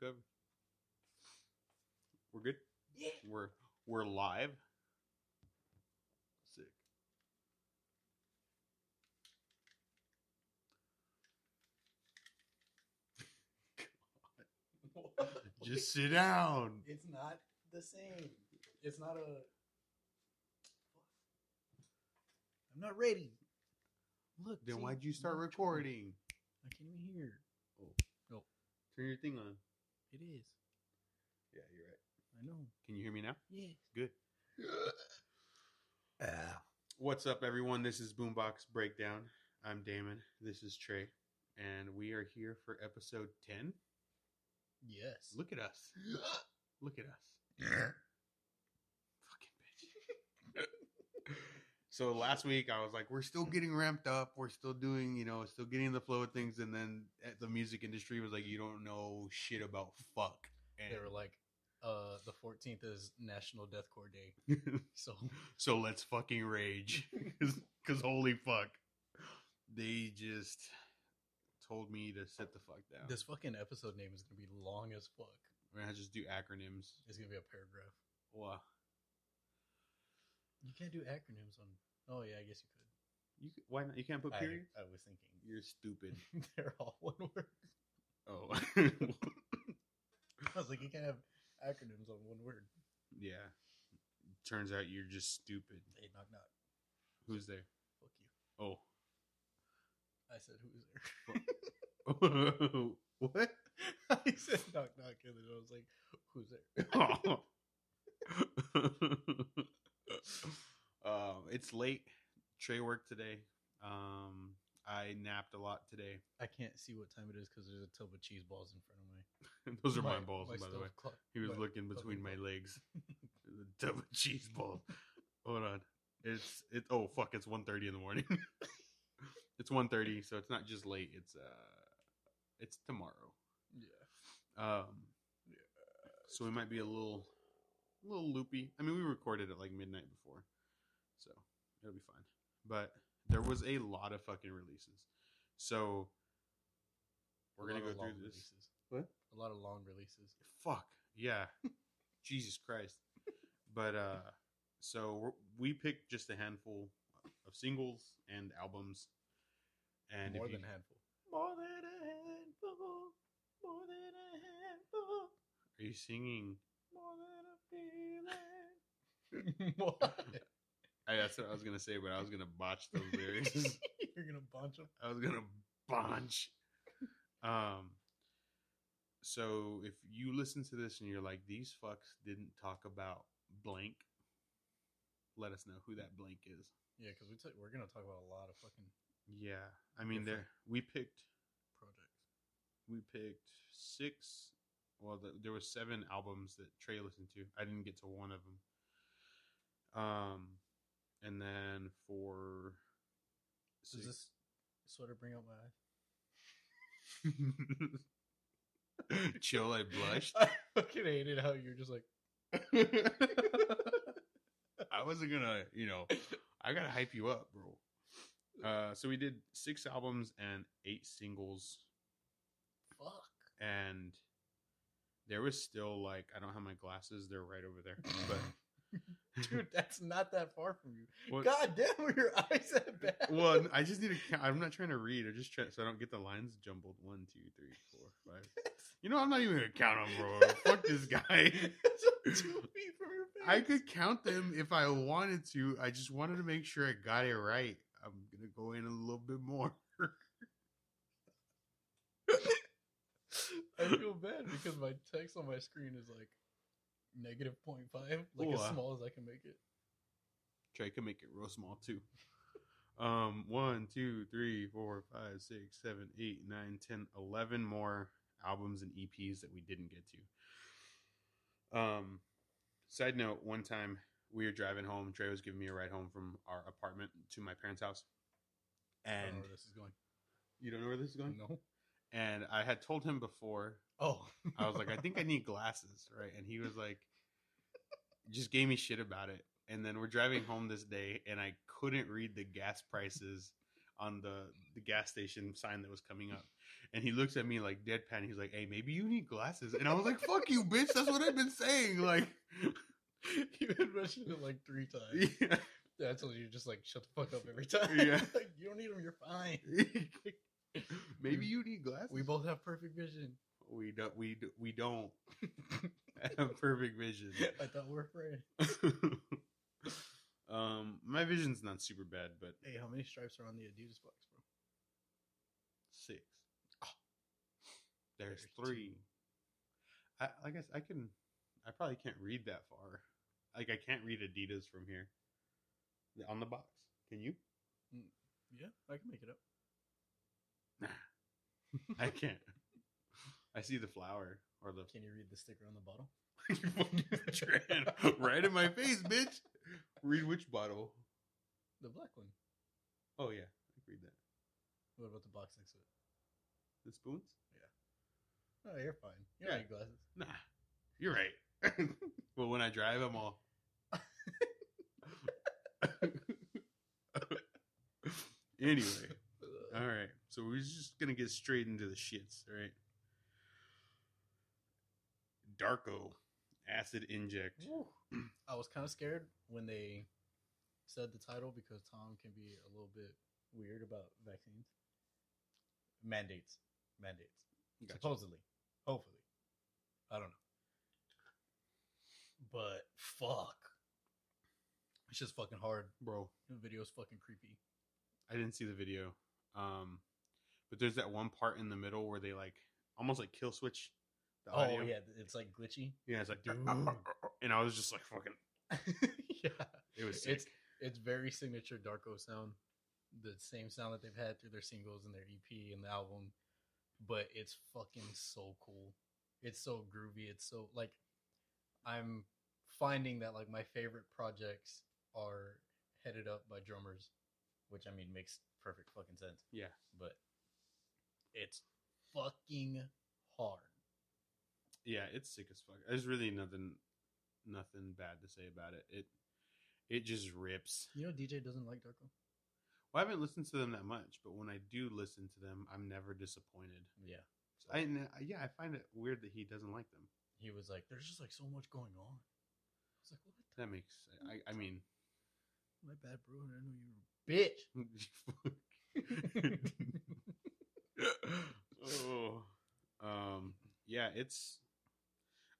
covered. We're good. Yeah. We're we're live. Sick. Just sit down. It's not the same. It's not a. I'm not ready. Look. Then see? why'd you start recording? I can't even hear. Oh, turn your thing on. It is. Yeah, you're right. I know. Can you hear me now? Yes. Good. Ah. What's up, everyone? This is Boombox Breakdown. I'm Daemon. This is Tre, and we are here for episode ten. Yes. Look at us. Look at us. Fucking bitch. So last week I was like, we're still getting ramped up. We're still doing, you know, still getting the flow of things. And then at the music industry was like, you don't know shit about fuck. And They were like, uh, the 14th is National Deathcore Day. So so let's fucking rage. Because holy fuck. They just told me to sit the fuck down. this fucking episode name is gonna be long as fuck. We're going to just do acronyms. It's gonna be a paragraph. Wow. You can't do acronyms on. Oh yeah, I guess you could. You, c- why not? You can't put I, periods? I was thinking You're stupid. they're all one word. Oh. I was like, you can't have acronyms on one word. yeah. Turns out you're just stupid. Hey, knock knock. Who's there? Fuck you. Oh. I said, who's there? Oh. what? I said, knock knock, and then I was like, who's there? Oh. Um, it's late. Tre worked today. Um, I napped a lot today. I can't see what time it is because there's a tub of cheese balls in front of me. Those are my, balls, by the way. clock- He was my looking between my legs. the tub of cheese balls. Hold on. It's it. Oh fuck! It's 1.30 in the morning. it's 1.30, so it's not just late. It's uh, it's tomorrow. Yeah. Um, Yeah. so we might be a little, a little loopy. I mean, we recorded at like midnight before, so it'll be fine. But there was a lot of fucking releases, so we're gonna go through this. Releases. What? A lot of long releases. Fuck yeah, Jesus Christ! But uh, so we're, we picked just a handful of singles and albums, and More if you, than a handful. more than a handful, more than a handful. Are you singing? More than a feeling. what? I, that's what I was gonna say, but I was gonna botch those lyrics. You're gonna botch them. I was gonna bunch. Um. So if you listen to this and you're like, these fucks didn't talk about blank, let us know who that blank is. Yeah, because we t- we're gonna talk about a lot of fucking Yeah, I mean, there we picked projects. we picked six. Well, the, there was seven albums that Tre listened to. I didn't get to one of them. Um, and then for Does this sort of bring out my eyes? chill, I blushed. I fucking hated how you're just like. I wasn't gonna, you know, I gotta hype you up, bro. Uh, so we did six albums and eight singles, Fuck. and there was still like I don't have my glasses; they're right over there. But Dude, that's not that far from you. What- God damn, are your eyes that bad? well, I just need to. Count. I'm not trying to read. I just try so I don't get the lines jumbled. One, two, three, four, five. You know, I'm not even gonna count them, bro. Fuck this guy. Two feet from your face. I could count them if I wanted to. I just wanted to make sure I got it right. I'm gonna go in a little bit more. I feel bad because my text on my screen is like negative 0.5, like Ooh, as uh. small as I can make it. Tre can make it real small too. Um, one, two, three, four, five, six, seven, eight, nine, ten, eleven more albums and EPs that we didn't get to. Um, side note: one time we were driving home. Tre was giving me a ride home from our apartment to my parents' house, I don't and know where this is going. you don't know where this is going. No. And I had told him before Oh, I was like, I think I need glasses, right? And he was like, just gave me shit about it. And then we're driving home this day, and I couldn't read the gas prices on the the gas station sign that was coming up. And he looks at me like deadpan. He's like, "Hey, maybe you need glasses." And I was like, "Fuck you, bitch! That's what I've been saying." Like, you had mentioned it like three times. yeah. Yeah, I told you just like shut the fuck up every time. Yeah. like, you don't need them. You're fine. maybe you need glasses. We both have perfect vision. we don't we do, we don't have perfect vision. I thought we were friends. um, my vision's not super bad, but Hey, how many stripes are on the Adidas box, bro? six. There's There's two. three. I I guess I can. I probably can't read that far. Like I can't read Adidas from here. On the box, can you? Yeah, I can make it up. Nah, I can't. I see the flower or the Can you read the sticker on the bottle? right in my face, bitch. Read which bottle? The black one. Oh yeah, I can read that. What about the box next to it? The spoons? Yeah. Oh, you're fine. You Yeah. don't need glasses. Nah, you're right. but when I drive, I'm all. anyway, all right. So we're just gonna get straight into the shits, right? Darko, acid inject. I was kind of scared when they said the title because Tom can be a little bit weird about vaccines. Mandates. Mandates. Gotcha. Supposedly. Hopefully. I don't know. But fuck. It's just fucking hard. bro. The video's fucking creepy. I didn't see the video. Um, but there's that one part in the middle where they like almost like kill switch the Oh audio. yeah, it's like glitchy. yeah. It's like, Dude. and I was just like, fucking. yeah. It was sick. It's it's very signature Darko sound. The same sound that they've had through their singles and their EP and the album. But it's fucking so cool. It's so groovy. It's so like I'm finding that like my favorite projects are headed up by drummers, which I mean makes perfect fucking sense. yeah. But it's fucking hard. Yeah, it's sick as fuck. There's really nothing, nothing bad to say about it. It, it just rips. You know DJ doesn't like Darko? Well, I haven't listened to them that much, but when I do listen to them, I'm never disappointed. Yeah. So I, uh, yeah, I find it weird that he doesn't like them. He was like, There's just like so much going on. I was like, What That makes, I, I mean, My bad, bro. I know you're a bitch. oh, um, yeah, it's.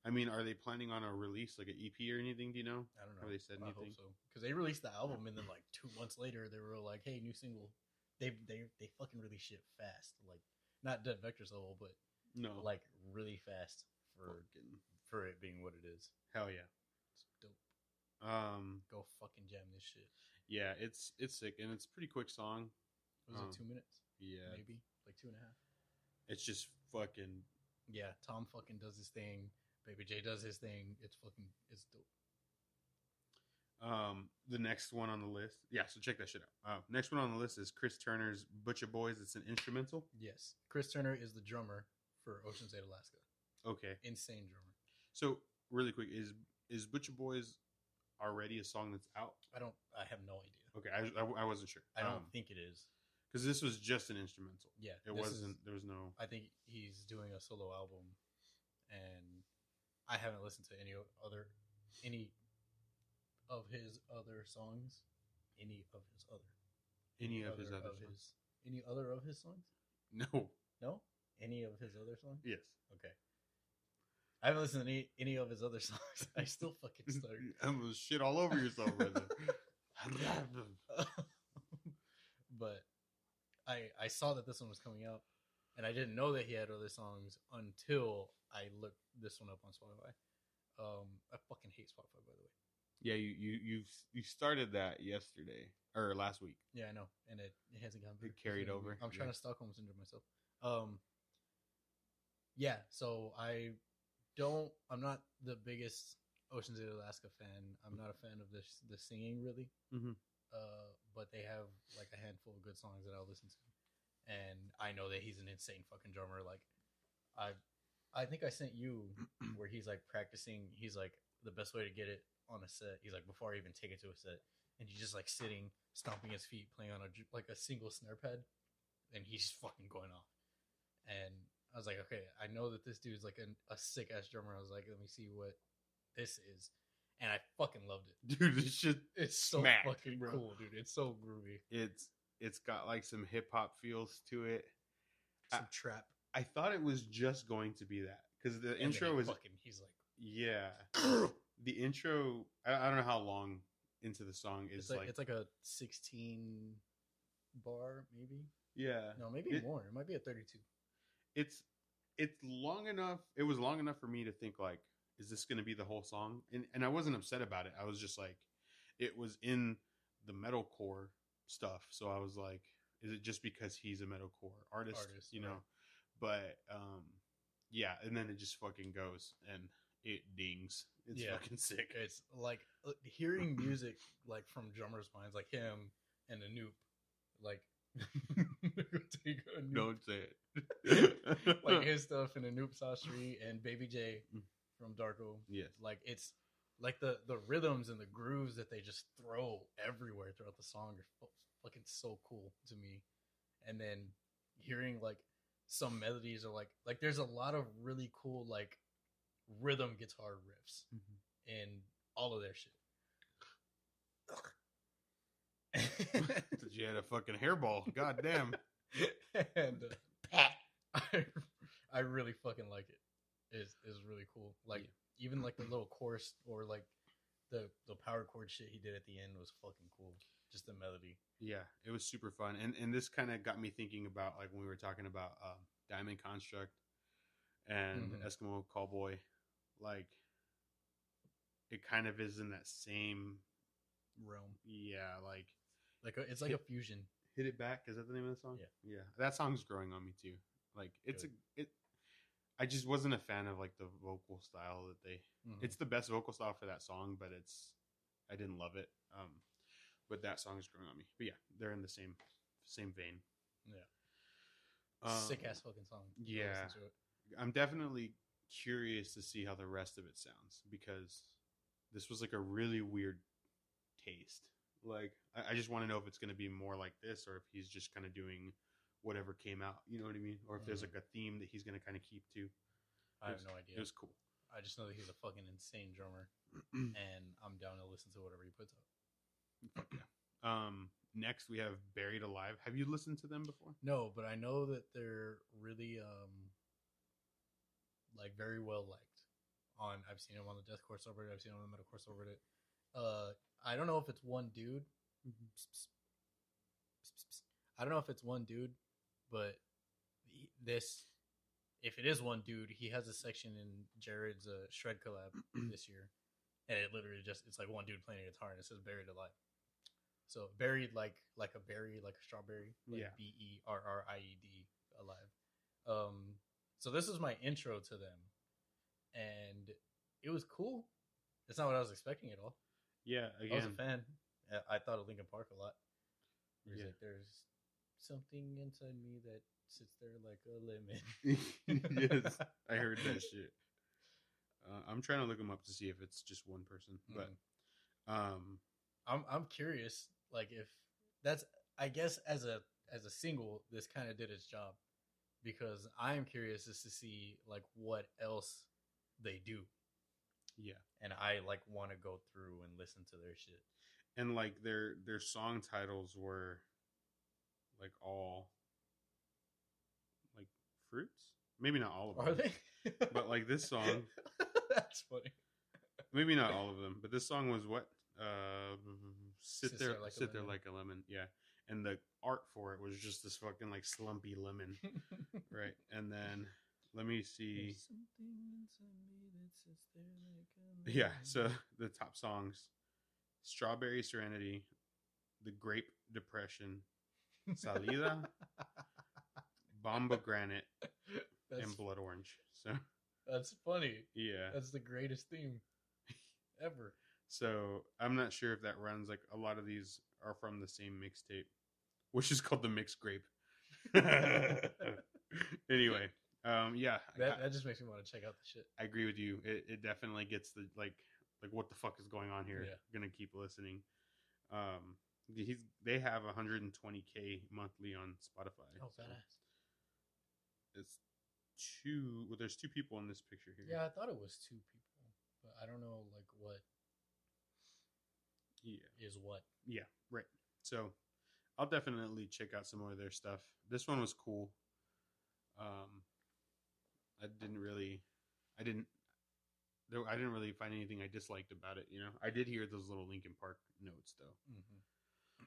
I mean, are they planning on a release like an EP or anything? Do you know? I don't know. Have they said I hope anything? so. Because they released the album and then like two months later they were like, "Hey, new single." They they they fucking release shit fast, like not Dead Vector Soul, but No, like really fast for fucking for it being what it is. hell yeah. It's dope. Um, Go fucking jam this shit. yeah, it's it's sick and it's a pretty quick song. Was Um, it two minutes? Yeah, Maybe like two and a half. it's just fucking Yeah, Tom fucking does his thing. Baby J does his thing. It's fucking it's dope. Um, the next one on the list, yeah. So check that shit out. Uh, next one on the list is Chris Turner's "Butcha Boys." It's an instrumental. Yes, Chris Turner is the drummer for Oceans Ate Alaska. Okay, Insane drummer. so really quick, is is Butcha Boys already a song that's out? I don't. I have no idea. Okay, I, I, I wasn't sure. I don't think it is. Because this was just an instrumental. Yeah, It wasn't. is- there was no. I think he's doing a solo album, and I haven't listened to any other any of his other songs. Any of his other. Any of his other songs. his any other of his songs? No. No, any of his other songs? Yes. Okay. I haven't listened to any any of his other songs. I still fucking stuttered. I'm gonna shit all over yourself, brother. but I I saw that this one was coming out, and I didn't know that he had other songs until I looked this one up on Spotify. Um, I fucking hate Spotify, by the way. yeah, you you you you started that yesterday or last week. Yeah, I know, and it, it hasn't gotten It carried So, over, I'm trying yeah. to Stockholm syndrome myself. Um, yeah, so I don't. I'm not the biggest Oceans Ate Alaska fan. I'm not a fan of this the singing really. Mhm. Uh, but they have like a handful of good songs that I'll listen to, and I know that he's an insane fucking drummer. Like, I, I think I sent you where he's like practicing. He's like the best way to get it on a set. He's like before I even take it to a set, and he's just like sitting, stomping his feet, playing on a like a single snare pad, and he's just fucking going off. and I was like, okay, I know that this dude's like a, a sick ass drummer. I was like, let me see what this is, and I fucking loved it. dude. This shit, It's so Smacked, fucking bro. cool, dude. It's so groovy. it's it's got like some hip hop feels to it. Some I- trap. I thought it was just going to be that because the And intro was fucking. He's like, yeah. The intro, I, I don't know how long into the song is it's like, like, it's like a sixteen bar, maybe. yeah. No, maybe It- more. It might be a thirty-two. it's it's long enough it was long enough for me to think like is this going to be the whole song? And and i wasn't upset about it. I was just like it was in the metalcore stuff. So i was like is it just because he's a metalcore artist, Artist, you know? but um yeah and then it just fucking goes and it dings. It's Yeah. fucking sick. It's like uh, hearing music like from drummers' minds, like him and Anup, like don't say it. like his stuff and Anup Sastry and Baby J. Mm. From Darko. yes Like it's like the the rhythms and the grooves that they just throw everywhere throughout the song are fucking so cool to me. And then hearing like some melodies are like like there's a lot of really cool like rhythm guitar riffs Mhm. in all of their shit. That you had a fucking hairball god damn and uh, I, I really fucking like it. Is is really cool. Like even like the little chorus or like the the power chord shit he did at the end was fucking cool. Just the melody. Yeah, it was super fun, and and this kind of got me thinking about like when we were talking about um, Diamond Construct and Mhm. Eskimo Callboy, like it kind of is in that same Realm. yeah, like Like a, it's like a fusion. hit it back. Is that the name of the song? Yeah. yeah, that song's growing on me too. Like it's Good. a it. I just wasn't a fan of like the vocal style that they. Mhm. It's the best vocal style for that song, but it's I didn't love it. Um, but that song is growing on me. But yeah, they're in the same same vein. Yeah. Um, sick ass fucking song. Yeah. I'm definitely curious to see how the rest of it sounds because this was like a really weird taste. Like, I, I just want to know if it's going to be more like this or if he's just kind of doing whatever came out. You know what I mean? Or if there's Mhm. like a theme that he's going to kind of keep to. I have no idea. It was cool. I just know that he's a fucking insane drummer, and I'm down to listen to whatever he puts out. Fuck yeah. Um, next we have Berried Alive. Have you listened to them before? No, but I know that they're really um like very well liked. On I've seen them on the deathcore subreddit. I've seen them on the metalcore subreddit. Uh, I don't know if it's one dude. Psst, psst, psst. I don't know if it's one dude, but this, if it is one dude, he has a section in Jared's uh, shred collab this year, and it literally just it's like one dude playing a guitar and it says "Berried Alive." So buried like like a berry, like a strawberry, like Yeah. B E R R I E D alive. Um, so this was my intro to them, and it was cool. It's not what I was expecting at all. Yeah, again, I was a fan. I thought of Linkin Park a lot. There's Yeah. like there's something inside me that sits there like a lemon. yes, I heard that shit. Uh, I'm trying to look them up to see if it's just one person, but Mm. um, I'm I'm curious, like if that's I guess as a as a single, this kind of did its job because I am curious as to see like what else they do, yeah, and I like want to go through and listen to their shit. and like their their song titles were like all like fruits. Maybe not all of them. Are they? But like this song, that's funny. maybe not all of them. But this song was what? Uh, sit Sits there, there like a sit there lemon. like a lemon. Yeah, and the art for it was just this fucking like slumpy lemon, right? And then let me see. There's something inside me that sits there like Yeah, so the top songs Strawberry Serenity, The Grape Depression, Salida, Bomba Granite, that's, and Blood Orange. So, that's funny. yeah. That's the greatest theme ever. So, I'm not sure if that runs. Like, a lot of these are from the same mixtape, which is called The Mixed Grape. anyway, um, yeah, That I, that just makes me want to check out the shit. I agree with you. It, it definitely gets the like like what the fuck is going on here. Yeah. Gonna keep listening. Um, he's they have 120k monthly on Spotify. Oh, so badass. it's two. Well, there's two people in this picture here. Yeah, I thought it was two people, but I don't know like what yeah, is what. yeah, right. So I'll definitely check out some more of their stuff. This one was cool. Um, I didn't really, I didn't, I didn't really find anything I disliked about it. You know, I did hear those little Linkin Park notes though. Mm-hmm.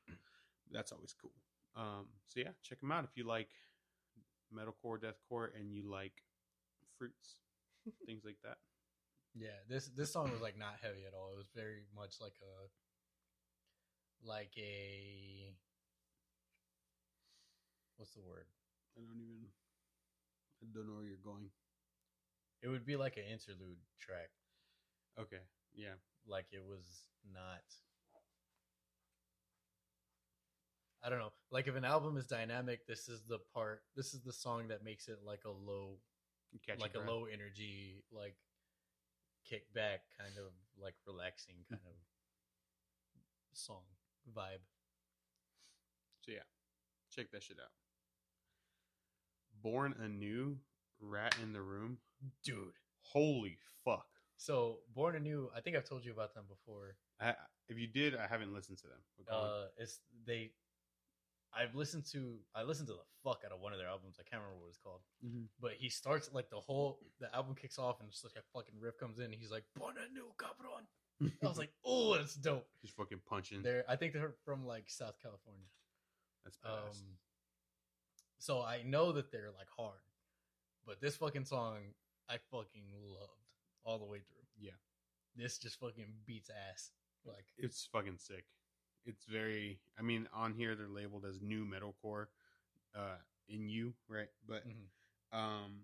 That's always cool. Um, so yeah, check them out if you like metalcore, deathcore, and you like fruits, things like that. Yeah, this this song was like not heavy at all. It was very much like a like a what's the word? I don't even, I don't know where you're going. It would be like an interlude track. Okay, yeah, Like it was not I don't know. Like if an album is dynamic, this is the part this is the song that makes it like a low like a breath. low energy, like kick back kind of like relaxing kind of song vibe. So yeah, check that shit out. Born A New, rat in the room. Dude. Holy fuck! So Born A New, I think I've told you about them before. I, if you did, I haven't listened to them. But go on. Uh it's they I've listened to I listened to the fuck out of one of their albums. I can't remember what it's called. Mhm. But he starts like the whole the album kicks off and just like a fucking riff comes in and he's like Born A New cabron. I was like, oh that's dope. He's fucking punching. They're I think they're from like South California. That's badass. Um, so I know that they're like hard, but this fucking song I fucking loved all the way through. Yeah. this just fucking beats ass. Like, it's fucking sick. It's very. I mean, on here they're labeled as new metalcore, uh, in you, right? But mhm. um,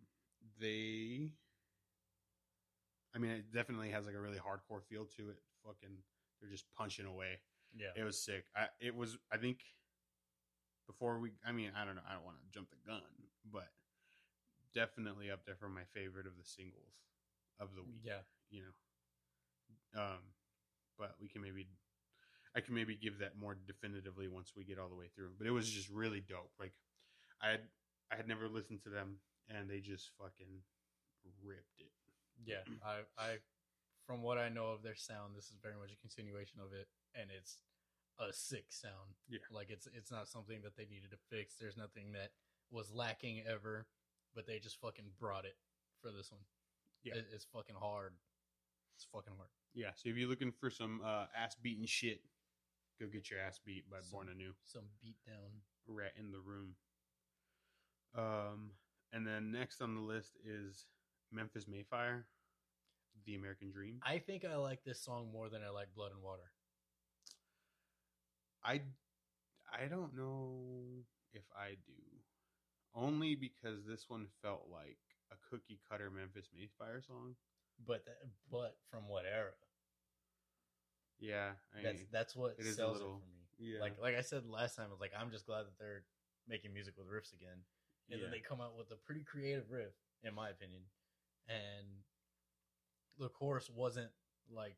they. I mean, it definitely has like a really hardcore feel to it. Fucking, they're just punching away. yeah, It was sick. I it was. I think before we. I mean, I don't know. I don't want to jump the gun, but definitely up there for my favorite of the singles of the week. yeah, You know. Um, but we can maybe. I can maybe give that more definitively once we get all the way through. But it was just really dope. Like, I had I had never listened to them, and they just fucking ripped it. yeah. I, I, from what I know of their sound, this is very much a continuation of it, and it's a sick sound. Yeah. like it's it's not something that they needed to fix. There's nothing that was lacking ever, but they just fucking brought it for this one. Yeah. It- it's fucking hard. It's fucking hard. Yeah. So if you're looking for some uh, ass beating shit, go get your ass beat by Some- Born A New. Some beat down. Rat in the Room. Um, and then next on the list is Memphis May Fire, The American Dream. I think I like this song more than I like Blood and Water. I I don't know if I do. Only because this one felt like a cookie cutter Memphis May Fire song. But th- but from what era? Yeah, I That's that's what it is a sells little- it for me. yeah, Like like I said last time, I was like, I'm just glad that they're making music with riffs again. And yeah. then they come out with a pretty creative riff, in my opinion. And the chorus wasn't like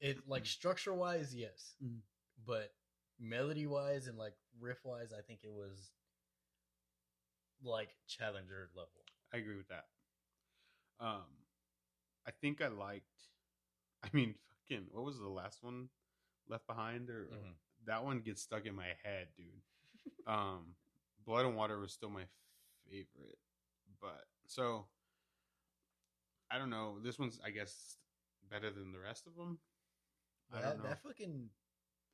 it like structure wise, yes. Mhm. But melody wise and like riff wise, I think it was like challenger level. I agree with that. Um, I think I liked. I mean, fucking, what was the last one? Left Behind, or Mhm. that one gets stuck in my head, dude. um, Blood and Water was still my favorite, but so I don't know. This one's, I guess, better than the rest of them. I That, don't know. that fucking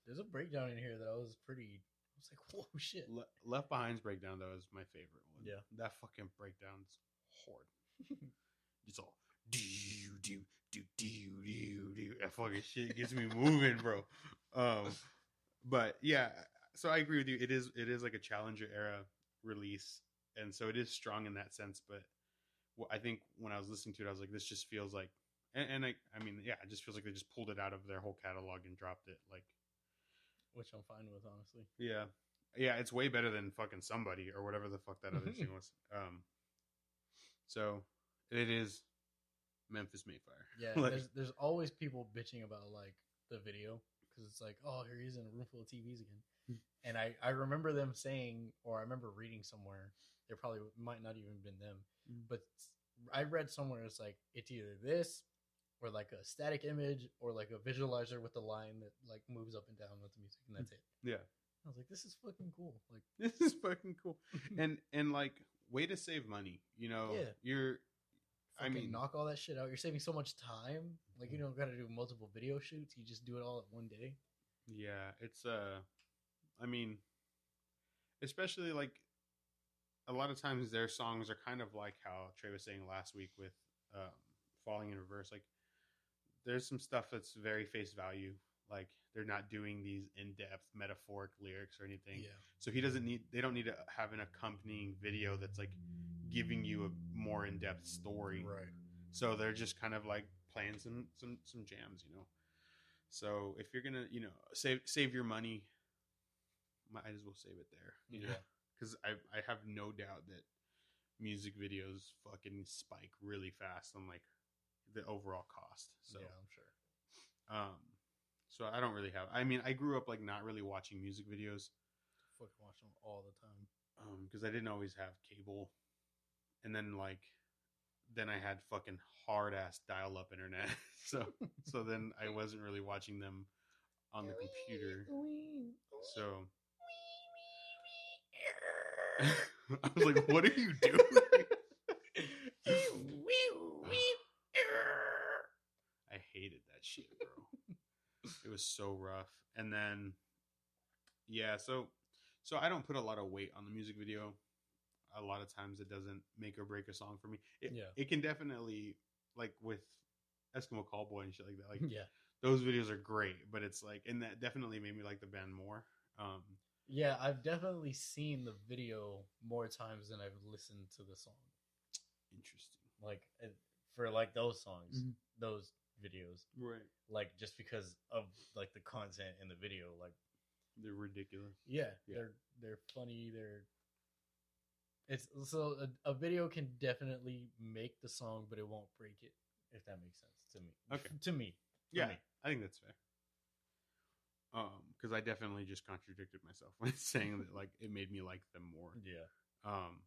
there's a breakdown in here that I was pretty I was like, whoa shit. Le- Left Behind's breakdown though is my favorite one. Yeah. that fucking breakdown's hard. it's all do do do do do do. That fucking shit gets me moving, bro. Um, but yeah, so I agree with you. It is it is like a Challenger era release, and so it is strong in that sense. But I think when I was listening to it, I was like, this just feels like, and, and I I mean, yeah, it just feels like they just pulled it out of their whole catalog and dropped it. Like, Which I'm fine with, honestly. yeah, yeah, it's way better than fucking somebody or whatever the fuck that other thing was. Um, so it is Memphis May Fire. Yeah, Like- there's there's always people bitching about like the video because it's like, oh, here he's in a room full of TVs again. And I I remember them saying, or I remember reading somewhere, there probably might not even been them. Mm. But I read somewhere it's like it's either this or like a static image or like a visualizer with a line that like moves up and down with the music and that's it. Yeah. I was like, this is fucking cool. Like, This is fucking cool. And and like way to save money. You know, Yeah. you're I mean- knock all that shit out. You're saving so much time. Like, you don't got to do multiple video shoots. You just do it all at one day. Yeah, it's uh I mean especially like a lot of times their songs are kind of like how Tre was saying last week with um falling in reverse like there's some stuff that's very face value like they're not doing these in-depth metaphoric lyrics or anything Yeah. so he doesn't need they don't need to have an accompanying video that's like giving you more in-depth story Right. so they're just kind of like playing some some some jams, you know. So if you're gonna, you know, save save your money, might as well save it there, you know, Yeah. because I I have no doubt that music videos fucking spike really fast on like the overall cost. So yeah, I'm sure. um, so I don't really have. I mean, I grew up like not really watching music videos Fucking watch them all the time. um because I didn't always have cable, and then like then I had fucking hard ass dial up internet, so so then I wasn't really watching them on the computer. So I was like, "What are you doing?" I hated that shit, bro. it was so rough. And then, yeah, so so I don't put a lot of weight on the music video. A lot of times, it doesn't make or break a song for me. It, Yeah. it can definitely like with Eskimo Callboy and shit like that. Like yeah. those videos are great, but it's like, and that definitely made me like the band more. Um, Yeah, I've definitely seen the video more times than I've listened to the song. interesting, Like uh, for like those songs, Mhm. those videos, right? like just because of like the content in the video. Like, They're ridiculous. yeah, Yeah. they're they're funny. They're it's so a, a video can definitely make the song, but it won't break it. If that makes sense to me. Okay. to me. for Yeah, me. I think that's fair. Um, because I definitely just contradicted myself when saying that like it made me like them more. Yeah. Um,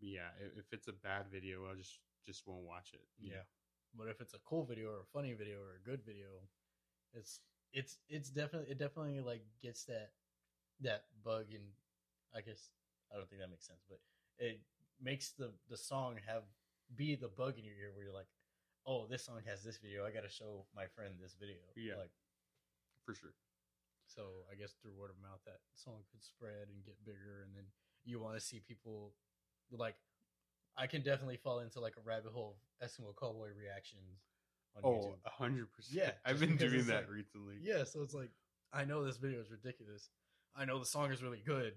yeah, if, if it's a bad video, I just just won't watch it. you Yeah. But if it's a cool video or a funny video or a good video, it's it's it's definitely it definitely like gets that that bug and I guess I don't think that makes sense, but it makes the the song have be the bug in your ear where you're like, oh, this song has this video. I got to show my friend this video. Yeah. Like for sure. so, I guess through word of mouth, that song could spread and get bigger, and then you want to see people like. I can definitely fall into like a rabbit hole of Eskimo Callboy reactions on Oh, hundred percent. Yeah, I've been doing that like- recently. Yeah, so it's like I know this video is ridiculous. I know the song is really good.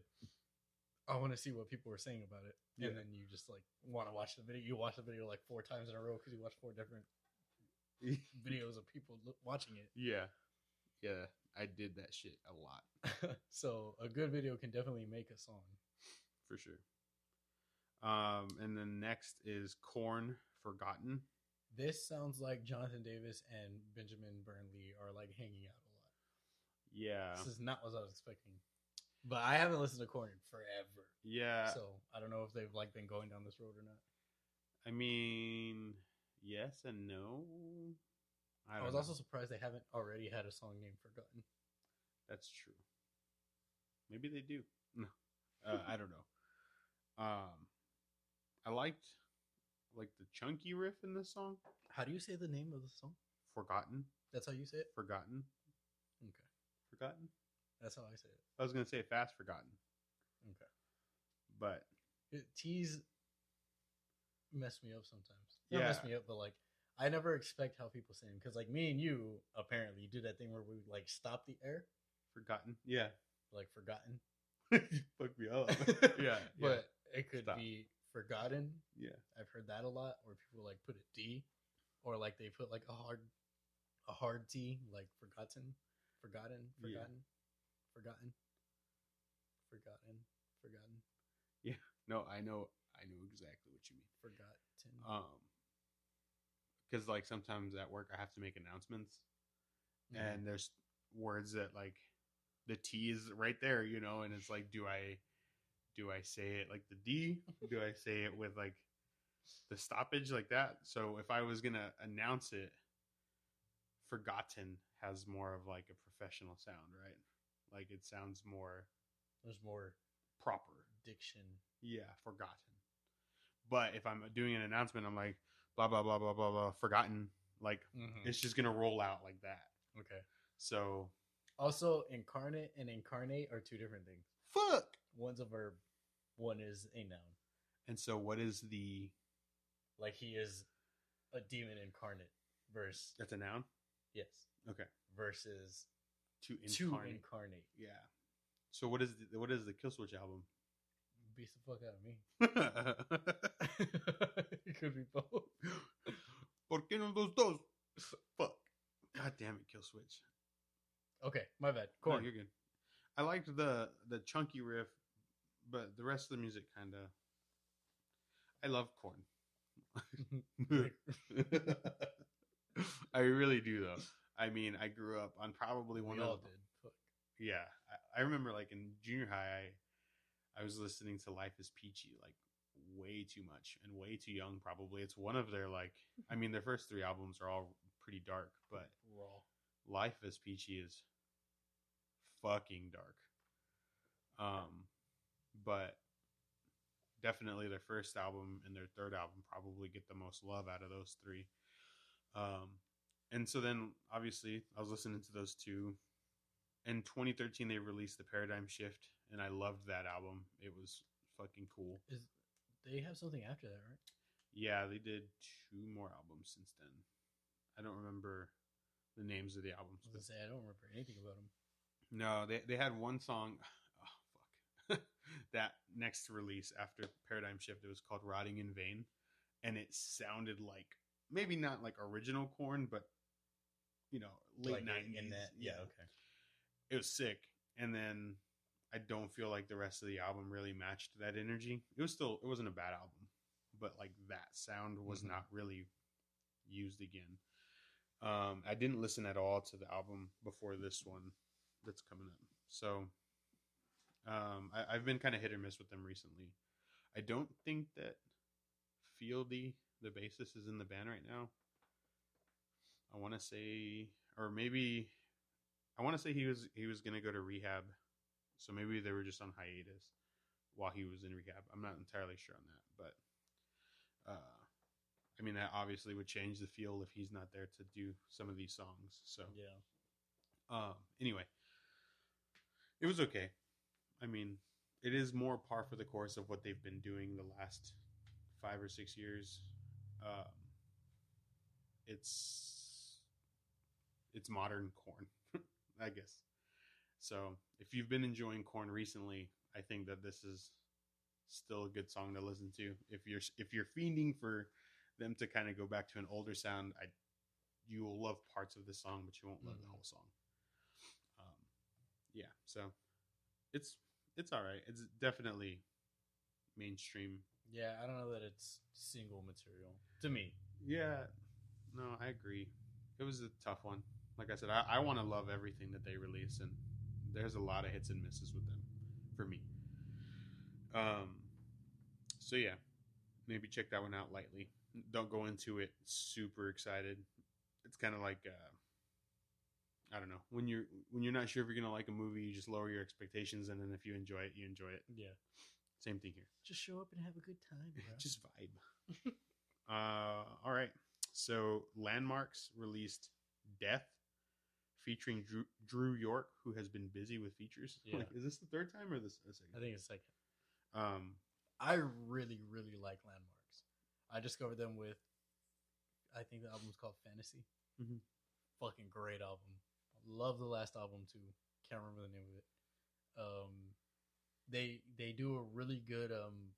I want to see what people were saying about it, Yeah. and then you just like want to watch the video. You watch the video like four times in a row because you watch four different videos of people lo- watching it. yeah, yeah. I did that shit a lot so a good video can definitely make a song. for sure. Um, and then next is Korn Forgotten. This sounds like Jonathan Davis and Benjamin Burnley are like hanging out a lot. Yeah, This is not what I was expecting, but I haven't listened to Korn in forever. yeah. so I don't know if they've like been going down this road or not. I mean, yes and no. I, I, was know. also surprised they haven't already had a song named Forgotten. That's true. Maybe they do. No, uh, I don't know. Um, I liked like the chunky riff in this song. How do you say the name of the song? Forgotten, That's how you say it? forgotten, Okay. forgotten. That's how I say it. I was gonna say fast forgotten, Okay. but It, T's mess me up sometimes. Not Yeah. mess me up, but like I never expect how people say them because like me and you apparently do that thing where we like stop the air, forgotten. Yeah, like forgotten. fuck me up. yeah, but it could Stop. be forgotten. yeah, I've heard that a lot, where people like put a D, or like they put like a hard, a hard T, like forgotten, forgotten, Yeah. forgotten, forgotten, forgotten, forgotten, Yeah, No, I know, I know exactly what you mean. forgotten. Um, because like sometimes at work I have to make announcements, Mhm. and there's words that like the T is right there, you know, and it's like, do I do I say it like the D? do I say it with like the stoppage like that? So if I was gonna announce it, Forgotten has more of like a professional sound, right? Like it sounds more There's more proper. diction. Yeah, Forgotten. But if I'm doing an announcement, I'm like blah blah blah blah blah blah Forgotten. Like Mm-hmm. it's just gonna roll out like that. Okay. So Also, incarnate and incarnate are two different things. fuck. One's a verb, one is a noun. And so what is the? Like he is a demon incarnate verse That's a noun. yes Okay. versus To to incarnate. incarnate. Yeah. So what is the, what is the Killswitch album? Beats the fuck out of me. it could be both. ¿Por qué no dos dos? Fuck. God damn it, Killswitch. Okay, my bad. No, Korn. you're good. I liked the the chunky riff, but the rest of the music kind of. I love Korn. I really do though. I mean, I grew up on probably one we of all did. Fuck. yeah. I, I remember like in junior high, I, I was listening to Life is Peachy like way too much and way too young. Probably it's one of their like. I mean, their first three albums are all pretty dark, but Raw. Life Is Peachy is fucking dark. Um, but definitely their first album and their third album probably get the most love out of those three. Um, and so then obviously I was listening to those two. In 2013, they released the Paradigm Shift, and I loved that album. It was fucking cool. Is they have something after that, right? Yeah, they did two more albums since then. I don't remember the names of the albums, I was but say I don't remember anything about them. No, they they had one song. Oh fuck! that next release after Paradigm Shift, it was called "Rotting in Vain," and it sounded like maybe not like original Korn, but you know, late Like in- nineties. in that. Yeah. Okay. it was sick. And then I don't feel like the rest of the album really matched that energy. It was still it wasn't a bad album, but like that sound was Mhm. not really used again. Um, I didn't listen at all to the album before this one that's coming up. So um, I, I've been kind of hit or miss with them recently. I don't think that Fieldy, the bassist, is in the band right now. I want to say, or maybe I want to say he was he was gonna go to rehab, so maybe they were just on hiatus while he was in rehab. I'm not entirely sure on that, but uh, I mean that obviously would change the feel if he's not there to do some of these songs. So Yeah. um, anyway, it was okay. I mean, it is more par for the course of what they've been doing the last five or six years. Um, it's it's modern Korn, I guess. So if you've been enjoying Korn recently, I think that this is still a good song to listen to. If you're if you're fiending for them to kind of go back to an older sound, I you will love parts of the song, but you won't love the Mhm. whole song. Um, yeah, so it's it's all right. It's definitely mainstream. Yeah. I don't know that it's single material to me. Yeah, no, I agree. It was a tough one. Like I said, I, I want to love everything that they release, and there's a lot of hits and misses with them for me. Um, so yeah, maybe check that one out lightly. Don't go into it super excited. It's kind of like uh, I don't know when you're when you're not sure if you're gonna like a movie, you just lower your expectations, and then if you enjoy it, you enjoy it. Yeah. Same thing here. Just show up and have a good time, bro. just vibe. uh, all right. So Landmvrks released Death, featuring Drew, Drew York, who has been busy with features. Yeah. Like, is this the third time or this the second? I think it's second. Um, I really, really like Landmvrks. I discovered them with, I think the album album's called Fantasy. Mhm. Fucking great album. Love the last album too. Can't remember the name of it. Um, they they do a really good um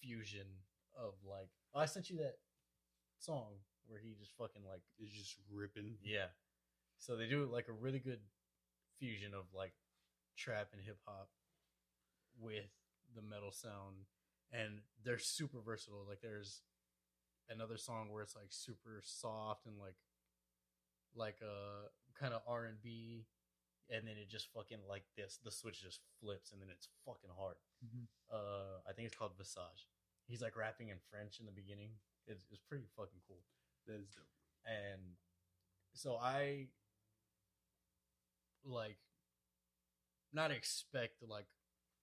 fusion of like. Oh, I sent you that song where he just fucking like is just ripping. yeah. So they do like a really good fusion of like trap and hip hop with the metal sound and they're super versatile. Like there's another song where it's like super soft and like like a kind of R&B and then it just fucking like this. The switch just flips, and then it's fucking hard. Mhm. Uh, I think it's called Visage. He's like rapping in French in the beginning. It's, it's pretty fucking cool. That is dope. And so I like not expect like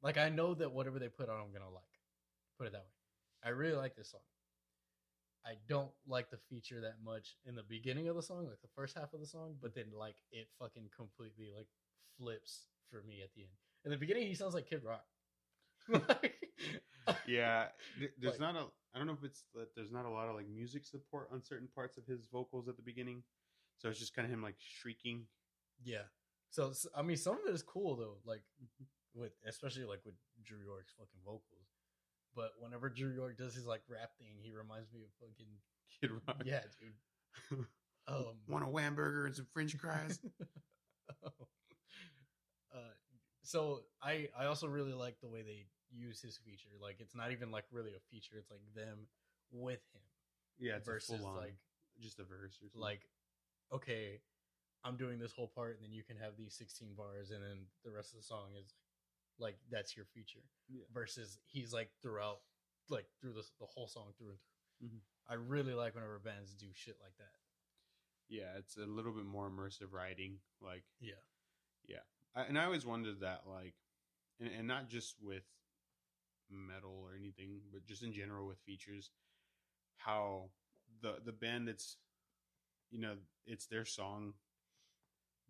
like I know that whatever they put on I'm gonna like. Put it that way. I really like this song. I don't like the feature that much in the beginning of the song, like the first half of the song, but then like it fucking completely like flips for me at the end. In the beginning he sounds like Kid Rock. Yeah, there's Like- not a. I don't know if it's that there's not a lot of like music support on certain parts of his vocals at the beginning, so it's just kind of him like shrieking. Yeah. So I mean, some of it is cool though, like with especially like with Drew York's fucking vocals. But whenever Drew York does his like rap thing, he reminds me of fucking Kid Rock. yeah, dude. Um, Want a Whamburger and some French fries? uh, so I I also really like the way they use his feature. Like it's not even like really a feature; it's like them with him yeah, it's versus a full on, like just a verse or something. like okay i'm doing this whole part and then you can have these 16 bars and then the rest of the song is like that's your feature Yeah. versus he's like throughout like through the, the whole song through and through Mhm. i really like whenever bands do shit like that yeah, it's a little bit more immersive writing. Like, yeah I, and I always wondered that, like, and, and not just with metal or anything, but just in general with features, how the the band that's, you know, it's their song.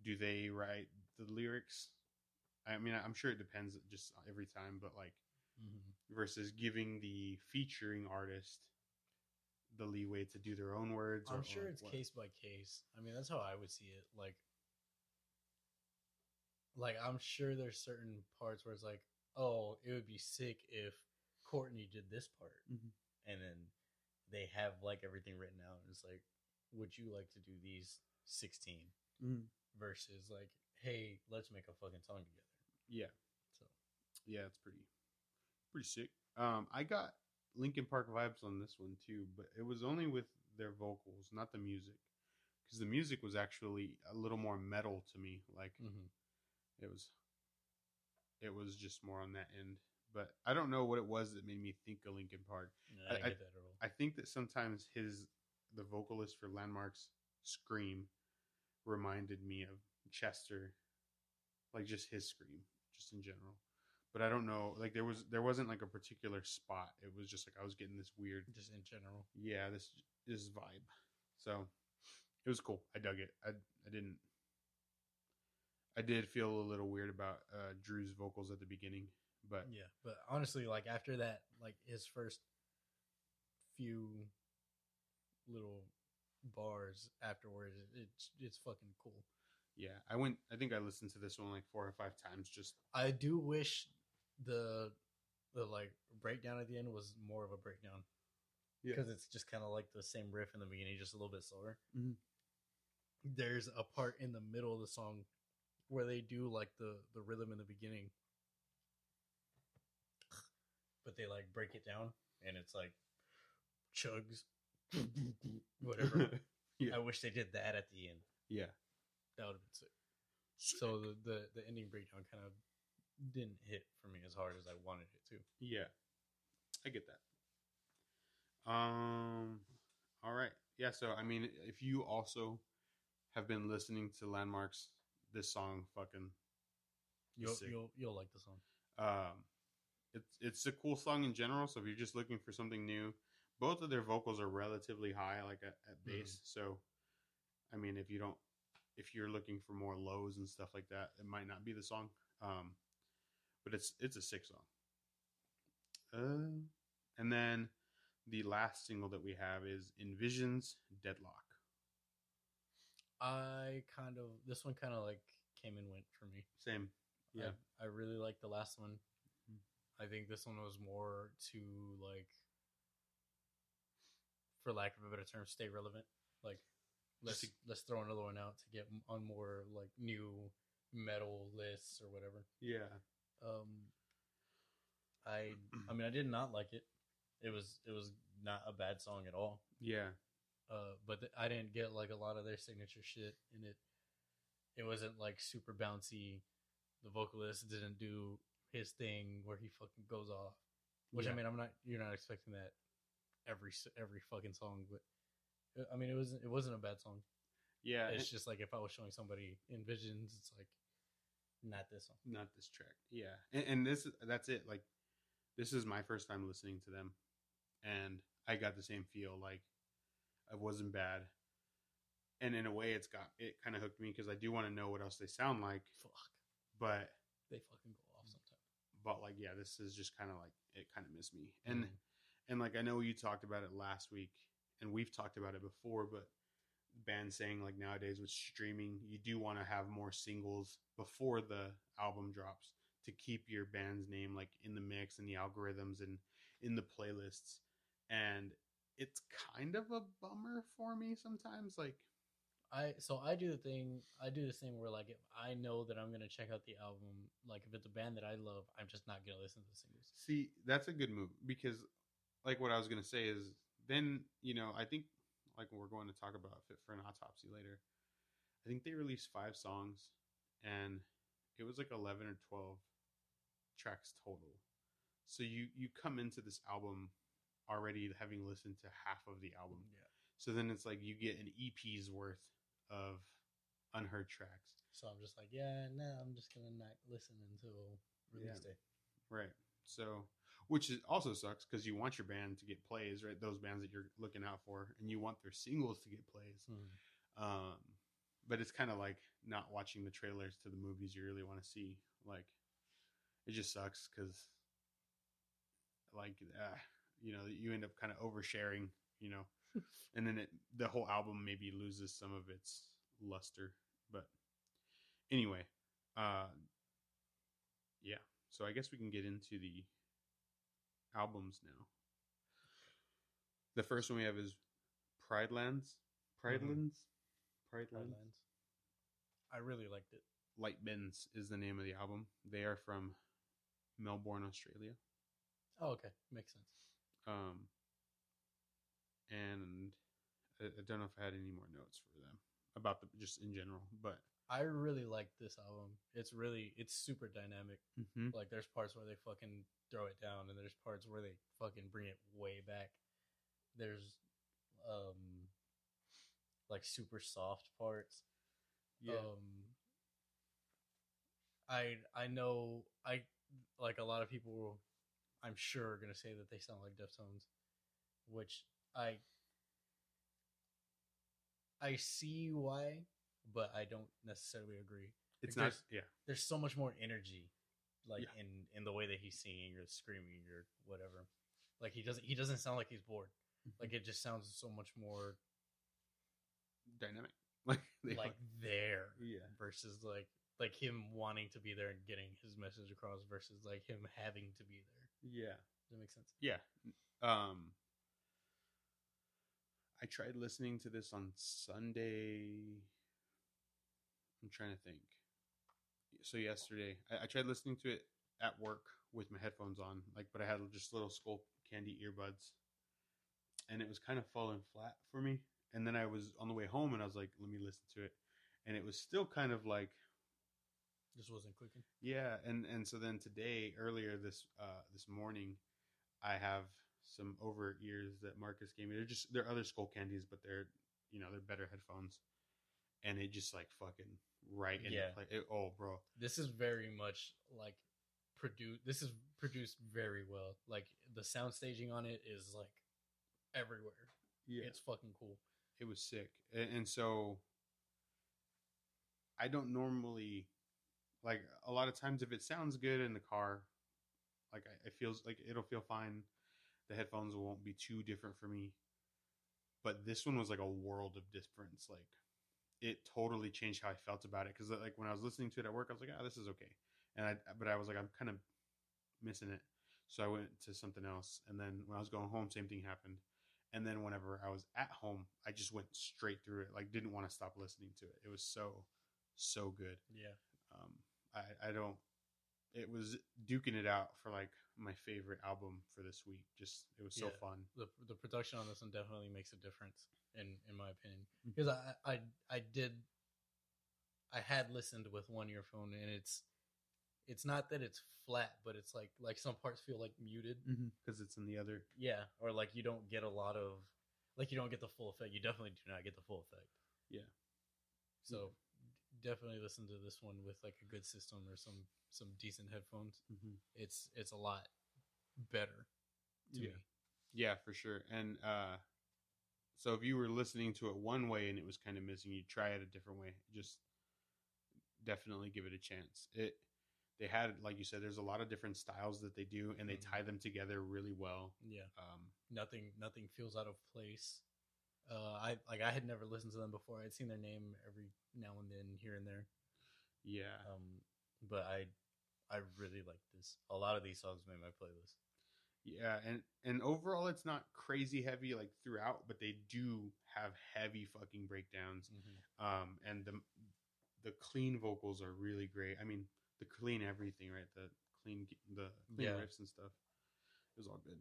Do they write the lyrics? I mean, I'm sure it depends just every time, but like versus giving the featuring artist the leeway to do their own words. i'm or- sure or it's what. case by case i mean that's how i would see it like like i'm sure there's certain parts where it's like oh it would be sick if courtney did this part Mhm. and then they have like everything written out and it's like would you like to do these 16 Mhm. Versus like hey let's make a fucking song together Yeah. so yeah, it's pretty pretty sick. Um, I got Linkin Park vibes on this one too, but it was only with their vocals, not the music, because the music was actually a little more metal to me. Like it was, it was just more on that end. But I don't know what it was that made me think of Linkin Park. I, I- I- get that at all I think that sometimes his the vocalist for Landmvrks' scream reminded me of Chester, like just his scream, just in general. But I don't know, like there was there wasn't like a particular spot. It was just like I was getting this weird, just in general yeah, this this vibe. So it was cool. I dug it. I I didn't. I did feel a little weird about uh, Drew's vocals at the beginning, but yeah but honestly like after that like his first few little bars afterwards it's it's fucking cool yeah, I went. I think I listened to this one like four or five times just I do wish the the like breakdown at the end was more of a breakdown Yeah. because it's just kind of like the same riff in the beginning, just a little bit slower. Mhm. There's a part in the middle of the song where they do like the the rhythm in the beginning, but they like break it down and it's like chugs, whatever. Yeah. I wish they did that at the end. yeah. That would have been sick. So the, the the ending breakdown kind of didn't hit for me as hard as I wanted it to. Yeah, I get that. Um, all right, yeah. So I mean, if you also have been listening to Landmvrks, this song fucking You'll sick. you'll you'll like the song. um, it's it's a cool song in general. So if you're just looking for something new, both of their vocals are relatively high, like at, at bass. So, I mean, if you don't, if you're looking for more lows and stuff like that, it might not be the song. Um, but it's it's a sick song. Uh, and then the last single that we have is InVisions Deadlock. I kind of this one kind of like came and went for me. Same. Yeah. I, I really like the last one. Mhm. I think this one was more to like, for lack of a better term, stay relevant. Like, let's Just let's throw another one out to get on more like new metal lists or whatever. Yeah. Um, I I mean I did not like it. It was it was not a bad song at all. Yeah. Uh, but th- I didn't get like a lot of their signature shit in it. it wasn't like super bouncy. The vocalist didn't do his thing where he fucking goes off. Which I mean, I'm not. You're not expecting that every every fucking song, but uh, I mean, it wasn't it wasn't a bad song. Yeah, It's and- just like if I was showing somebody InVisions, it's like not this song. not this track. Yeah, and, and this that's it. Like, this is my first time listening to them, and I got the same feel. Like, it wasn't bad, and in a way, it's got it kind of hooked me because I do want to know what else they sound like. Fuck, But they fucking go off sometimes. but like, yeah, this is just kind of like it. Kind of missed me, and Mhm. And like I know you talked about it last week, and we've talked about it before, but band saying like nowadays with streaming, you do want to have more singles before the album drops to keep your band's name like in the mix and the algorithms and in the playlists. And it's kind of a bummer for me sometimes. Like, I so I do the thing. I do this thing where like if I know that I'm gonna check out the album, like if it's a band that I love, I'm just not gonna listen to the singles. see, that's a good move because, like, what I was gonna say is then you know I think like we're going to talk about Fit for an Autopsy later. I think they released five songs, and it was like eleven or twelve tracks total. So you you come into this album already having listened to half of the album. Yeah. So then it's like you get an EP's worth of unheard tracks. So I'm just like, yeah, no, I'm just gonna not listen until release Yeah. day. Right. So, which is also sucks because you want your band to get plays, right? Those bands that you're looking out for, and you want their singles to get plays. Um, but it's kind of like not watching the trailers to the movies you really want to see. Like, it just sucks because, like, uh, you know, you end up kind of oversharing, you know, and then it the whole album maybe loses some of its luster. But anyway, uh, yeah. So I guess we can get into the albums now. The first one we have is Pridelands. Pride. Lands? Pride Pridelands? Lands. I really liked it. Light Bends is the name of the album. They are from Melbourne, Australia. Oh, okay, makes sense. Um, and I, I don't know if I had any more notes for them about the just in general, but I really like this album. It's really it's super dynamic. Like there's parts where they fucking throw it down, and there's parts where they fucking bring it way back. There's um like super soft parts. yeah, Um, I I know I like a lot of people. I'm sure are gonna say that they sound like Deftones, which I I see why, but I don't necessarily agree. it's like not. Yeah, There's so much more energy, like Yeah. in in the way that he's singing or screaming or whatever. Like he doesn't he doesn't sound like he's bored. Like it just sounds so much more dynamic. Like like there yeah, versus like like him wanting to be there and getting his message across versus like him having to be there. yeah. Does that make sense? Yeah. Um I tried listening to this on Sunday. I'm trying to think. So yesterday, I, I tried listening to it at work with my headphones on, like, but I had just little skull candy earbuds, and it was kind of falling flat for me. And then I was on the way home, and I was like, "Let me listen to it," and it was still kind of like Just wasn't clicking. yeah, and and so then today, earlier this uh this morning, I have some over ears that Marcus gave me. They're just they're other Skullcandies, but they're you know they're better headphones, and it just like fucking right in Yeah. play. It, oh, bro, This is very much like produced. This is produced very well. Like the sound staging on it is like everywhere. yeah, It's fucking cool. it was sick, and, and so I don't normally like a lot of times if it sounds good in the car, like I, it feels like it'll feel fine. The headphones won't be too different for me, but this one was like a world of difference. Like it totally changed how I felt about it because like when I was listening to it at work, I was like, ah, this is okay, and I but I was like, I'm kind of missing it, so I went to something else, and then when I was going home, same thing happened. And then whenever I was at home, I just went straight through it. Like didn't want to stop listening to it. It was so so good. Yeah. Um, I I don't. It was duking it out for like my favorite album for this week. Just it was so Yeah. fun. The the production on this one definitely makes a difference in in my opinion mm-hmm. because I, I I did I had listened with one earphone, and it's it's not that it's flat, but it's like like some parts feel like muted. Mm-hmm. because it's in the other. Yeah, or like you don't get a lot of like you don't get the full effect. You definitely do not get the full effect. Yeah. So d- definitely listen to this one with like a good system or some some decent headphones. It's it's a lot better to Yeah. me. Yeah, for sure. And uh, so if you were listening to it one way and it was kind of missing, you try it a different way. Just definitely give it a chance. It they had like you said, there's a lot of different styles that they do, and they Mhm. tie them together really well. Yeah. Um, Nothing nothing feels out of place. Uh, I like I had never listened to them before. I'd seen their name every now and then here and there. yeah, Um, but I I really like this. A lot of these songs made my playlist. yeah, and and overall, it's not crazy heavy like throughout, but they do have heavy fucking breakdowns. um, and the the clean vocals are really great. I mean, the clean everything, right? The clean the clean Yeah. riffs and stuff. It was all good.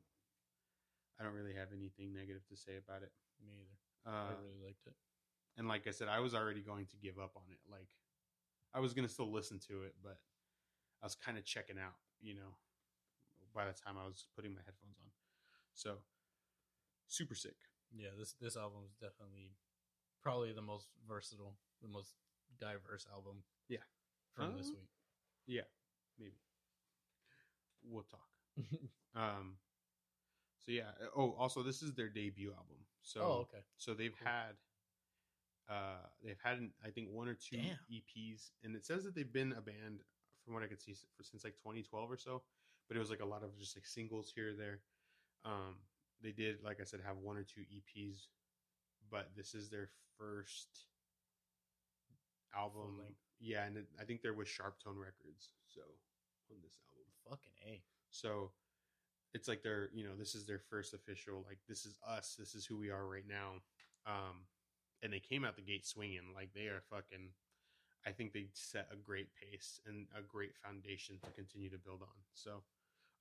I don't really have anything negative to say about it. Me either. Uh, I really liked it. and like I said, I was already going to give up on it. Like, I was gonna still listen to it, but I was kind of checking out. You know, by the time I was putting my headphones on, so super sick. Yeah, this this album is definitely probably the most versatile, the most diverse album. Yeah. from this Uh, week. Yeah, maybe we'll talk. Um, so yeah. Oh, also, this is their debut album. So, oh, okay. so they've Cool. had, uh, they've had I think one or two Damn. EPs, and it says that they've been a band from what I could see for, since like 2012 or so. But it was like a lot of just like singles here or there. Um, they did, like I said, have one or two EPs, but this is their first album. Yeah, and it, I think they're with SharpTone Records. So on this album. Fucking a. So it's like their, you know, this is their first official, like this is us, this is who we are right now. Um, and they came out the gate swinging, like they are fucking. I think they set a great pace and a great foundation to continue to build on. So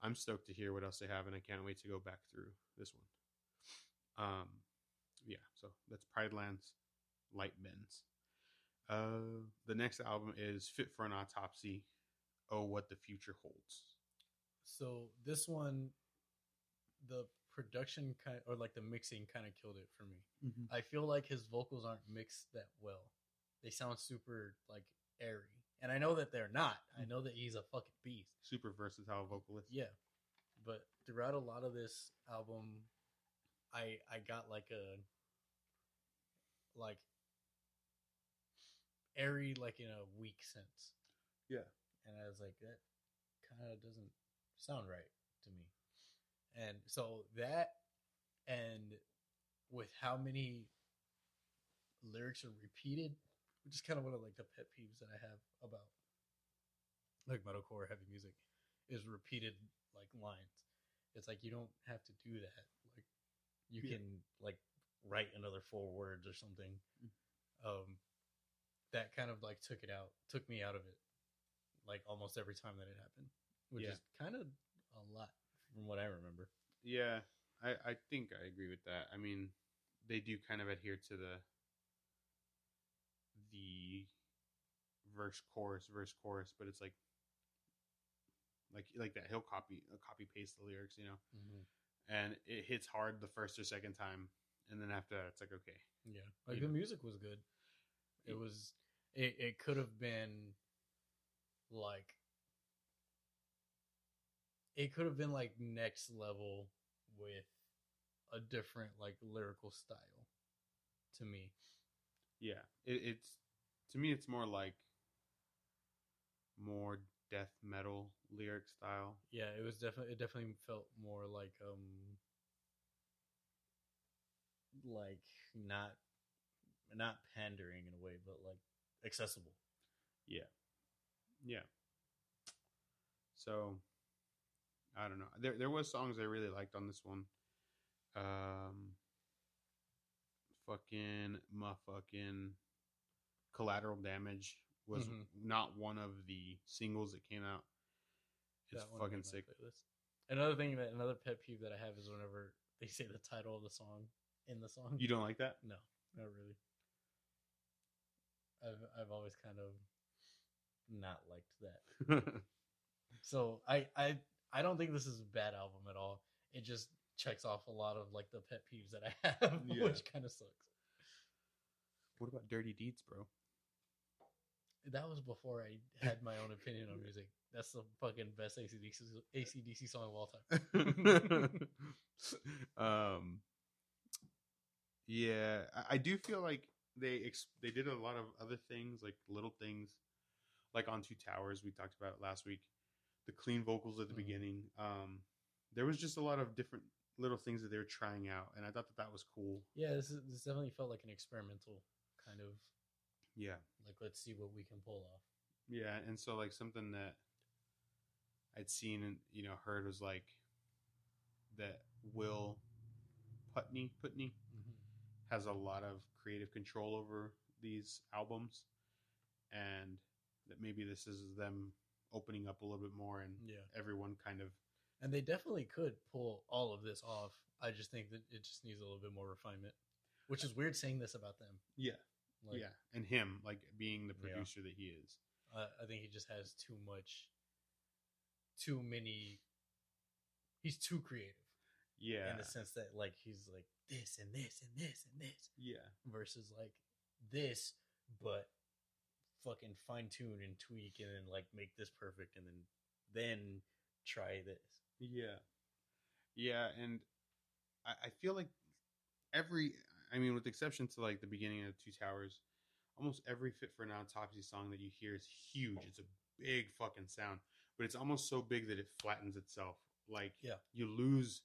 I'm stoked to hear what else they have, and I can't wait to go back through this one. Um, yeah, so that's Pridelands, Light Bends. Uh, the next album is Fit for an Autopsy. Oh, what the future holds. So this one, the production kind or like the mixing kind of killed it for me. Mm-hmm. I feel like his vocals aren't mixed that well. They sound super like airy, and I know that they're not. I mm. know that he's a fucking beast. super versatile vocalist. Yeah, but throughout a lot of this album, I I got like a like airy like in a weak sense. Yeah. and I was like that kind of doesn't sound right to me. And so that and with how many lyrics are repeated, which is kind of one of like the pet peeves that I have about like metalcore heavy music is repeated like lines. It's like you don't have to do that. Like you Yeah. can like write another four words or something. Mm. Um that kind of like took it out, took me out of it like almost every time that it happened, which Yeah. is kind of a lot from what I remember. Yeah, I, I think I agree with that. I mean, they do kind of adhere to the the verse chorus verse chorus, but it's like like like that. He'll copy copy paste the lyrics, you know, mm-hmm. and it hits hard the first or second time, and then after that, it's like okay, Yeah, like You the know. music was good. It was. It it could have been like. It could have been like next level with a different like lyrical style, to me. yeah, it, it's to me, it's more like more death metal lyric style. Yeah, it was definitely it definitely felt more like um like not not pandering in a way, but like accessible. Yeah. Yeah. So I don't know. There there was songs I really liked on this one. Um fucking motherfucking collateral damage was Mhm. not one of the singles that came out. It's fucking sick. playlist. Another thing that another pet peeve that I have is whenever they say the title of the song in the song. You don't like that? no, not really. I've I've always kind of not liked that. So I I I don't think this is a bad album at all. It just checks off a lot of like the pet peeves that I have, Yeah. which kind of sucks. what about Dirty Deeds, bro? That was before I had my own opinion on music. That's the fucking best AC/DC, AC/DC song of all time. um, yeah, I, I do feel like they ex- they did a lot of other things, like little things, like on Two Towers. We talked about it last week. The clean vocals at the Mhm. beginning. Um, there was just a lot of different little things that they were trying out, and I thought that that was cool. Yeah, this is, this definitely felt like an experimental kind of Yeah, like let's see what we can pull off. yeah, and so like something that I'd seen and you know heard was like that Will Putney Putney has a lot of creative control over these albums and that maybe this is them opening up a little bit more and Yeah, everyone kind of and they definitely could pull all of this off. I just think that it just needs a little bit more refinement, which is weird saying this about them. yeah Like, yeah and him like being the Yeah. producer that he is uh, I think he just has too much, too many. He's too creative yeah in the sense that like he's like this and this and this and this yeah versus like this, but fucking fine tune and tweak and then like make this perfect and then then try this. yeah yeah and I, I feel like every i mean with the exception to like the beginning of two towers almost every fit for an autopsy song that you hear is huge it's a big fucking sound but it's almost so big that it flattens itself like Yeah. you lose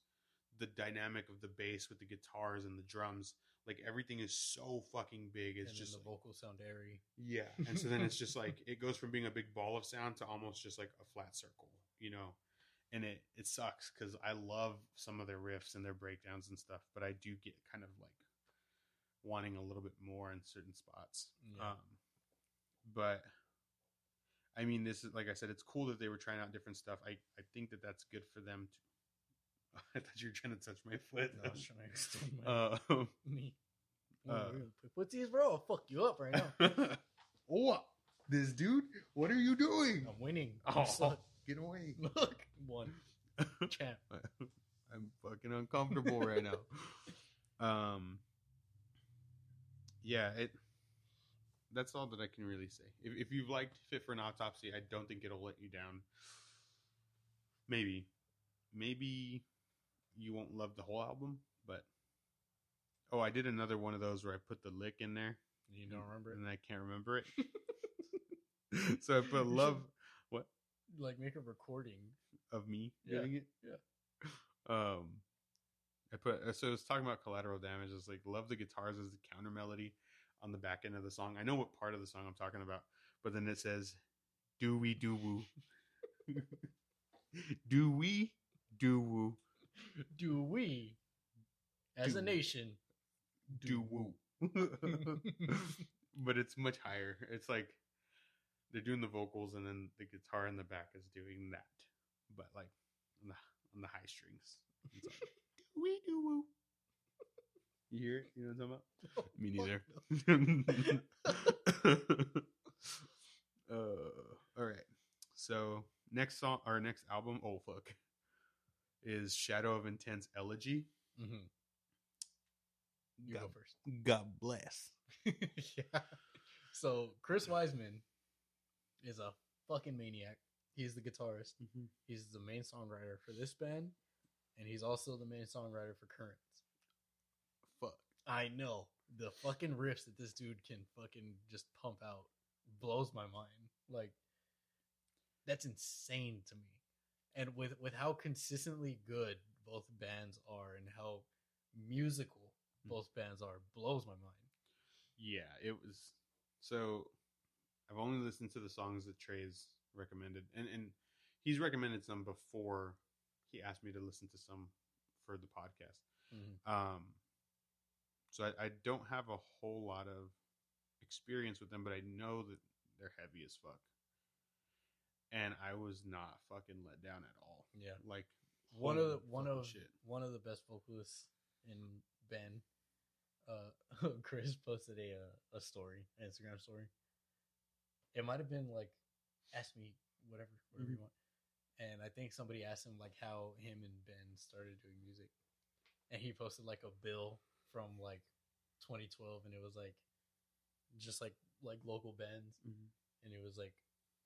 the dynamic of the bass with the guitars and the drums like everything is so fucking big it's and just the vocals sound airy. yeah and so then it's just like it goes from being a big ball of sound to almost just like a flat circle you know and it it sucks because i love some of their riffs and their breakdowns and stuff but i do get kind of like wanting a little bit more in certain spots Yeah. um but i mean this is like i said it's cool that they were trying out different stuff i i think that that's good for them to i thought you were trying to touch my foot I was trying to extend my uh, knee. uh, Oh, really? These, bro. I'll fuck you up right now. what this dude what are you doing I'm winning. Oh. Suck. get away Look, one champ. I'm fucking uncomfortable right now. Um, yeah, it. That's all that I can really say. If, if you've liked Fit for an Autopsy, I don't think it'll let you down. Maybe, maybe you won't love the whole album, but oh, I did another one of those where I put the lick in there, You don't remember it? and I can't remember it. so I put love. What? Like make a recording. of me Yeah, doing it. yeah. Um, I put so it's talking about collateral damage. It's like love the guitars as the counter melody on the back end of the song. I know what part of the song I'm talking about, but then it says, "Do we do woo? do we do woo? Do we, as Do- a nation, Do woo?" but it's much higher. It's like they're doing the vocals and then the guitar in the back is doing that, but like on the on the high strings. It's like, do we do woo? You hear it? You know what I'm talking about? Me neither. uh, all right. So next song, our next album, oh fuck, is Shadow of Intent's Elegy. Mhm. You go God, first. God bless. yeah. So Chris Wiseman is a fucking maniac. He's the guitarist. He's the main songwriter for this band, and he's also the main songwriter for Currents. Fuck. I know the fucking riffs that this dude can fucking just pump out blows my mind. Like that's insane to me. And with with how consistently good both bands are and how musical Hmm. both bands are blows my mind. Yeah, it was. So I've only listened to the songs that Tre's recommended, and and he's recommended some before he asked me to listen to some for the podcast. Um, so I, I don't have a whole lot of experience with them, but I know that they're heavy as fuck. And I was not fucking let down at all. Yeah. Like one of the, one of shit. one of the best vocalists in Ben. Uh, Chris posted a uh, a story, an Instagram story it might have been like ask me whatever whatever Mhm. you want and i think somebody asked him like how him and ben started doing music and he posted like a bill from like 2012 and it was like just like like local bands Mhm. and it was like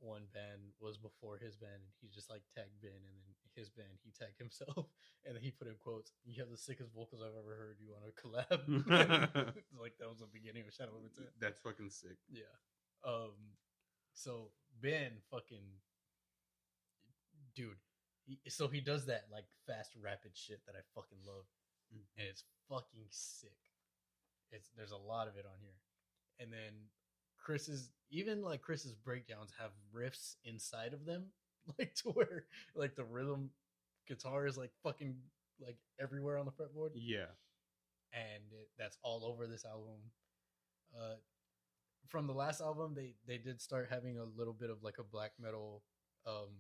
one band was before his band and he just like tagged ben and then his band he tagged himself and then he put in quotes you have the sickest vocals i've ever heard you want to collab like that was the beginning of shadow limited That's fucking sick. yeah. Um. So Ben, fucking dude. He, so he does that like fast, rapid shit that I fucking love, Mhm. and it's fucking sick. It's there's a lot of it on here, and then Chris's even like Chris's breakdowns have riffs inside of them, like to where like the rhythm guitar is like fucking like everywhere on the fretboard Yeah. and it, that's all over this album. Uh, from the last album, they they did start having a little bit of like a black metal um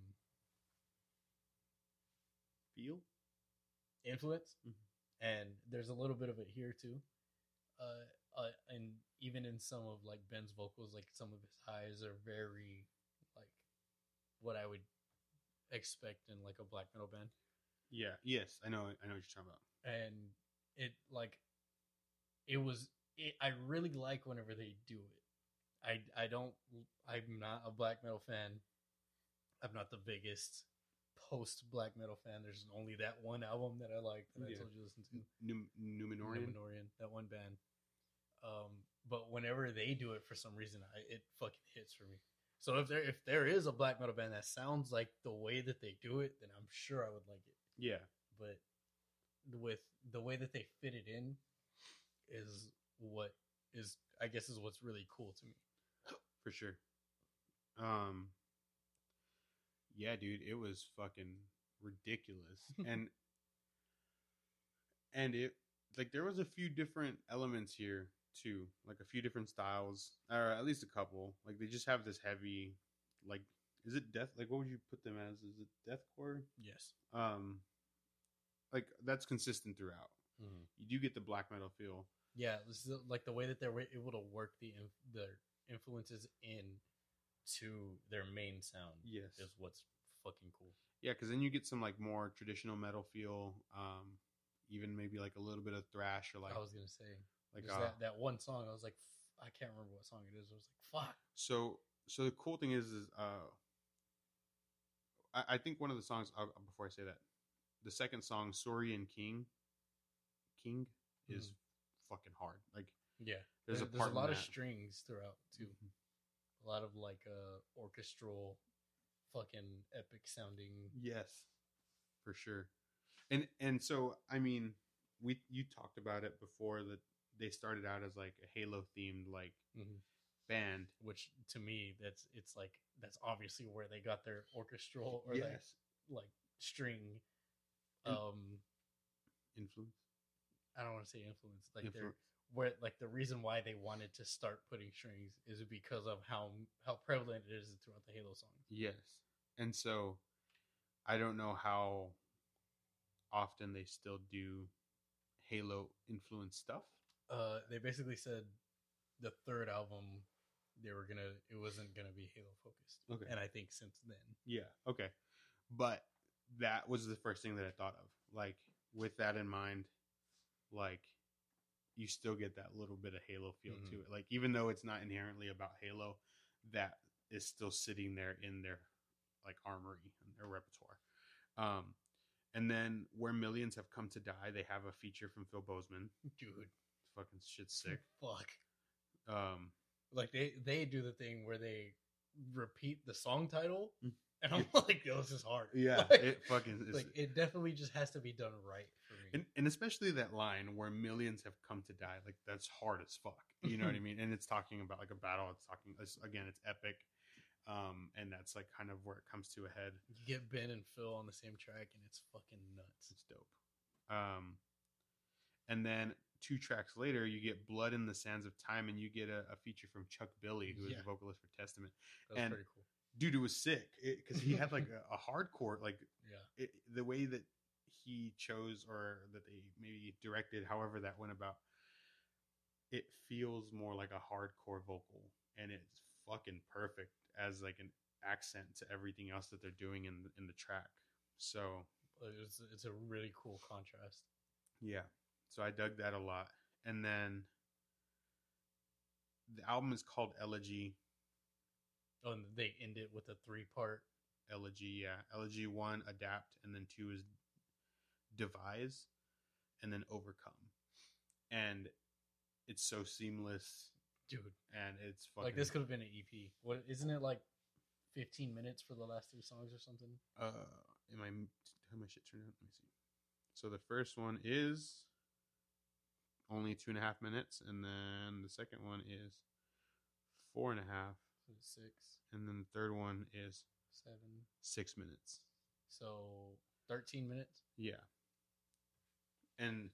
Feel? influence, Mhm. and there's a little bit of it here too. Uh, uh, and even in some of like Ben's vocals, like some of his highs are very like what I would expect in like a black metal band. Yeah. Yes. I know. I know what you're talking about. and it like it was it, i really like whenever they do it i i don't i'm not a black metal fan i'm not the biggest post black metal fan there's only that one album that i like that Yeah. i told you to listen to Num- Numenorean. Numenorean, that one band um but whenever they do it for some reason I, it fucking hits for me so if there if there is a black metal band that sounds like the way that they do it then i'm sure i would like it Yeah. but with the way that they fit it in is what is I guess is what's really cool to me. For sure. Um. Yeah, dude, it was fucking ridiculous, and and it like there was a few different elements here too, like a few different styles, or at least a couple. Like they just have this heavy, like, is it death? Like, what would you put them as? Is it deathcore? Yes. Um, like that's consistent throughout. You do get the black metal feel. Yeah, this is like the way that they're able to work the in- their influences in to their main sound Yes. is what's fucking cool. Yeah, because then you get some like more traditional metal feel, um, even maybe like a little bit of thrash or like I was gonna say like uh, that that one song. I was like, I can't remember what song it is. I was like, fuck. so. So the cool thing is, is uh, I, I think one of the songs uh, before I say that, the second song, Saurian King, King is fucking hard. Like Yeah, there's there- a there's a lot of strings throughout too. Mhm. A lot of like uh orchestral, fucking epic sounding. Yes, for sure. And and so I mean, we you talked about it before that they started out as like a Halo themed like Mhm. band. which to me that's it's like that's obviously where they got their orchestral or like yes, like string um influence. i don't want to say influence like Influence. where like the reason why they wanted to start putting strings is because of how how prevalent it is throughout the halo songs Yes, and so I don't know how often they still do Halo influence stuff. Uh they basically said the third album they were gonna it wasn't gonna be halo focused Okay. and i think since then Yeah. Okay. But that was the first thing that I thought of. Like with that in mind, like you still get that little bit of Halo feel Mhm. to it. Like even though it's not inherently about Halo, that is still sitting there in their like armory and their repertoire. Um and then where millions have come to die, they have a feature from Phil Bozeman. dude Fucking shit's sick. fuck. Um like they they do the thing where they repeat the song title Mm. and i'm like yo this is hard. Yeah, like, it fucking is like it definitely just has to be done right for me. And, and especially that line where millions have come to die like that's hard as fuck. You know what i mean? And it's talking about like a battle. It's talking it's, again it's epic. Um and that's like kind of where it comes to a head. You get ben and phil on the same track and it's fucking nuts. It's dope. Um and then two tracks later you get blood in the sands of time and you get a, a feature from chuck billy who is Yeah. the vocalist for testament that's And- pretty cool dude it was sick because he had like a, a hardcore like yeah it, the way that he chose or that they maybe directed however that went about it feels more like a hardcore vocal and it's fucking perfect as like an accent to everything else that they're doing in the, in the track. So It's it's a really cool contrast. yeah, so I dug that a lot. And then the album is called Elegy. Oh, and they end it with a three part. Elegy, yeah, Elegy one, Adapt, and then two is Devise, and then Overcome. And it's so seamless, Dude, and it's fucking like this could have been an EP. What isn't it like? Fifteen minutes for the last three songs or something. uh am i how my shit turned out let me see so the first one is only two and a half minutes and then the second one is four and a half So Six, and then the third one is seven, six minutes. So thirteen minutes. yeah. And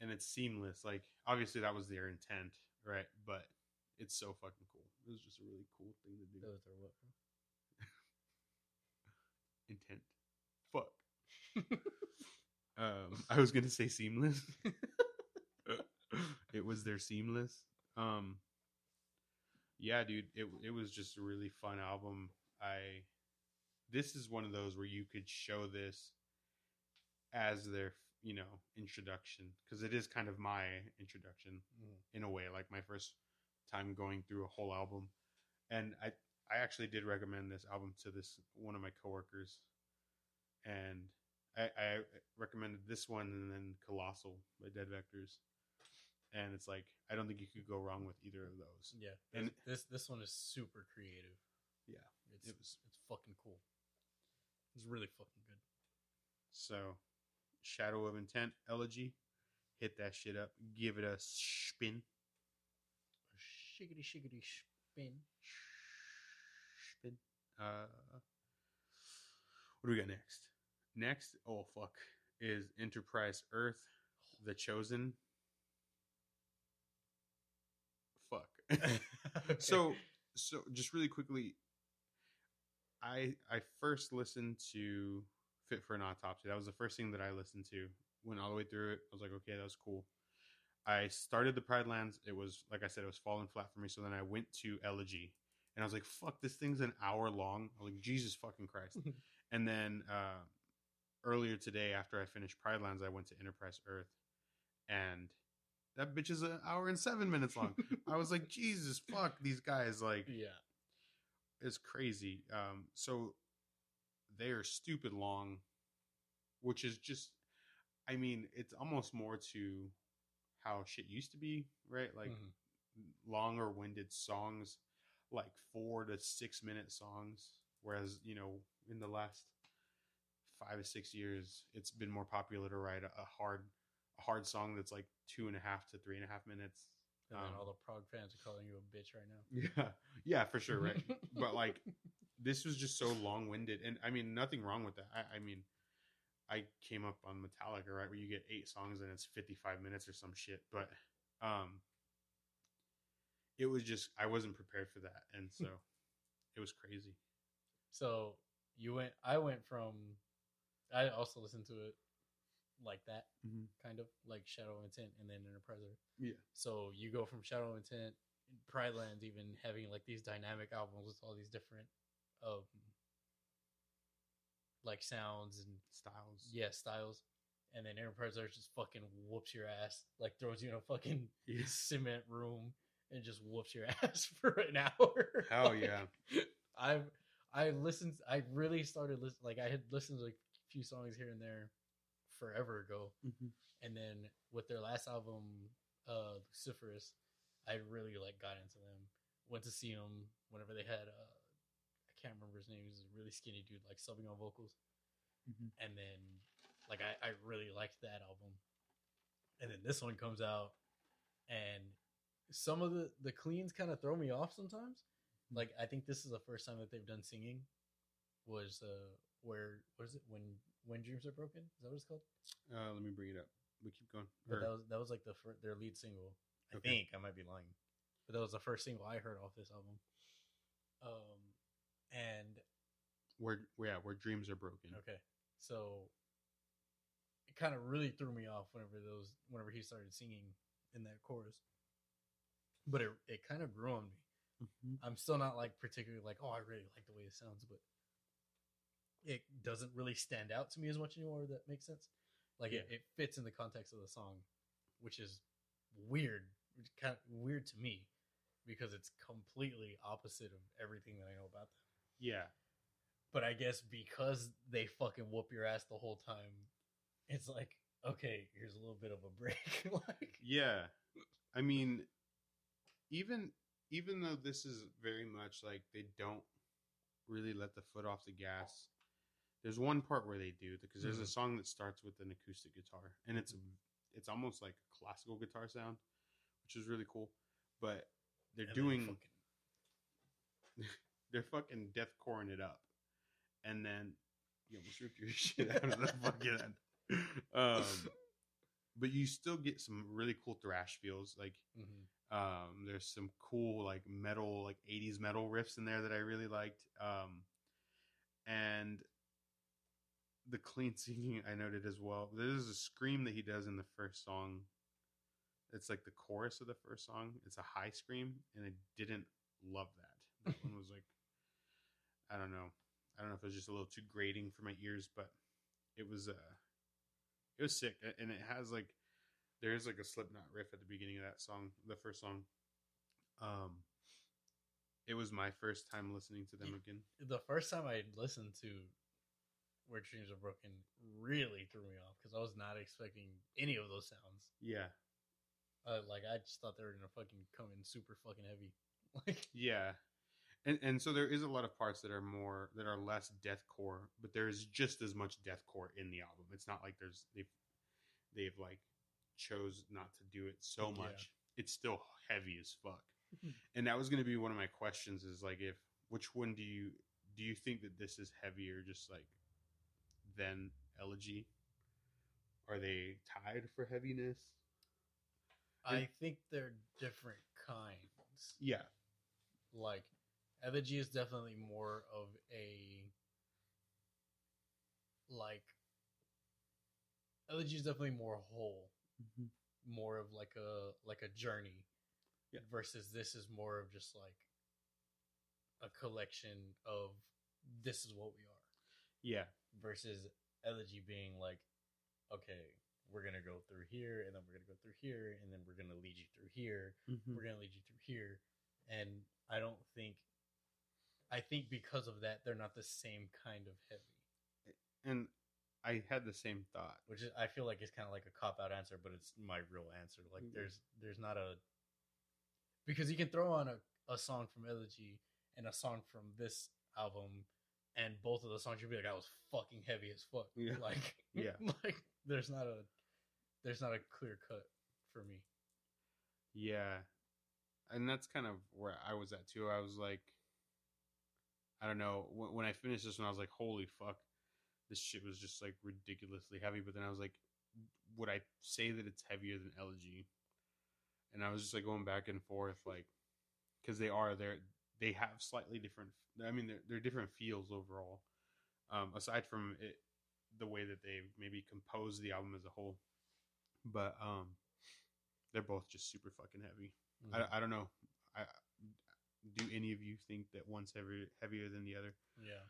and it's seamless like obviously that was their intent right? But it's so fucking cool. It was just a really cool thing to do. That was their what? intent. Fuck um i was gonna say seamless. It was their seamless. Um yeah dude it, it was just a really fun album. I this is one of those where you could show this as their you know introduction because it is kind of my introduction Mm. in a way like my first time going through a whole album. And i i actually did recommend this album to this one of my coworkers. And i i recommended this one and then colossal by dead vectors and it's like i don't think you could go wrong with either of those Yeah, And- this this one is super creative. Yeah, it's it was- it's fucking cool. It's really fucking good. so shadow of intent elegy hit that shit up give it a spin Shiggity shiggity spin. spin uh what do we got next next oh fuck is enterprise earth the chosen. Fuck. So so just really quickly i i first listened to fit for an autopsy. That was the first thing that i listened to. Went all the way through it. I was like okay that was cool. I started the Pridelands. It was like i said it was falling flat for me. So then i went to elegy and i was like fuck this thing's an hour long. I was like jesus fucking christ. And then uh earlier today after i finished Pridelands i went to enterprise earth and that bitch is an hour and seven minutes long I was like, Jesus fuck, these guys like yeah, it's crazy. Um, so they are stupid long, which is just, I mean, it's almost more to how shit used to be, right? Like Mhm. longer winded songs, like four to six minute songs. Whereas you know, in the last five or six years, it's been more popular to write a, a hard, a hard song that's like two and a half to three and a half minutes. and then Um, all the prog fans are calling you a bitch right now. Yeah, yeah, for sure, right? but like this was just so long winded, and I mean nothing wrong with that. I, I mean, I came up on Metallica, right, where you get eight songs and it's fifty five minutes or some shit, but um, it was just I wasn't prepared for that, and so it was crazy. So you went. I went from. I also listened to it like that, Mhm. kind of like Shadow Intent, and then Enterprise. Earth. Yeah. So you go from Shadow Intent, Pridelands, even having like these dynamic albums with all these different, um, like sounds and Styles, yeah styles, and then Enterprise Earth just fucking whoops your ass, like throws you in a fucking Yeah. cement room and just whoops your ass for an hour. Hell Like, yeah. I've I listened. I really started listening. Like I had listened to like few songs here and there forever ago, Mhm. and then with their last album, uh, Luciferus, I really like got into them. Went to see them whenever they had. Uh, I can't remember his name. He's a really skinny dude, like subbing on vocals. Mhm. And then, like I, I really liked that album. And then this one comes out, and some of the the cleans kind of throw me off sometimes. Mhm. Like I think this is the first time that they've done singing. Was uh where what is it when when dreams are broken? Is that what it's called? Uh, let me bring it up. We keep going. But that was that was like the fir- their lead single. I Okay. think I might be lying, but that was the first single I heard off this album. Um, and where, yeah, where dreams are broken. okay, so it kind of really threw me off whenever those whenever he started singing in that chorus. But it it kind of grew on me. I'm still not like particularly like, oh, I really like the way it sounds, but it doesn't really stand out to me as much anymore. That makes sense. Like it, Yeah. it fits in the context of the song, which is weird, kind of weird to me because it's completely opposite of everything that I know about them. Yeah. But I guess because they fucking whoop your ass the whole time, it's like, okay, here's a little bit of a break. like, Yeah. I mean, even even though this is very much like they don't really let the foot off the gas. There's one part where they do because there's a Mhm. song that starts with an acoustic guitar and it's it's almost like a classical guitar sound, which is really cool. But they're and doing fucking- they're fucking deathcoring it up, and then you almost ripped your shit out of the fucking end. Um, but you still get some really cool thrash feels. Like Mhm. um, there's some cool like metal, like '80s metal riffs in there that I really liked. Um, and the clean singing I noted as well. There's a scream that he does in the first song. It's like the chorus of the first song. It's a high scream, and I didn't love that. That one was like, I don't know. I don't know if it was just a little too grating for my ears, but it was uh, it was sick, and it has like there is like a Slipknot riff at the beginning of that song, the first song. Um, it was my first time listening to them again. the first time I listened to Where Dreams Are Broken really threw me off because I was not expecting any of those sounds. Yeah, Uh, like I just thought they were gonna fucking come in super fucking heavy. Like yeah, and and so there is a lot of parts that are more that are less deathcore, but there is just as much deathcore in the album. It's not like there's they've they've like chose not to do it so Yeah. much. It's still heavy as fuck. And that was going to be one of my questions is like if which one do you do you think that this is heavier just like than elegy are they tied for heaviness I think they're different kinds. yeah Like Elegy is definitely more of a like Elegy is definitely more whole, mm-hmm. more of like a like a journey. Yeah. Versus this is more of just like a collection of this is what we are. yeah versus elegy being like, okay, we're gonna go through here, and then we're gonna go through here, and then we're gonna lead you through here. Mm-hmm. We're gonna lead you through here, and I don't think, I think because of that, they're not the same kind of heavy. and i had the same thought Which is, I feel like it's kind of like a cop out answer, but it's my real answer. Like Mhm. there's there's not a because you can throw on a, a song from Elegy and a song from this album, and both of the songs you'll be like, I was fucking heavy as fuck. Yeah. Like Yeah. like there's not a there's not a clear cut for me. yeah and that's kind of where i was at too i was like i don't know when, when i finished this one i was like holy fuck this shit was just like ridiculously heavy but then i was like would i say that it's heavier than elegy and i was just like going back and forth like because they are they're they have slightly different i mean they're, they're different feels overall. Um aside from it the way that they maybe compose the album as a whole. But um they're both just super fucking heavy. I, I don't know. I do any of you think that one's heavier heavier than the other? Yeah,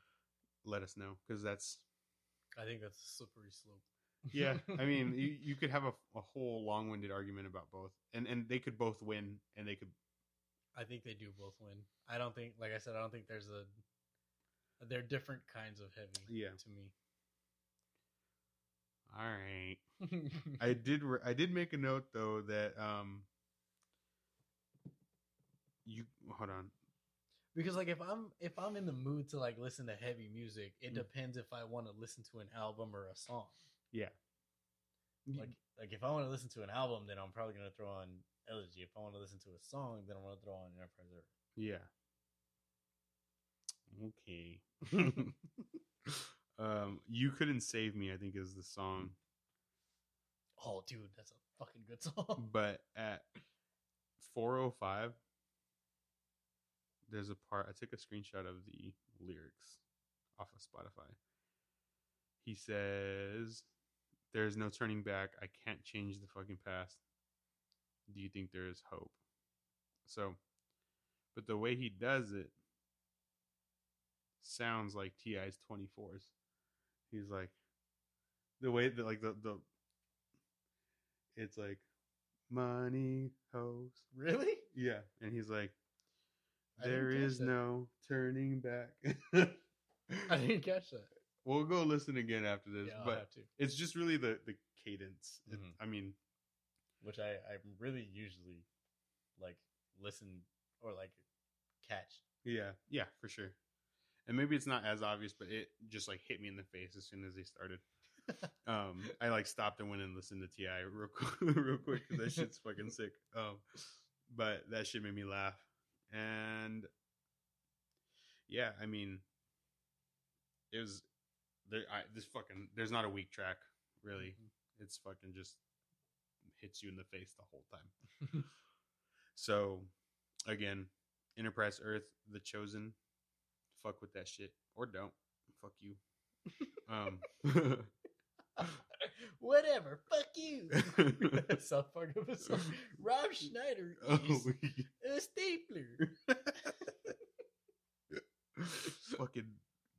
let us know because that's I think that's a slippery slope. yeah i mean you, you could have a, a whole long-winded argument about both. And and they could both win and they could I think they do both win. I don't think, like I said, I don't think there's a. They're different kinds of heavy. Yeah. To me. all right i did re- i did make a note though that um you hold on because like if I'm if I'm in the mood to like listen to heavy music, it Mm. depends if I want to listen to an album or a song. yeah Like like if I want to listen to an album, then I'm probably gonna throw on Elegy. If I want to listen to a song, then I'm gonna throw on Enterprise Earth. Yeah. Okay. um, you couldn't save me. I think is the song, Oh, dude, that's a fucking good song. but at four oh five, there's a part. I took a screenshot of the lyrics off of Spotify. He says, "There's no turning back. I can't change the fucking past. Do you think there is hope?" So, but the way he does it sounds like T.I.'s 24s. He's like the way that like the the it's like money hoes. Really? Yeah, and he's like there is that. no turning back. I didn't catch that. we'll go listen again after this, Yeah, but have to. it's just really the the cadence. It- Mhm. I mean, Which I I really usually like listen or like catch. yeah, yeah, for sure. And maybe it's not as obvious, but it just like hit me in the face as soon as they started. um, I like stopped and went and listened to T.I. real quick, real quick because that shit's fucking sick. Um, but that shit made me laugh, and yeah, I mean, it was there. I this fucking there's not a weak track really. It's fucking just hits you in the face the whole time. so, again, Enterprise Earth, The Chosen, fuck with that shit or don't. Fuck you. Um, Whatever. Fuck you. South Park episode. Rob Schneider oh, is a stapler. fucking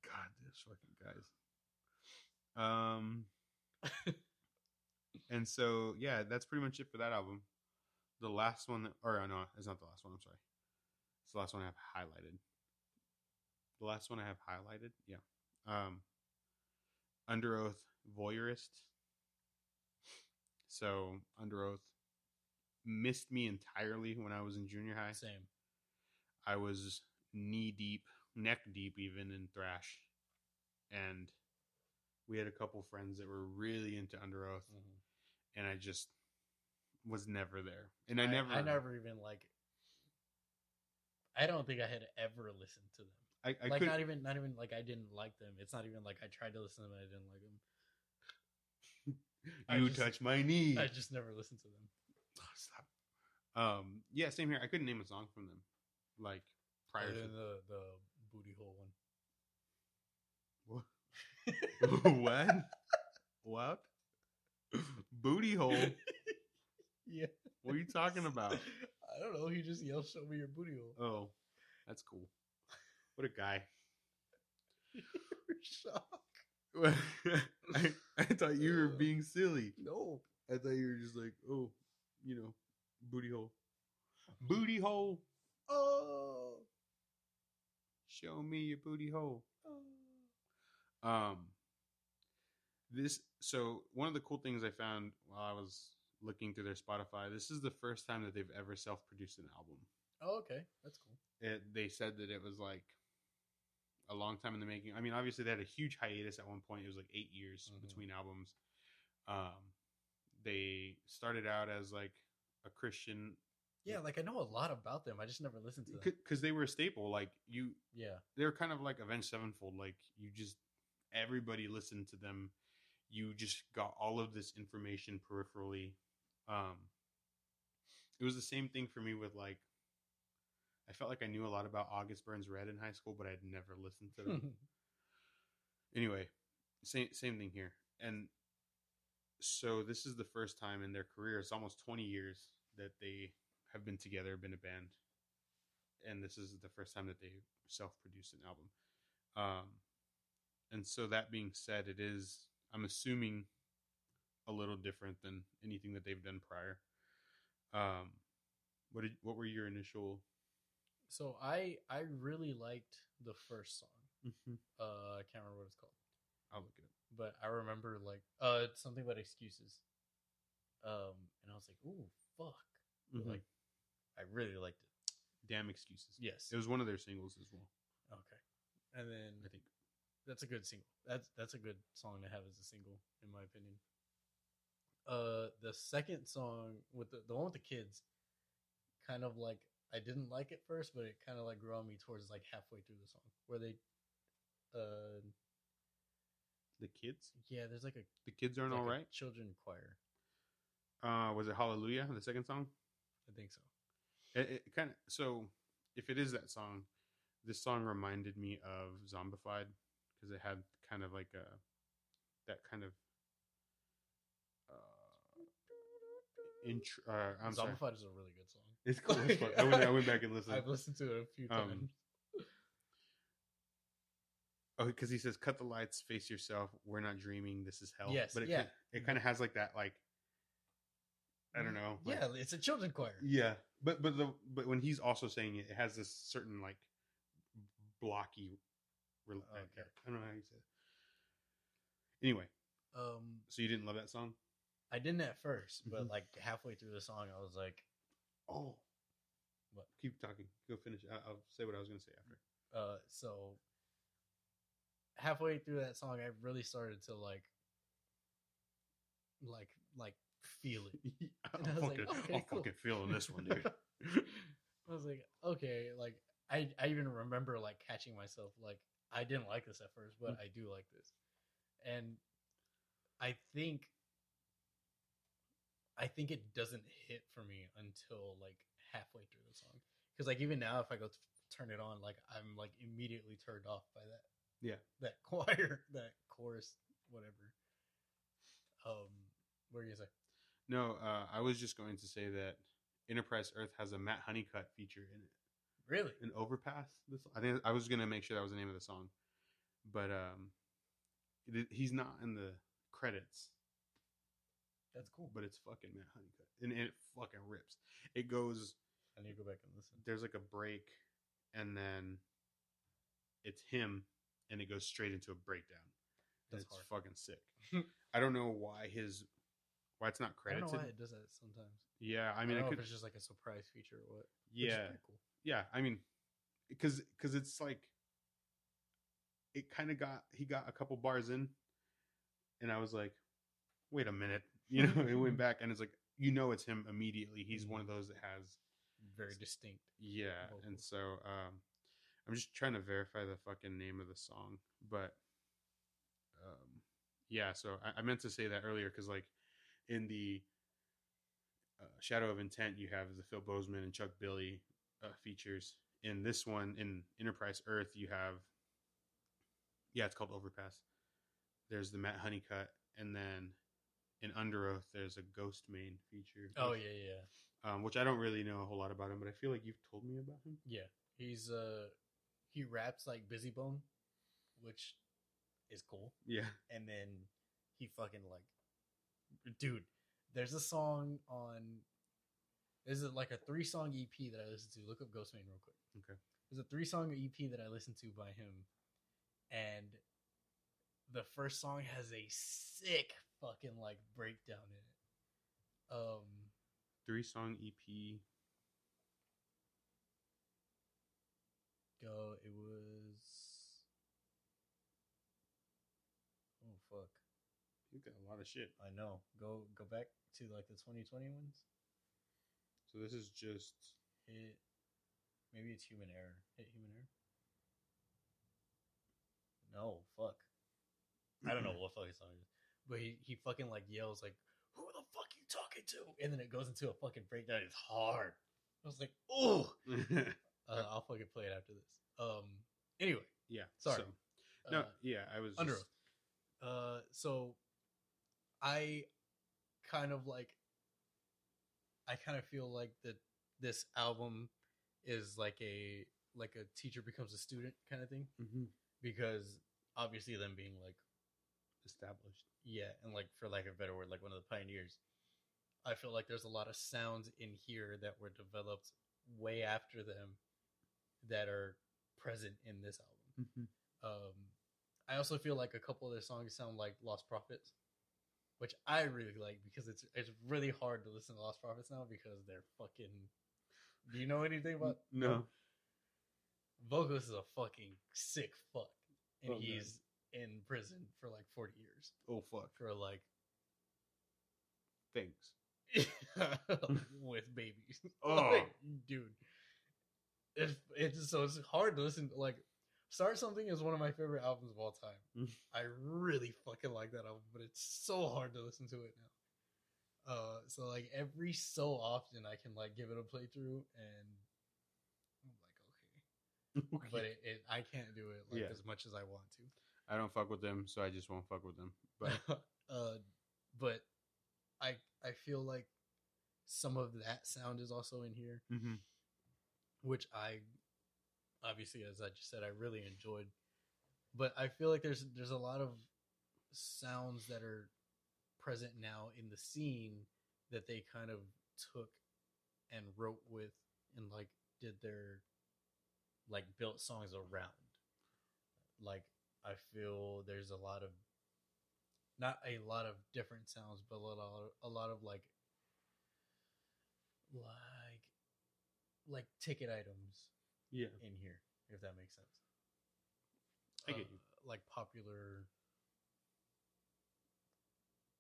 god, this fucking guys. Um, and so yeah, that's pretty much it for that album. The last one, that, or uh, no, it's not the last one. I'm sorry. It's the last one I have highlighted. The last one I have highlighted, yeah. Um, Underoath, Voyeurist. So Underoath missed me entirely when I was in junior high. Same. I was knee deep, neck deep, even in thrash, and we had a couple friends that were really into Underoath, and I just was never there. And I, never, I never even like. I don't think I had ever listened to them. I, I like could not even, not even like I didn't like them. It's not even like I tried to listen to them and I didn't like them. You just- touch my knee. I just never listened to them. Oh, stop. Um, yeah, same here. I couldn't name a song from them, like prior Other to the the booty hole one. what? what? What? Booty hole. yeah. What are you talking about? I don't know. He just yelled, "Show me your booty hole." Oh, that's cool. What a guy. Shock. I, I thought you were being silly. No. I thought you were just like, oh, you know, booty hole. Booty hole. Oh. Show me your booty hole. oh. Um, this so one of the cool things I found while I was looking through their Spotify. This is the first time that they've ever self-produced an album. Oh, okay. That's cool. It, they said that it was like a long time in the making. I mean, obviously they had a huge hiatus at one point. It was like eight years Mhm. between albums. Um, they started out as like a Christian Yeah, like I know a lot about them. I just never listened to them. because they were a staple. Like you, Yeah. they were kind of like Avenged Sevenfold. Like you just everybody listened to them. You just got all of this information peripherally. Um, it was the same thing for me with like. I felt like I knew a lot about August Burns Red in high school, but I'd never listened to them. anyway, same same thing here. And so this is the first time in their career, it's almost 20 years that they have been together, been a band. And this is the first time that they self-produced an album. Um and so that being said, it is I'm assuming a little different than anything that they've done prior. Um what did what were your initial so I I really liked the first song. Mm-hmm. Uh, I can't remember what it's called, I'll look it up. but I remember like uh it's something about excuses. Um, and I was like, ooh, fuck. Mhm. Like, I really liked it. Damn excuses. Yes. It was one of their singles as well, okay. And then I think. That's a good single. That's that's a good song to have as a single, in my opinion. Uh, the second song with the the one with the kids, kind of like I didn't like it first, but it kind of like grew on me towards like halfway through the song, where they, uh, The kids? yeah, there's like a The kids aren't like all right. children choir. Uh, was it Hallelujah, the second song? I think so. It, it kind of so. If it is that song, this song reminded me of Zombified because it had kind of like a that kind of uh, intro. Uh, I'm sorry. Zombified is a really good song. It's cool as fuck. I went, I went back and listened. I've listened to it a few Um, times. Oh, because he says, "Cut the lights, face yourself. We're not dreaming. This is hell." Yes, but it yeah. it kind of has like that, like I don't know. like- yeah, it's a children's choir. yeah. But but the but when he's also saying it, it has this certain like blocky. Rel- Okay. I don't know how you say it. Anyway, Um, so you didn't love that song? I didn't at first, but Mhm. like halfway through the song, I was like, Oh, What? Keep talking. Go finish. I- I'll say what I was going to say after. uh, so halfway through that song, I really started to like, like, like feel it. I'm And I was like, fucking, okay, I'm cool. fucking feeling this one, dude. I was like, okay, like I I even remember like catching myself like I didn't like this at first, but Mm. I do like this. And I think I think it doesn't hit for me until like halfway through the song. Cuz like even now if I go turn it on like I'm like immediately turned off by that. Yeah. That choir, that chorus, whatever. Um what are you say? no, uh, I was just going to say that Enterprise Earth has a Matt Honeycutt feature in it. Really? An overpass. This I think I was gonna make sure that was the name of the song, but um, it, he's not in the credits. That's cool. But it's fucking Matt Honeycutt, and it fucking rips. It goes. I need to go back and listen. There's like a break, and then it's him, and it goes straight into a breakdown. That's it's hard. fucking sick. I don't know why his why it's not I don't credited. know why it does that sometimes. Yeah, I I mean, I, I could. if it's just like a surprise feature or what. Yeah, cool. Yeah. I mean, because because it's like it kind of got he got a couple bars in, and I was like, wait a minute, you know. it went back, and it's like you know it's him immediately. He's one of those that has Very distinct. yeah, and so um, I'm just trying to verify the fucking name of the song, but um, yeah. So I, I meant to say that earlier because like in the uh, Shadow of Intent, you have the Phil Bozeman and Chuck Billy uh, features. In this one, in Enterprise Earth, you have yeah, it's called Overpass. There's the Matt Honeycutt, and then in Underoath, there's a Ghostemane feature. Oh which- yeah, yeah, um, which I don't really know a whole lot about him, but I feel like you've told me about him. yeah. He's uh he raps like Bizzy Bone, which is cool. Yeah, And then he fucking like, dude. There's a song on. This is like a three song EP that I listen to. Look up Ghostemane real quick. Okay. There's a three song EP that I listened to by him, and the first song has a sick fucking like breakdown in it. Um, three song EP. go. It was. Oh fuck! He's got a lot of shit. I know. Go go back to like the 2020 ones. So this is just Hit. Maybe it's human error. Hit human error. No fuck. I don't know what fucking song it is, but he he fucking like yells like, "Who the fuck you talking to?" And then it goes into a fucking breakdown. It's hard. I was like, "Oh." Uh, I'll fucking play it after this. Um. Anyway, yeah. Sorry. So, no, uh, yeah, I was Under just-. Uh, so I kind of like, I kind of feel like that this album is like a like a teacher becomes a student kind of thing Mhm. because obviously them being like established. yeah and like for lack of a better word like one of the pioneers i feel like there's a lot of sounds in here that were developed way after them that are present in this album Mhm. um, I also feel like a couple of their songs sound like Lostprophets, which I really like because it's it's really hard to listen to Lostprophets now because they're fucking. Do you know anything about? No. Vocalist is a fucking sick fuck, and Oh, he's in prison for like forty years Oh fuck. for like things with babies. Oh. Like, dude, it's it's so it's hard to listen. To, like, Start Something is one of my favorite albums of all time. Mm. I really fucking like that album, but it's so hard to listen to it now. Uh, so like every so often, I can like give it a playthrough, and I'm like, okay, but it, it I can't do it like Yeah. as much as I want to. I don't fuck with them, so I just won't fuck with them. But uh, but I I feel like some of that sound is also in here, Mm-hmm. which I obviously, as I just said, I really enjoyed. But I feel like there's there's a lot of sounds that are present now in the scene that they kind of took and wrote with and like did their like built songs around. Like I feel there's a lot of not a lot of different sounds, but a lot of, a lot of like like like ticket items Yeah. in here, if that makes sense. I get you. Uh, Like popular.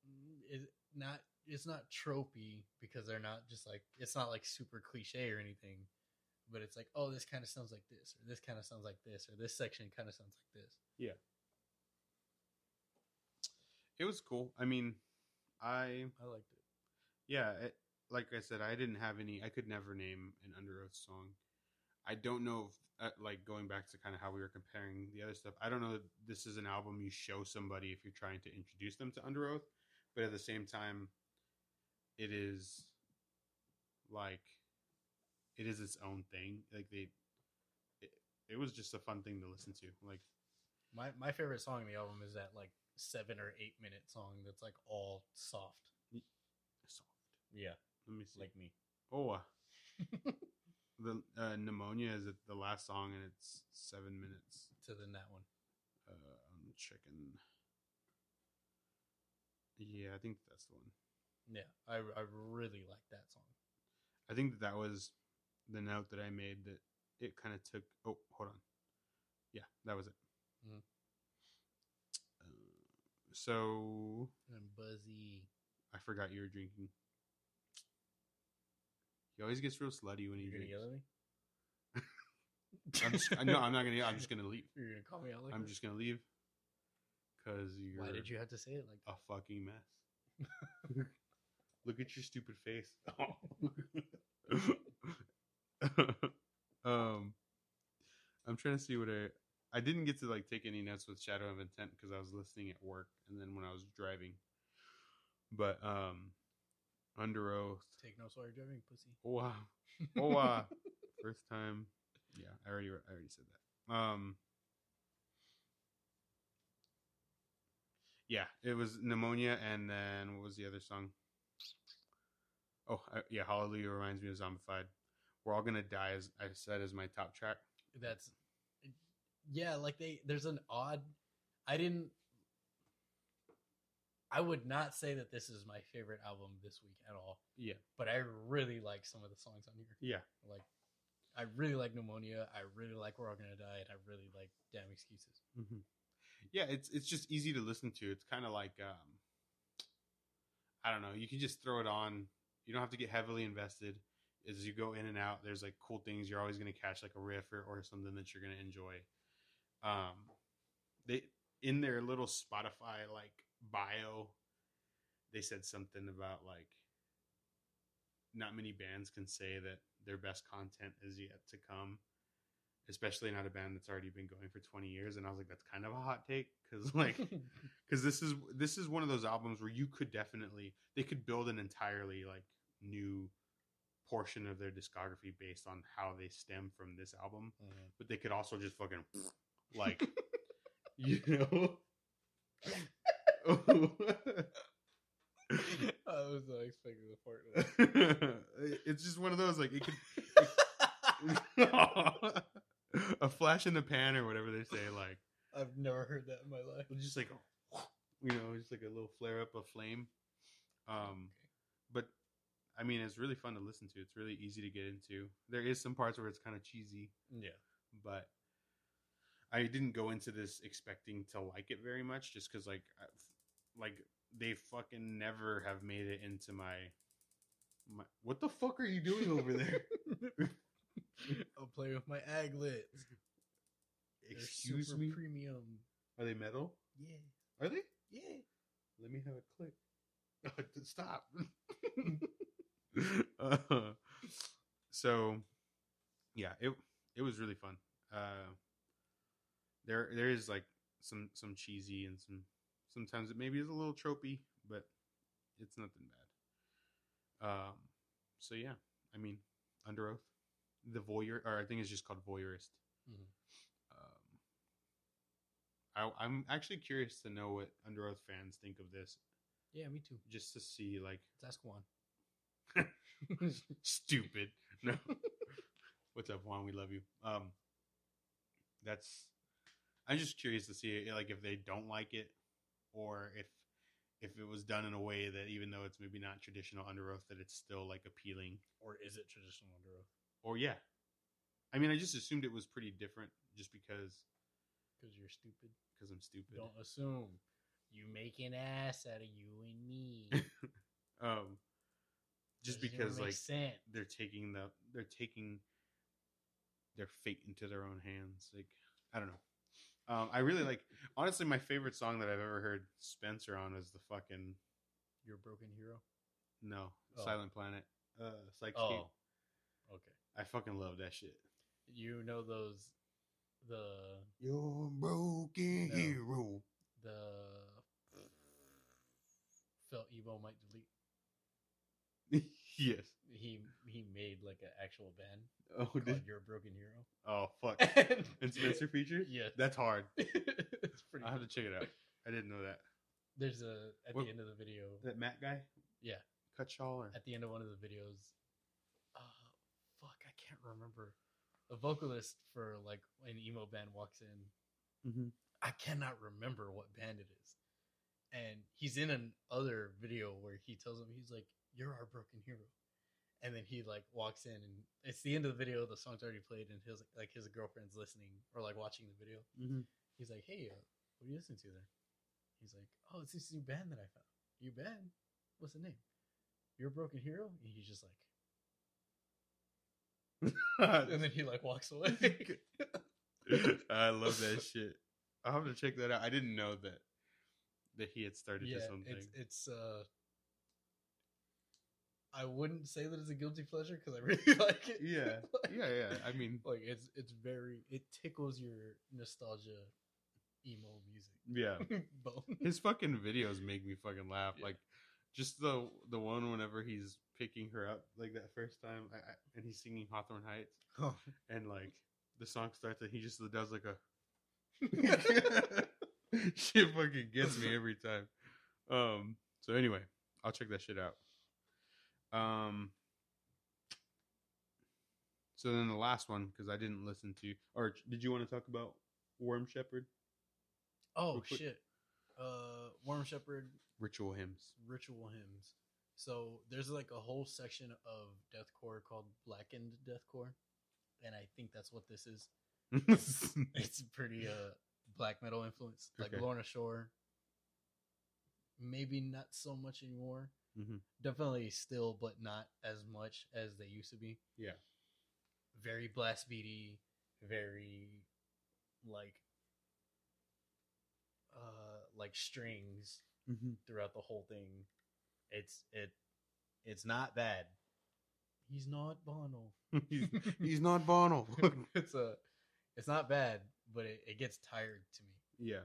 Mm, It not it's not tropey because they're not just like it's not like super cliche or anything, but it's like oh this kind of sounds like this or this kind of sounds like this or this section kind of sounds like this. Yeah. It was cool. I mean, I I liked it. yeah, it, like I said, I didn't have any. I could never name an Underoath song. I don't know if, uh, like, going back to kind of how we were comparing the other stuff. I don't know. This is an album you show somebody if you're trying to introduce them to Underoath, but at the same time, it is like it is its own thing. Like they, it, it was just a fun thing to listen to. Like My my favorite song in the album is that like seven or eight minute song that's like all soft. soft. Yeah, Let me see. like me. Oh, uh, the uh, pneumonia is it the last song and it's seven minutes. to than that one. Uh, I'm checking. Yeah, I think that's the one. Yeah, I I really like that song. I think that that was the note that I made that it kind of took. Oh, hold on. Yeah, that was it. Mhm. Uh, so And Buzzy. I forgot you were drinking. He always gets real slutty when he You're gonna drinks. yell at me? I'm just, no, I'm not gonna. I'm just gonna leave. You're gonna call me out like I'm that? just gonna leave because you're Why did you have to say it like a fucking mess. Look at your stupid face. um, I'm trying to see what I. I didn't get to like take any notes with Shadow of Intent because I was listening at work and then when I was driving. But um, Underoath. Take while you're driving, pussy. Oh wow. Oh wow. First time. Yeah, I already I already said that. Um Yeah, it was pneumonia and then what was the other song? Oh, I, yeah, Hallelujah reminds me of Zombified. We're all gonna die as I said as my top track. That's yeah, like they there's an odd I didn't I would not say that this is my favorite album this week at all, Yeah. but I really like some of the songs on here. Yeah. Like I really like Pneumonia, I really like We're All Gonna Die, and I really like Damn Excuses. hmm Yeah, it's it's just easy to listen to. It's kind of like um I don't know, you can just throw it on. You don't have to get heavily invested. As you go in and out, there's like cool things you're always going to catch like a riff or, or something that you're going to enjoy. Um they in their little Spotify like bio they said something about like not many bands can say that their best content is yet to come especially not a band that's already been going for 20 years. And i was like that's kind of a hot take because like because this is this is one of those albums where you could definitely they could build an entirely like new portion of their discography based on how they stem from this album. Mm-hmm. But they could also just fucking like you know I was not expecting the part. it's just one of those like it could a flash in the pan or whatever they say like I've never heard that in my life. just like you know just like a little flare up of flame um but i mean it's really fun to listen to it's really easy to get into there is some parts where it's kind of cheesy Yeah. but i didn't go into this expecting to like it very much just because like I, like they fucking never have made it into my my what the fuck are you doing over there I'll play with my aglets. Excuse super me Premium. are they metal Yeah. are they Yeah. let me have a click stop uh, so yeah it it was really fun uh there there is like some some cheesy and some sometimes it maybe is a little tropey but it's nothing bad um so yeah, I mean, Underoath, the voyeur, or I think it's just called voyeurist. Mhm. Um, I, I'm actually curious to know what Underoath fans think of this, Yeah, me too. just to see like Let's ask Juan. stupid. No, what's up, Juan? We love you. Um, that's. I'm just curious to see like if they don't like it, or if if it was done in a way that even though it's maybe not traditional Underoath, that it's still like appealing. Or is it traditional Underoath? Or yeah, I mean, I just assumed it was pretty different just because Because you're stupid. because I'm stupid. Don't assume. You make an ass out of you and me. Um, just because like sense. they're taking the they're taking their fate into their own hands. Like I don't know. Um, I really like honestly my favorite song that I've ever heard Spencer on is the fucking You're a broken hero. no Oh. Silent Planet uh Psychscape. Oh, okay. I fucking love that shit. You know those the Your broken No. hero. the felt emo might delete. yes. He he made like an actual band Oh, did, You're a Broken Hero. oh fuck. and Spencer featured? Yeah, That's hard. it's pretty. I'll have to check it out. I didn't know that. There's a at What- the end of the video. That Matt guy? Yeah, Cut shawl or at the end of one of the videos. Uh, fuck, I can't remember. A vocalist for like an emo band walks in. mm-hmm. I cannot remember what band it is. And he's in an other video where he tells him he's like, "You're our broken hero," and then he like walks in and it's the end of the video. The song's already played, and his like his girlfriend's listening or like watching the video. Mm-hmm. He's like, "Hey, uh, what are you listening to there?" He's like, "Oh, it's this new band that I found. New band? What's the name? You're a broken hero." And he's just like, and then he like walks away. I love that shit. I'll have to check that out. I didn't know that that he had started yeah, this own thing. it's it's uh. I wouldn't say that it's a guilty pleasure because I really like it. Yeah, like, yeah, yeah. I mean, like it's it's very it tickles your nostalgia emo music Yeah, His fucking videos make me fucking laugh. Yeah. Like just the the one whenever he's picking her up like that first time, I, I, and he's singing Hawthorne Heights, Oh. and like the song starts and he just does like a shit fucking gets me every time. Um. So anyway, I'll check that shit out. Um. So then the last one because I didn't listen to, or did you want to talk about Worm Shepherd Oh shit! Uh, Worm Shepherd ritual hymns? ritual hymns. So there's like a whole section of deathcore called blackened deathcore, and I think that's what this is. It's pretty uh black metal influence, like Okay. Lorna Shore. Maybe not so much anymore. Mhm. Definitely still, but not as much as they used to be. Yeah. Very blast beaty, very like uh like strings Mm-hmm. throughout the whole thing. It's it it's not bad. He's not Bono. he's, he's not Bono. it's a it's not bad, but it, it gets tired to me. yeah.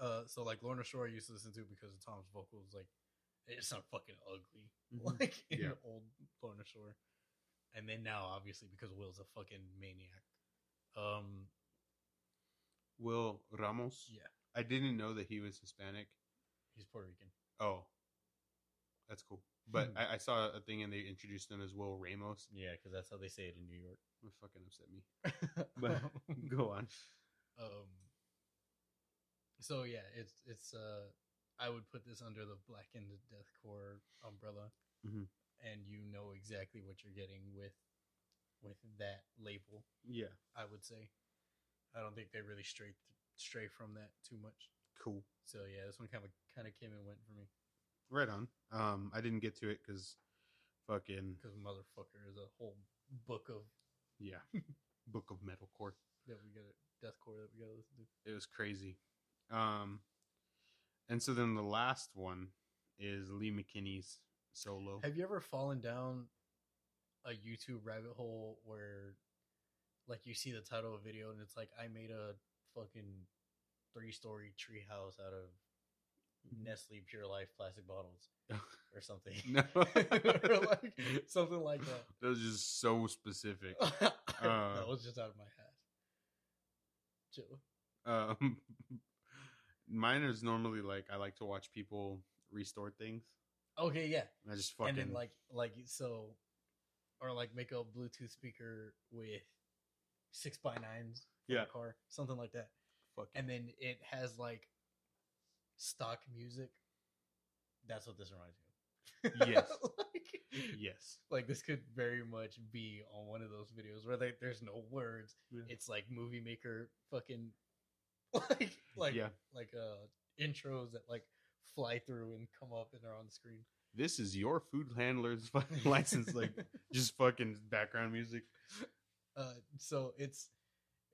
Uh so like Lorna Shore I used to listen to because of Tom's vocals, like it's not fucking ugly. Mhm. Like in Yeah. old Lorna Shore. And then now obviously because Will's a fucking maniac. Um Will Ramos. yeah, I didn't know that he was Hispanic. he's Puerto Rican. Oh, that's cool. But Hmm. I, I saw a thing and they introduced him as Will Ramos. Yeah, because that's how they say it in New York. It fucking upset me. But go on. um so yeah it's it's uh i would put this under the blackened deathcore umbrella Mhm. and you know exactly what you're getting with with that label Yeah. i would say i don't think they really strayed stray from that too much Cool. so yeah this one kind of kind of came and went for me Right on. Um, I didn't get to it because fucking because motherfucker is a whole book of yeah, Book of Metalcore. that we gotta deathcore that we gotta listen to It was crazy. Um, and so then the last one is Lee McKinney's solo. Have you ever fallen down a YouTube rabbit hole where, like, you see the title of a video and it's like, I made a fucking three story tree house out of Mhm. Nestle Pure Life plastic bottles, or something. No. or like something like that. That was just so specific. that Uh. was just out of my head. Chill. Um, mine is normally like I like to watch people restore things. Okay, yeah. I just fucking and then like like so or like make a bluetooth speaker with six by nines for Yeah. car something like that fucking and then it has like stock music that's what this reminds me of Yes. like, yes. like this could very much be on one of those videos where they, there's no words Yeah. it's like movie maker fucking like like Yeah. like uh intros that like fly through and come up and they're on the screen This is your food handler's license, like just fucking background music. uh so it's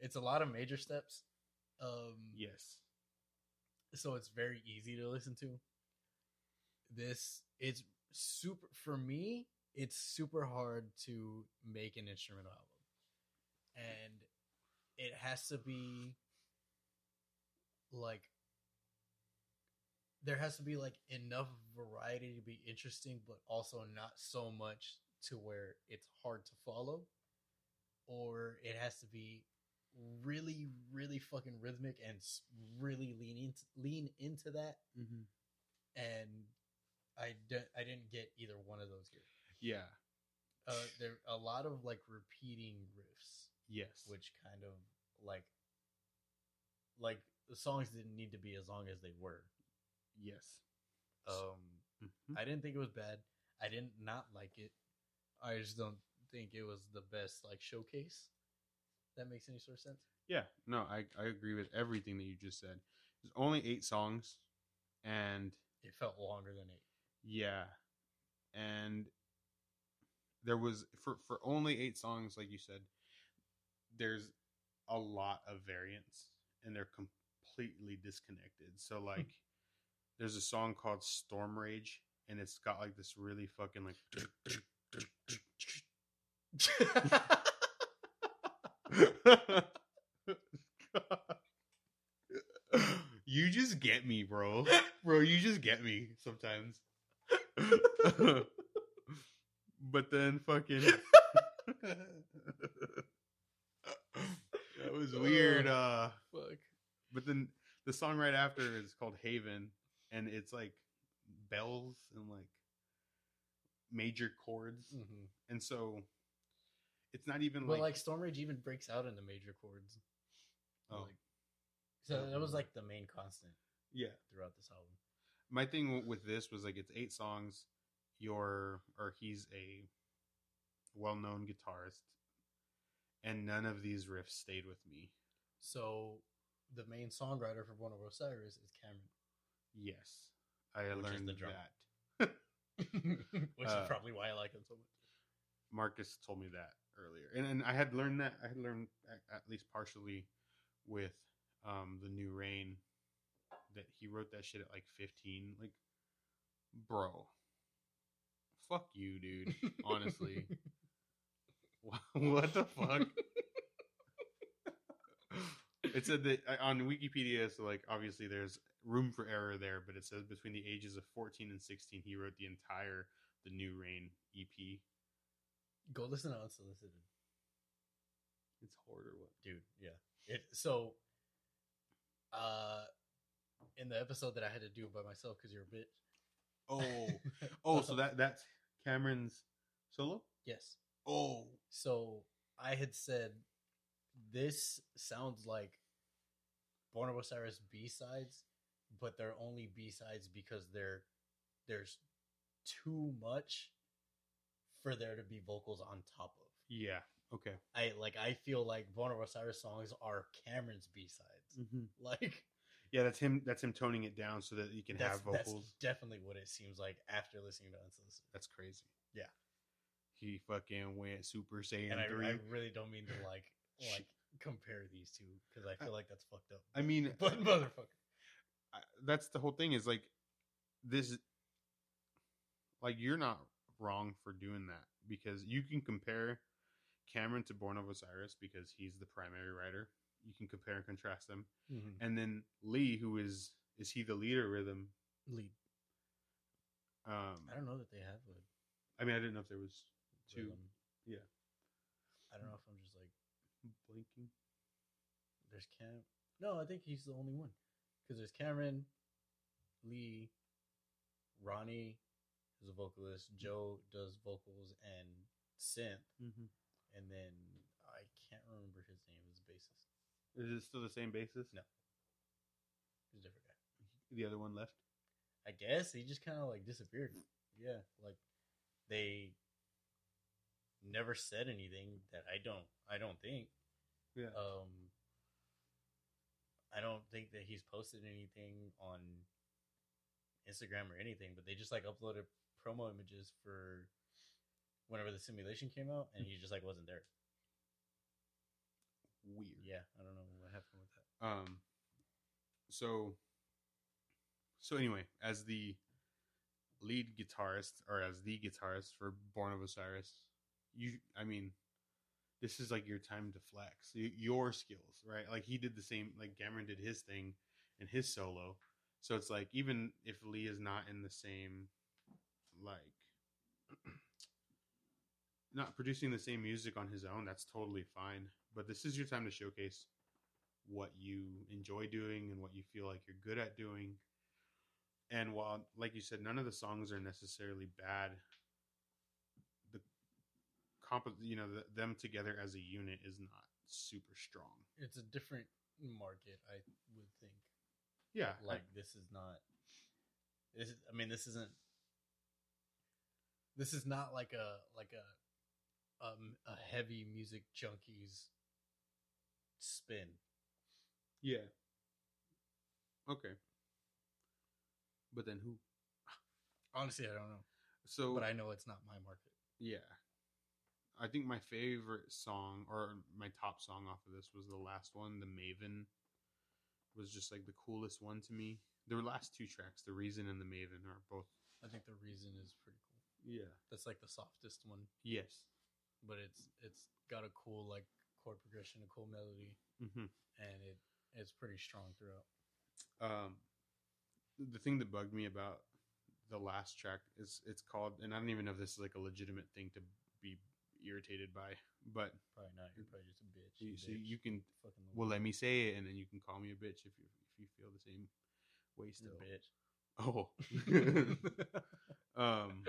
it's a lot of major steps um Yes. so it's very easy to listen to this it's super for me it's super hard to make an instrumental album and it has to be like there has to be like enough variety to be interesting but also not so much to where it's hard to follow or it has to be really really fucking rhythmic and really lean into, lean into that Mm-hmm. and I di- I didn't get either one of those here. Yeah. Uh, there a lot of like repeating riffs, Yes. which kind of like like the songs didn't need to be as long as they were. yes. Um, Mhm. I didn't think it was bad. I didn't not like it. I just don't think it was the best like showcase. That makes any sort of sense. Yeah. No, I I agree with everything that you just said. There's only eight songs, and It felt longer than eight. Yeah. And there was for for only 8 songs like you said, there's a lot of variants and they're completely disconnected. So like there's a song called Storm Rage and it's got like this really fucking like you just get me, bro. Bro, you just get me sometimes. but then fucking that was weird uh Fuck. But then the song right after is called Haven and it's like bells and like major chords. Hmm and so it's not even like, like Storm Rage even breaks out into major chords. oh. Like, so that was like the main constant yeah. throughout this album. my thing with this was like it's eight songs. You're or he's a well-known guitarist and none of these riffs stayed with me. So the main songwriter for Born of Osiris is Cameron, yes. I Which is learned the drummer. that. Which Uh, is probably why I like him so much. marcus told me that earlier. And, and i had learned that i had learned at, at least partially with um the New Reign that he wrote that shit at like 15 like bro. Fuck you dude. Honestly. What the fuck it said that uh, on wikipedia so like obviously there's room for error there but it says between the ages of 14 and 16 he wrote the entire the New Reign ep Go listen to Unsolicited, it's hard or what dude. Yeah. It so. Uh, in the episode that I had to do by myself because you're a bitch. oh oh so that that's cameron's solo yes. oh So I had said this sounds like Born of Osiris B sides, but they're only B sides because they're there's too much for there to be vocals on top of. yeah okay I like I feel like Born of Osiris songs are Cameron's B sides. Mm-hmm. Like yeah that's him that's him toning it down so that you can have vocals that's definitely what it seems like after listening to Unsolicited. That's crazy. Yeah. He fucking went Super Saiyan And I, 3. I really don't mean to like like compare these two because I feel like that's fucked up. I mean, But motherfucker. I- that's the whole thing is like this like you're not wrong for doing that because you can compare Cameron to Born of Osiris because he's the primary writer. You can compare and contrast them. And then Lee who is is he the leader rhythm? Lead. Um, I don't know that they have a I mean, I didn't know if there was two rhythm. yeah. I don't know if I'm just like blinking. there's Cam. No, I think he's the only one because there's Cameron, Lee, Ronnie, who's a vocalist. Joe does vocals and synth, Mm-hmm. and then I can't remember his name as a bassist. Is it still the same basis? No. He's a different guy. The other one left. I guess he just kind of like disappeared. Yeah, like they never said anything that I don't. I don't think. Yeah. Um, I don't think that he's posted anything on Instagram or anything, but they just like uploaded promo images for whenever the simulation came out, and he just like wasn't there. Weird. Yeah, I don't know what happened with that. Um. So. So anyway, as the lead guitarist, or as the guitarist for Born of Osiris, you, I mean, this is like your time to flex your skills, right? Like he did the same, like Cameron did his thing in his solo. So it's like even if Lee is not in the same, like, not producing the same music on his own, that's totally fine. But this is your time to showcase what you enjoy doing and what you feel like you're good at doing. And while, like you said, none of the songs are necessarily bad, comp, you know, the, them together as a unit is not super strong. It's a different market, I would think. Yeah, like this is not this is, i mean this isn't this is not like a like a um a heavy music junkies spin yeah. Okay. But then who? honestly i don't know So, but i know it's not my market Yeah. I think my favorite song or my top song off of this was the last one, The Maven. Was just like the coolest one to me. The last two tracks, The Reason and The Maven, are both. i think the reason is pretty cool Yeah. that's like the softest one Yes. but it's it's got a cool like chord progression a cool melody hmm and it it's pretty strong throughout Um, the thing that bugged me about the last track is it's called, and I don't even know if this is like a legitimate thing to be irritated by, but probably not you're probably just a bitch you, so you can fucking well let me say it, and then you can call me a bitch if you if you feel the same way still. a bitch Oh. um,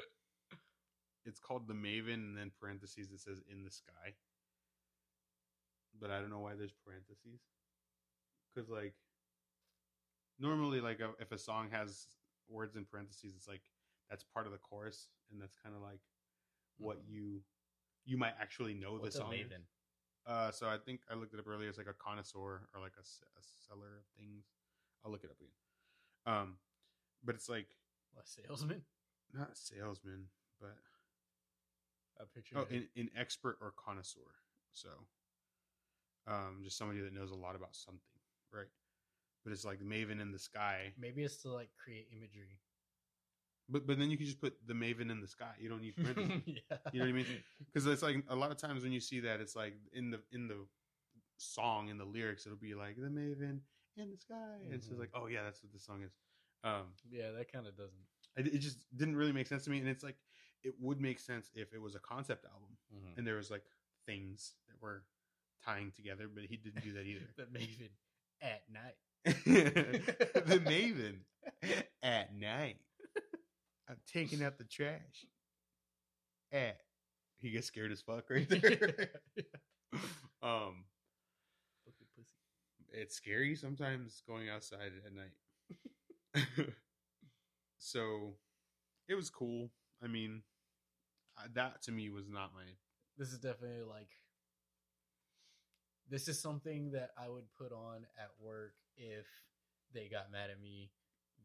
it's called the Maven, and then parentheses it says in the sky. But I don't know why there's parentheses. Because like, normally, like a, if a song has words in parentheses, it's like that's part of the chorus, and that's kind of like what Mhm. you you might actually know What's the song. is. maven Uh, so I think I looked it up earlier. It's like a connoisseur or like a, a seller of things. I'll look it up again. Um, but it's like a salesman not a salesman, but I picture oh, an, an expert or connoisseur. So, um, just somebody that knows a lot about something, right? But it's like Maven in the sky. maybe it's to like create imagery But but then you can just put the Maven in the sky. You don't need parentheses. yeah. You know what I mean? Because it's like a lot of times when you see that, it's like in the in the song in the lyrics, it'll be like the Maven in the sky, and it's Mhm. like, oh yeah, that's what the song is. Um, Yeah, that kind of doesn't. it, it just didn't really make sense to me, and it's like it would make sense if it was a concept album and there was like things that were tying together, but he didn't do that either. the Maven at night. the Maven at night. I'm taking out the trash. At he gets scared as fuck right there. um, pussy. it's scary sometimes going outside at night. so it was cool. I mean, that to me was not my This is definitely like. This is something that I would put on at work if they got mad at me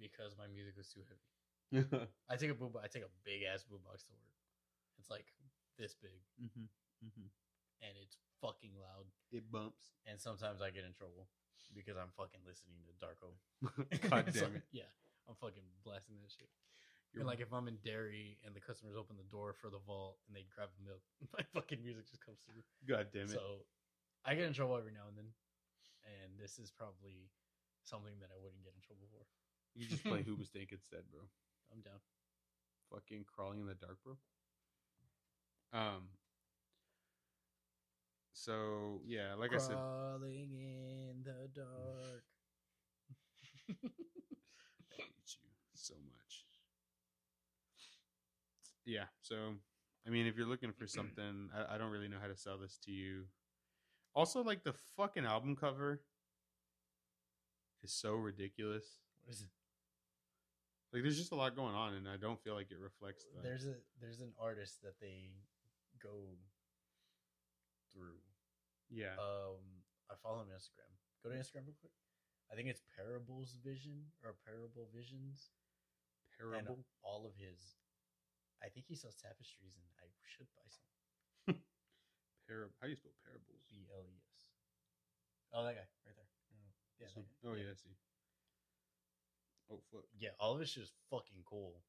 because my music was too heavy. I take a boom. I take a big ass boombox to work. It's like this big, mm-hmm. Mm-hmm. and it's fucking loud. It bumps. And sometimes I get in trouble because I'm fucking listening to Darko. God damn like- it! Yeah, I'm fucking blasting that shit. You're and like if I'm in dairy and the customers open the door for the vault and they grab milk, my fucking music just comes through. God damn it! So I get in trouble every now and then, and this is probably something that I wouldn't get in trouble for. you just play Hoobastank instead, bro. I'm down. fucking crawling in the dark, bro. Um. So yeah, like I said, Crawling in the dark. I hate you so much. Yeah, so I mean, if you're looking for something, I, I don't really know how to sell this to you. Also, like the fucking album cover is so ridiculous. What is it? Like, there's just a lot going on, and I don't feel like it reflects that. There's a there's an artist that they go through. yeah, Um, I follow him on Instagram. Go to Instagram real quick. I think it's Parables Vision or Parable Visions. And parable. all of his, I think he sells tapestries, and I should buy some. Parab- How do you spell parables? B L E S. Oh, that guy right there. No. Yeah. So- oh yeah, I see. Oh fuck. Yeah, all of it's just fucking cool.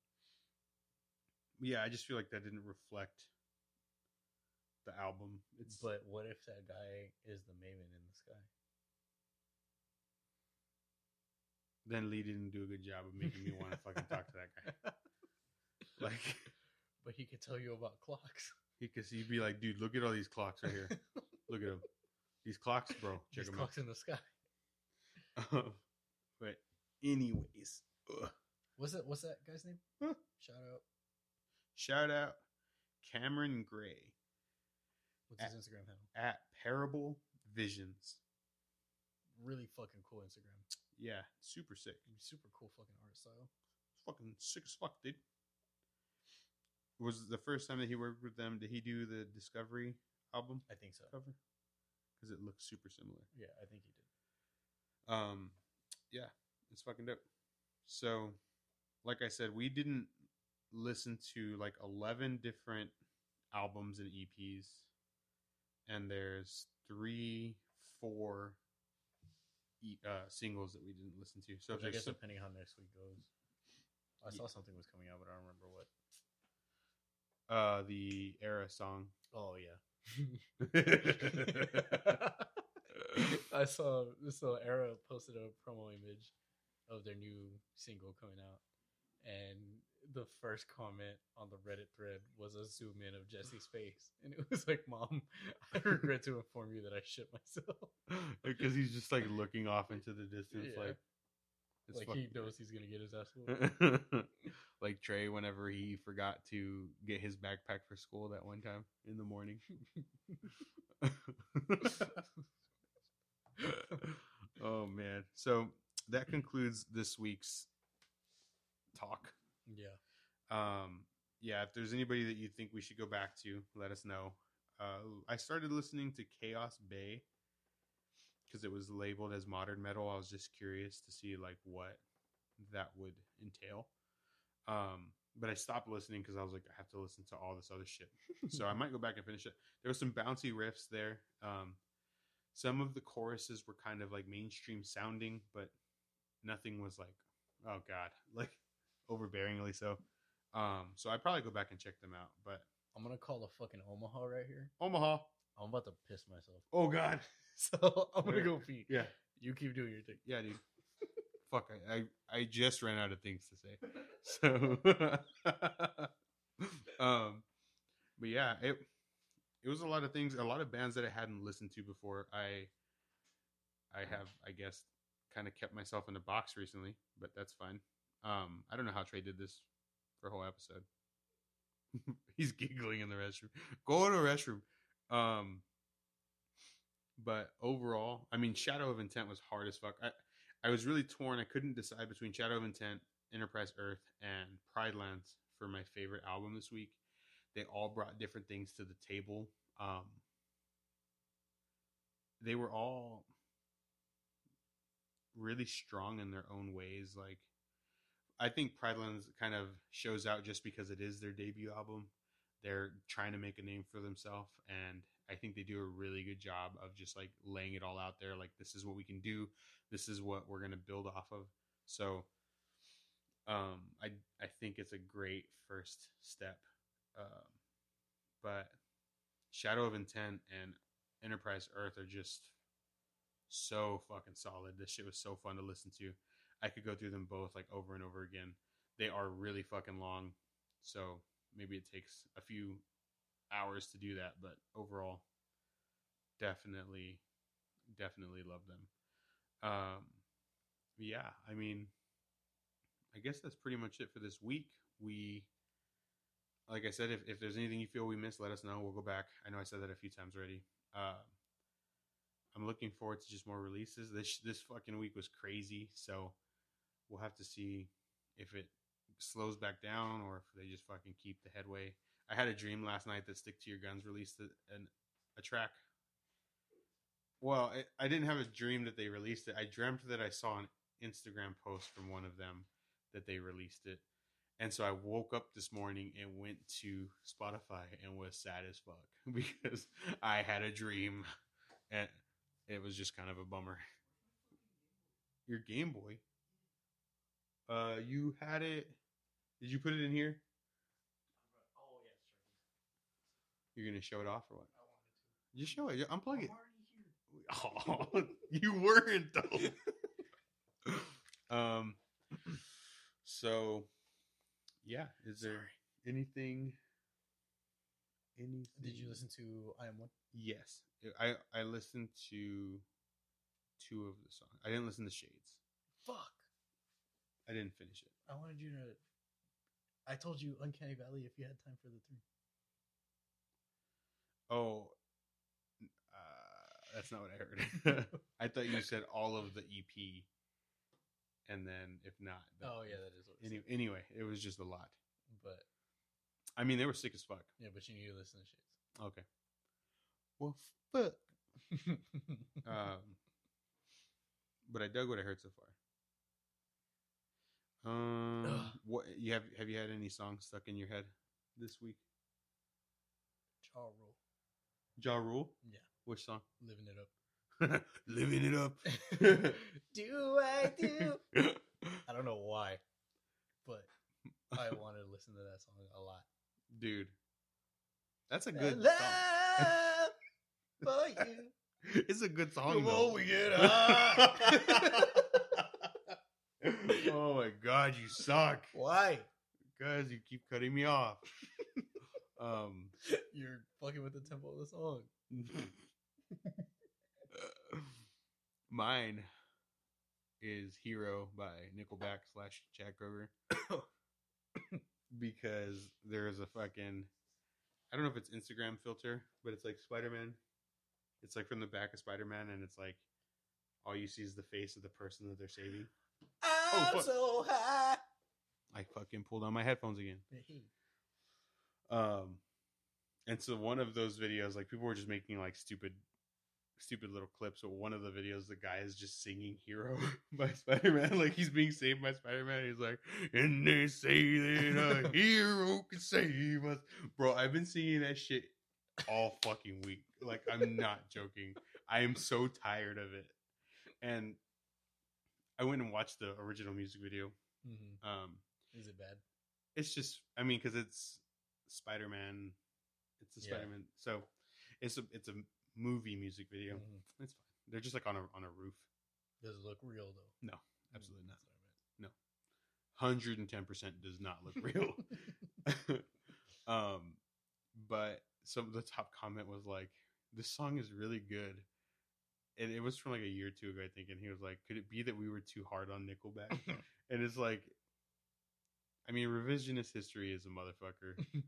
Yeah, I just feel like that didn't reflect the album. It's But what if that guy is the maven in the sky? then Lee didn't do a good job of making me want to fucking talk to that guy. Like, but he could tell you about clocks. because he'd be like, dude, look at all these clocks right here. Look at them. These clocks, bro. Check These them clocks in the sky. out. Um, but anyways, ugh. What's that? What's that guy's name? Huh. Shout out. shout out Cameron Gray What's his Instagram handle? at Parable Visions. Really fucking cool Instagram. Yeah, super sick. Super cool fucking art style. Fucking sick as fuck, dude. Was the first time that he worked with them? Did he do the Discovery album I think so. cover? Because it looks super similar. Yeah, I think he did. Um, yeah, it's fucking dope. So, like I said, we didn't listen to like eleven different albums and EPs, and there's three, four e- uh, singles that we didn't listen to. So, I guess some- depending on next week goes. I Yeah. saw something was coming out, but I don't remember what. uh, the Erra song. Oh yeah, I saw this little Erra posted a promo image of their new single coming out, and the first comment on the Reddit thread was a zoom in of Jesse's face, and it was like, "Mom, I regret to inform you that I shit myself." because he's just like looking off into the distance, Yeah. like it's like fucking he knows he's gonna get his ass like Tre, whenever he forgot to get his backpack for school that one time in the morning. oh man! So that concludes this week's talk. yeah, Um, yeah, if there's anybody that you think we should go back to, let us know. Uh, I started listening to Chaos Bay because it was labeled as modern metal. I was just curious to see like what that would entail. Um, but I stopped listening because I was like, I have to listen to all this other shit. so I might go back and finish it. There was some bouncy riffs there. Um, some of the choruses were kind of like mainstream sounding, but nothing was like, oh god, like overbearingly so. Um, so I'd probably go back and check them out. But I'm gonna call a fucking Omaha right here. Omaha, I'm about to piss myself, oh god, so I'm gonna go pee. yeah, You keep doing your thing. yeah, dude. Fuck, I, I I just ran out of things to say. So, um, but yeah, it it was a lot of things, a lot of bands that I hadn't listened to before. I I have, I guess, kind of kept myself in a box recently, but that's fine. Um, I don't know how Tre did this for a whole episode. He's giggling in the restroom. Go to the restroom. Um, but overall, I mean, Shadow of Intent was hard as fuck. I, I was really torn. I couldn't decide between Shadow of Intent, Enterprise Earth, and Pridelands for my favorite album this week. They all brought different things to the table. Um, they were all really strong in their own ways. Like, I think Pridelands kind of shows out just because it is their debut album. They're trying to make a name for themselves, and I think they do a really good job of just like laying it all out there. Like, this is what we can do. This is what we're gonna build off of. So, um, I I think it's a great first step. Um, but Shadow of Intent and Enterprise Earth are just so fucking solid. This shit was so fun to listen to. I could go through them both like over and over again. They are really fucking long, So maybe it takes a few hours to do that, but overall, definitely, definitely love them. Um, yeah, I mean, I guess that's pretty much it for this week. We, like I said, if, if there's anything you feel we missed, let us know. We'll go back. I know I said that a few times already. Uh, I'm looking forward to just more releases. This this fucking week was crazy, so we'll have to see if it slows back down or if they just fucking keep the headway. I had a dream last night that Stick to Your Guns released a, an, a track. Well, I, I didn't have a dream that they released it. I dreamt that I saw an Instagram post from one of them that they released it. And so I woke up this morning and went to Spotify and was sad as fuck because I had a dream and it was just kind of a bummer. Your Game Boy. Uh you had it did you put it in here? Oh yeah, sure. You're gonna show it off or what? I wanted to. Just show it. Unplug it. I'm here. Oh, you weren't though. um. So, yeah. Is there anything? Anything? Did you listen to I Am One? Yes, I I listened to two of the songs. I didn't listen to Shades. Fuck. I didn't finish it. I wanted you to. I told you Uncanny Valley if you had time for the three. Oh, uh, that's not what I heard. I thought you said all of the EP, and then if not, Oh yeah, that is what. Any, anyway, it was just a lot. But I mean, they were sick as fuck. yeah, but you need to listen to shit. Okay. Well, fuck. Um, but I dug what I heard so far. Um, Ugh. what you have? Have you had any songs stuck in your head this week? Ja Rule. Ja Rule. Yeah, Which song? living it up. Living it up. do I do? I don't know why, but I wanted to listen to that song a lot. Dude, that's a good Love song. for you. it's a good song. We get high. oh my god, you suck. Why? Because you keep cutting me off. um, You're fucking with the tempo of the song. mine is "Hero" by Nickelback slash Chad Kroeger because there's a fucking I don't know if it's Instagram filter, but it's like Spider Man. It's like from the back of Spider Man, and it's like all you see is the face of the person that they're saving. I'm fuck. so high. I fucking pulled on my headphones again. Um, and so one of those videos, like people were just making like stupid, stupid little clips. But one of the videos, the guy is just singing "Hero" by Spider Man, like he's being saved by Spider Man. He's like, "And they say that a hero can save us." Bro, I've been singing that shit all fucking week. Like I'm not joking. I am so tired of it. And I went and watched the original music video. Mhm. Um, Is it bad? it's just I mean because it's Spider Man, it's a Yeah. Spider Man, so it's a it's a movie music video. Mhm. It's fine. They're just like on a on a roof. Does it look real though? No, absolutely not. That's Hundred and ten percent does not look real. what I meant. um, but some of the top comment was like, "This song is really good." And it was from like a year or two ago, I think. And he was like, "Could it be that we were too hard on Nickelback?" and it's like, I mean, revisionist history is a motherfucker.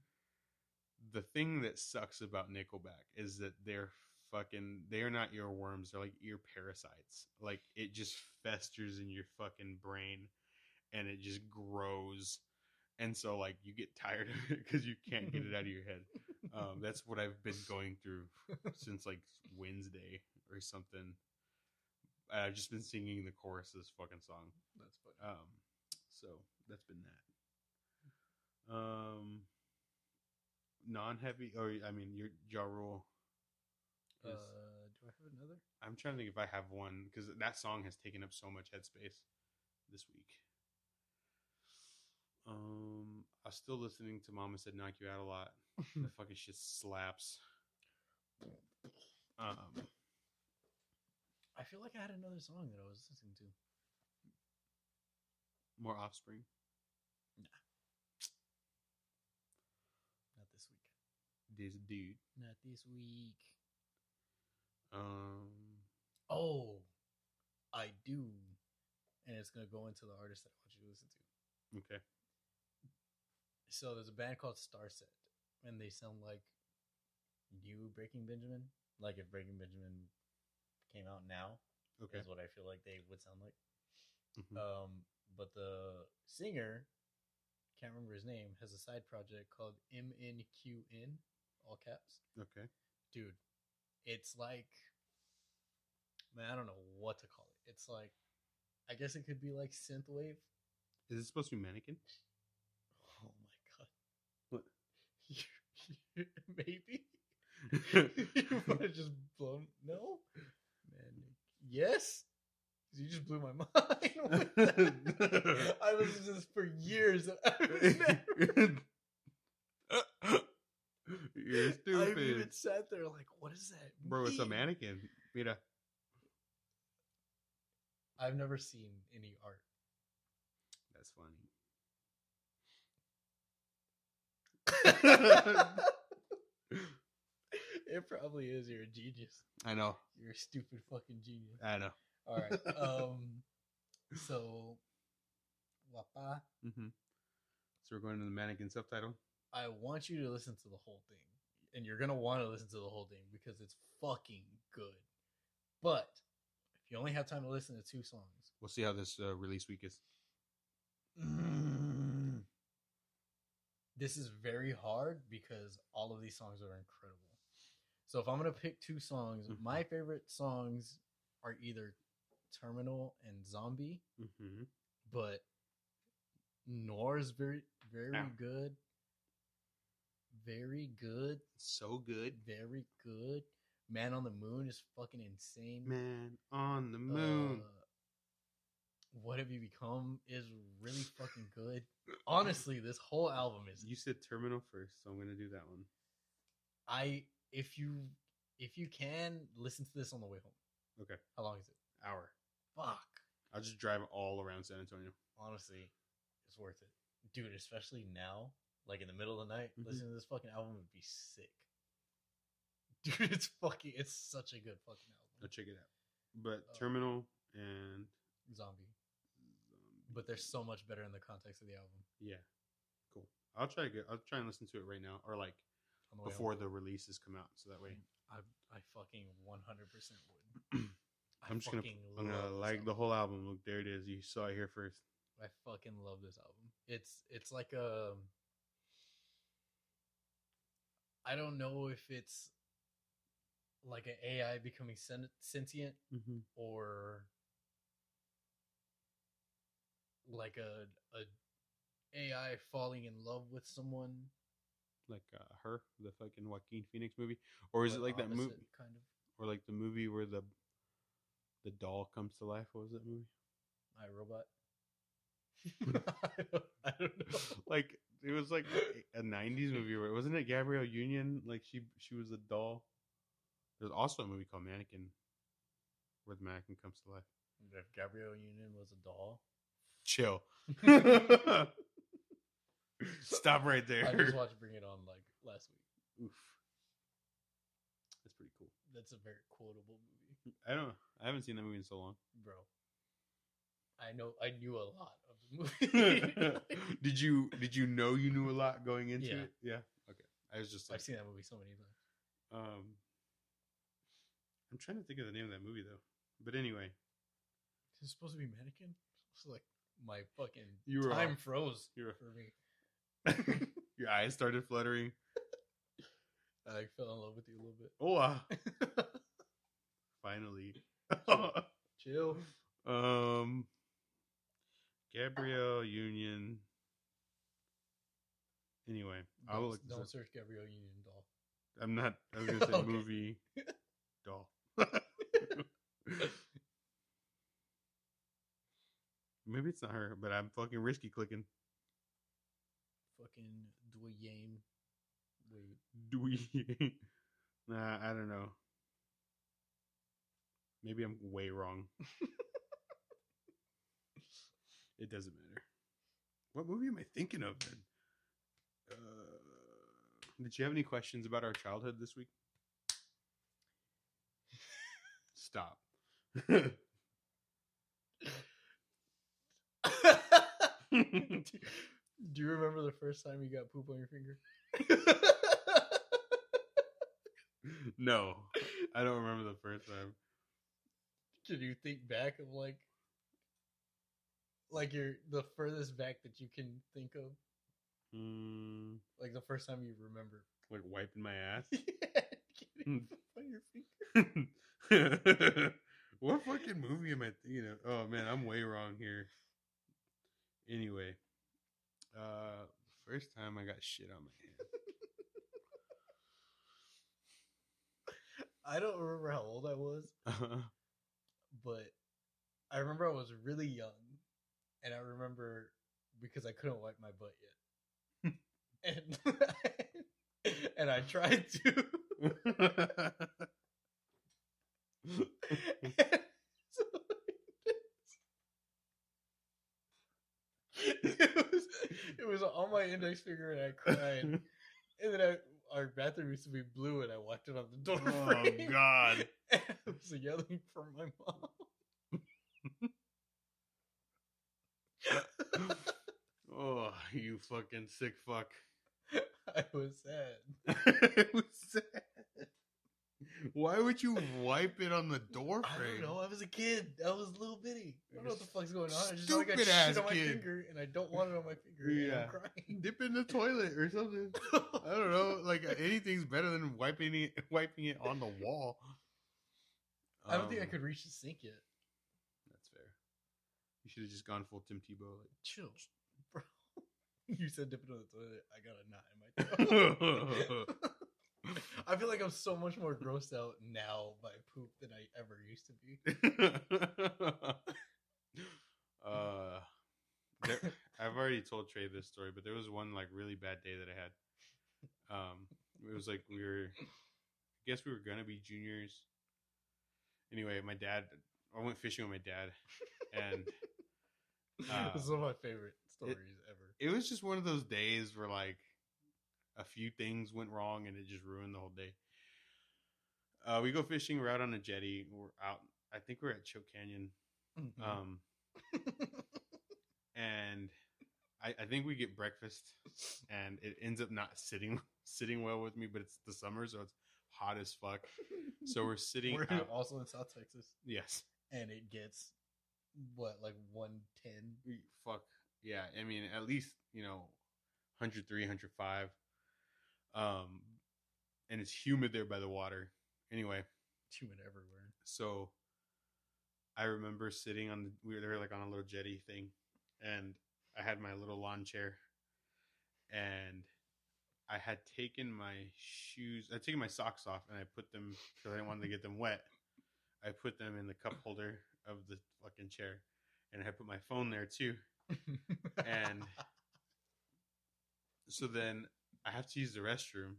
the thing that sucks about Nickelback is that they're fucking they are not earworms, they're like ear parasites. Like it just festers in your fucking brain and it just grows. And so like you get tired of it because you can't get it out of your head. Um, that's what I've been going through since like Wednesday or something. I've just been singing the chorus of this fucking song. That's funny. Um, so that's been that. Um, non-heavy, or I mean, your Ja Rule. Uh, do I have another? I'm trying to think if I have one because that song has taken up so much headspace this week. Um, I'm still listening to Mama Said Knock You Out a lot. the fucking shit slaps. Um, I feel like I had another song that I was listening to. more Offspring. Days of Dude. Not this week. Um, Oh, I do. And it's gonna go into the artist that I want you to listen to. okay. So there's a band called Starset, and they sound like new Breaking Benjamin. Like if Breaking Benjamin came out now, Okay. is what I feel like they would sound like. Mhm. Um, but the singer, can't remember his name, has a side project called MNQN, all caps. okay. Dude, it's like, man, I don't know what to call it. It's like, I guess it could be like synthwave. Is it supposed to be mannequin? Oh my god. What? Maybe. you want to just blown No, man. Yes. You just blew my mind. I listened to this for years. And I've never- You're stupid. I've even sat there like, what is that? Bro, it's a mannequin. Mira. I've never seen any art. That's funny. it probably is. You're a genius. I know. You're a stupid fucking genius. I know. All right. Um. So, Wapa, hmm So we're going to the mannequin subtitle. I want you to listen to the whole thing, and you're gonna want to listen to the whole thing because it's fucking good. But if you only have time to listen to two songs, We'll see how this uh, release week is. Mm. This is very hard because all of these songs are incredible. So if I'm gonna pick two songs, Mhm. my favorite songs are either Terminal and Zombie, Mm-hmm. but Noir's very very Ow. good. Very good. So good. Very good. Man on the Moon is fucking insane. Man on the moon. Uh, what have you become is really fucking good. Honestly, this whole album is you said terminal first, so I'm gonna do that one. I if you if you can listen to this on the way home. Okay. How long is it? Hour. Fuck. I'll just drive all around San Antonio. Honestly, it's worth it. Dude, especially now, like in the middle of the night, Mhm. listening to this fucking album would be sick. Dude, it's fucking it's such a good fucking album. I'll check it out. But Oh. terminal and Zombie. But they're so much better in the context of the album. yeah, cool. I'll try to get. I'll try and listen to it right now, or like the before the releases come out, so that way I I fucking one hundred percent would. I I'm just gonna. I'm gonna like the whole album. Look, there it is. You saw it here first. I fucking love this album. It's it's like a I don't know if it's like an AI becoming sen- sentient Mm-hmm. or like a a AI falling in love with someone. Like uh, her, the fucking Joaquin Phoenix movie, or is it like that movie, kind of? or like the movie where the the doll comes to life? What was that movie? I Robot. I, don't, I don't know. like it was like a '90s movie, where wasn't it Gabrielle Union? Like she she was a doll. There's also a movie called Mannequin, where the mannequin comes to life. If Gabrielle Union was a doll, Chill. Stop right there. I just watched Bring It On like last week. Oof. That's pretty cool. That's a very quotable movie, I don't. I haven't seen that movie in so long. bro. I know. I knew a lot of the movie. did you Did you know you knew a lot going into Yeah. it? Yeah. Okay. I was just like, I've seen that movie so many times. um, I'm trying to think of the name of that movie though. But anyway, Is it supposed to be mannequin? It's like my fucking You were time off. froze You were- for me. your eyes started fluttering. I like, fell in love with you a little bit. Oh, wow. finally. Chill. um, Gabrielle Union. Anyway, I will look don't search Gabrielle Union doll. I'm not. I was gonna say Okay. movie doll. Maybe it's not her, but I'm fucking risky clicking. Fucking Dwayne. Wait. We? nah, I don't know. Maybe I'm way wrong. It doesn't matter. What movie am I thinking of then? Uh, Did you have any questions about our childhood this week? Stop. Do you remember the first time you got poop on your finger? no, I don't remember the first time. Can you think back of like like your the furthest back that you can think of? Mm, Like the first time you remember. like wiping my ass. yeah, getting poop on your finger. what fucking movie am I thinking of? Oh man, I'm way wrong here. Anyway, uh, first time I got shit on my hand. I don't remember how old I was, hand. but I remember I was really young, and I remember because I couldn't wipe my butt yet, and and I tried to. So it was it was on my index finger, and I cried. And then I, our bathroom used to be blue, and I walked it on the door Oh, frame. God. And I was yelling for my mom. Oh, you fucking sick fuck. I was sad. it was sad. Why would you wipe it on the door I don't know. I was a kid. I was a little bitty. I don't know what the fuck's going on. I just Stupid know I got ass shit on my kid. finger, and I don't want it on my finger. Yeah. I'm crying. Dip in the toilet or something. I don't know. Like anything's better than wiping it, wiping it on the wall. I don't think I Um, could reach the sink yet. That's fair. You should have just gone full Tim Tebow. Chill, bro. You said dip it in the toilet. I got a knot in my throat. I feel like I'm so much more grossed out now by poop than I ever used to be. uh, there, I've already told Tre this story, but there was one like really bad day that I had. Um, it was like we were, I guess we were gonna be juniors. Anyway, my dad, I went fishing with my dad, and Uh, this is one of my favorite stories ever. it was just one of those days where like a few things went wrong and it just ruined the whole day. Uh, we go fishing. We're out on a jetty. We're out. I think we're at Choke Canyon. Mhm. Um, and I, I think we get breakfast, and it ends up not sitting sitting well with me. But it's the summer, so it's hot as fuck. So we're sitting. We're out, also in South Texas, yes. and it gets what like one ten. Fuck yeah. I mean, at least you know, 103, 105. Um, and it's humid there by the water. Anyway, Human everywhere. so I remember sitting on the we were there like on a little jetty thing, and I had my little lawn chair, and I had taken my shoes, I'd taken my socks off, and I put them because I didn't want to get them wet. I put them in the cup holder of the fucking chair, and I put my phone there too. And so then I have to use the restroom.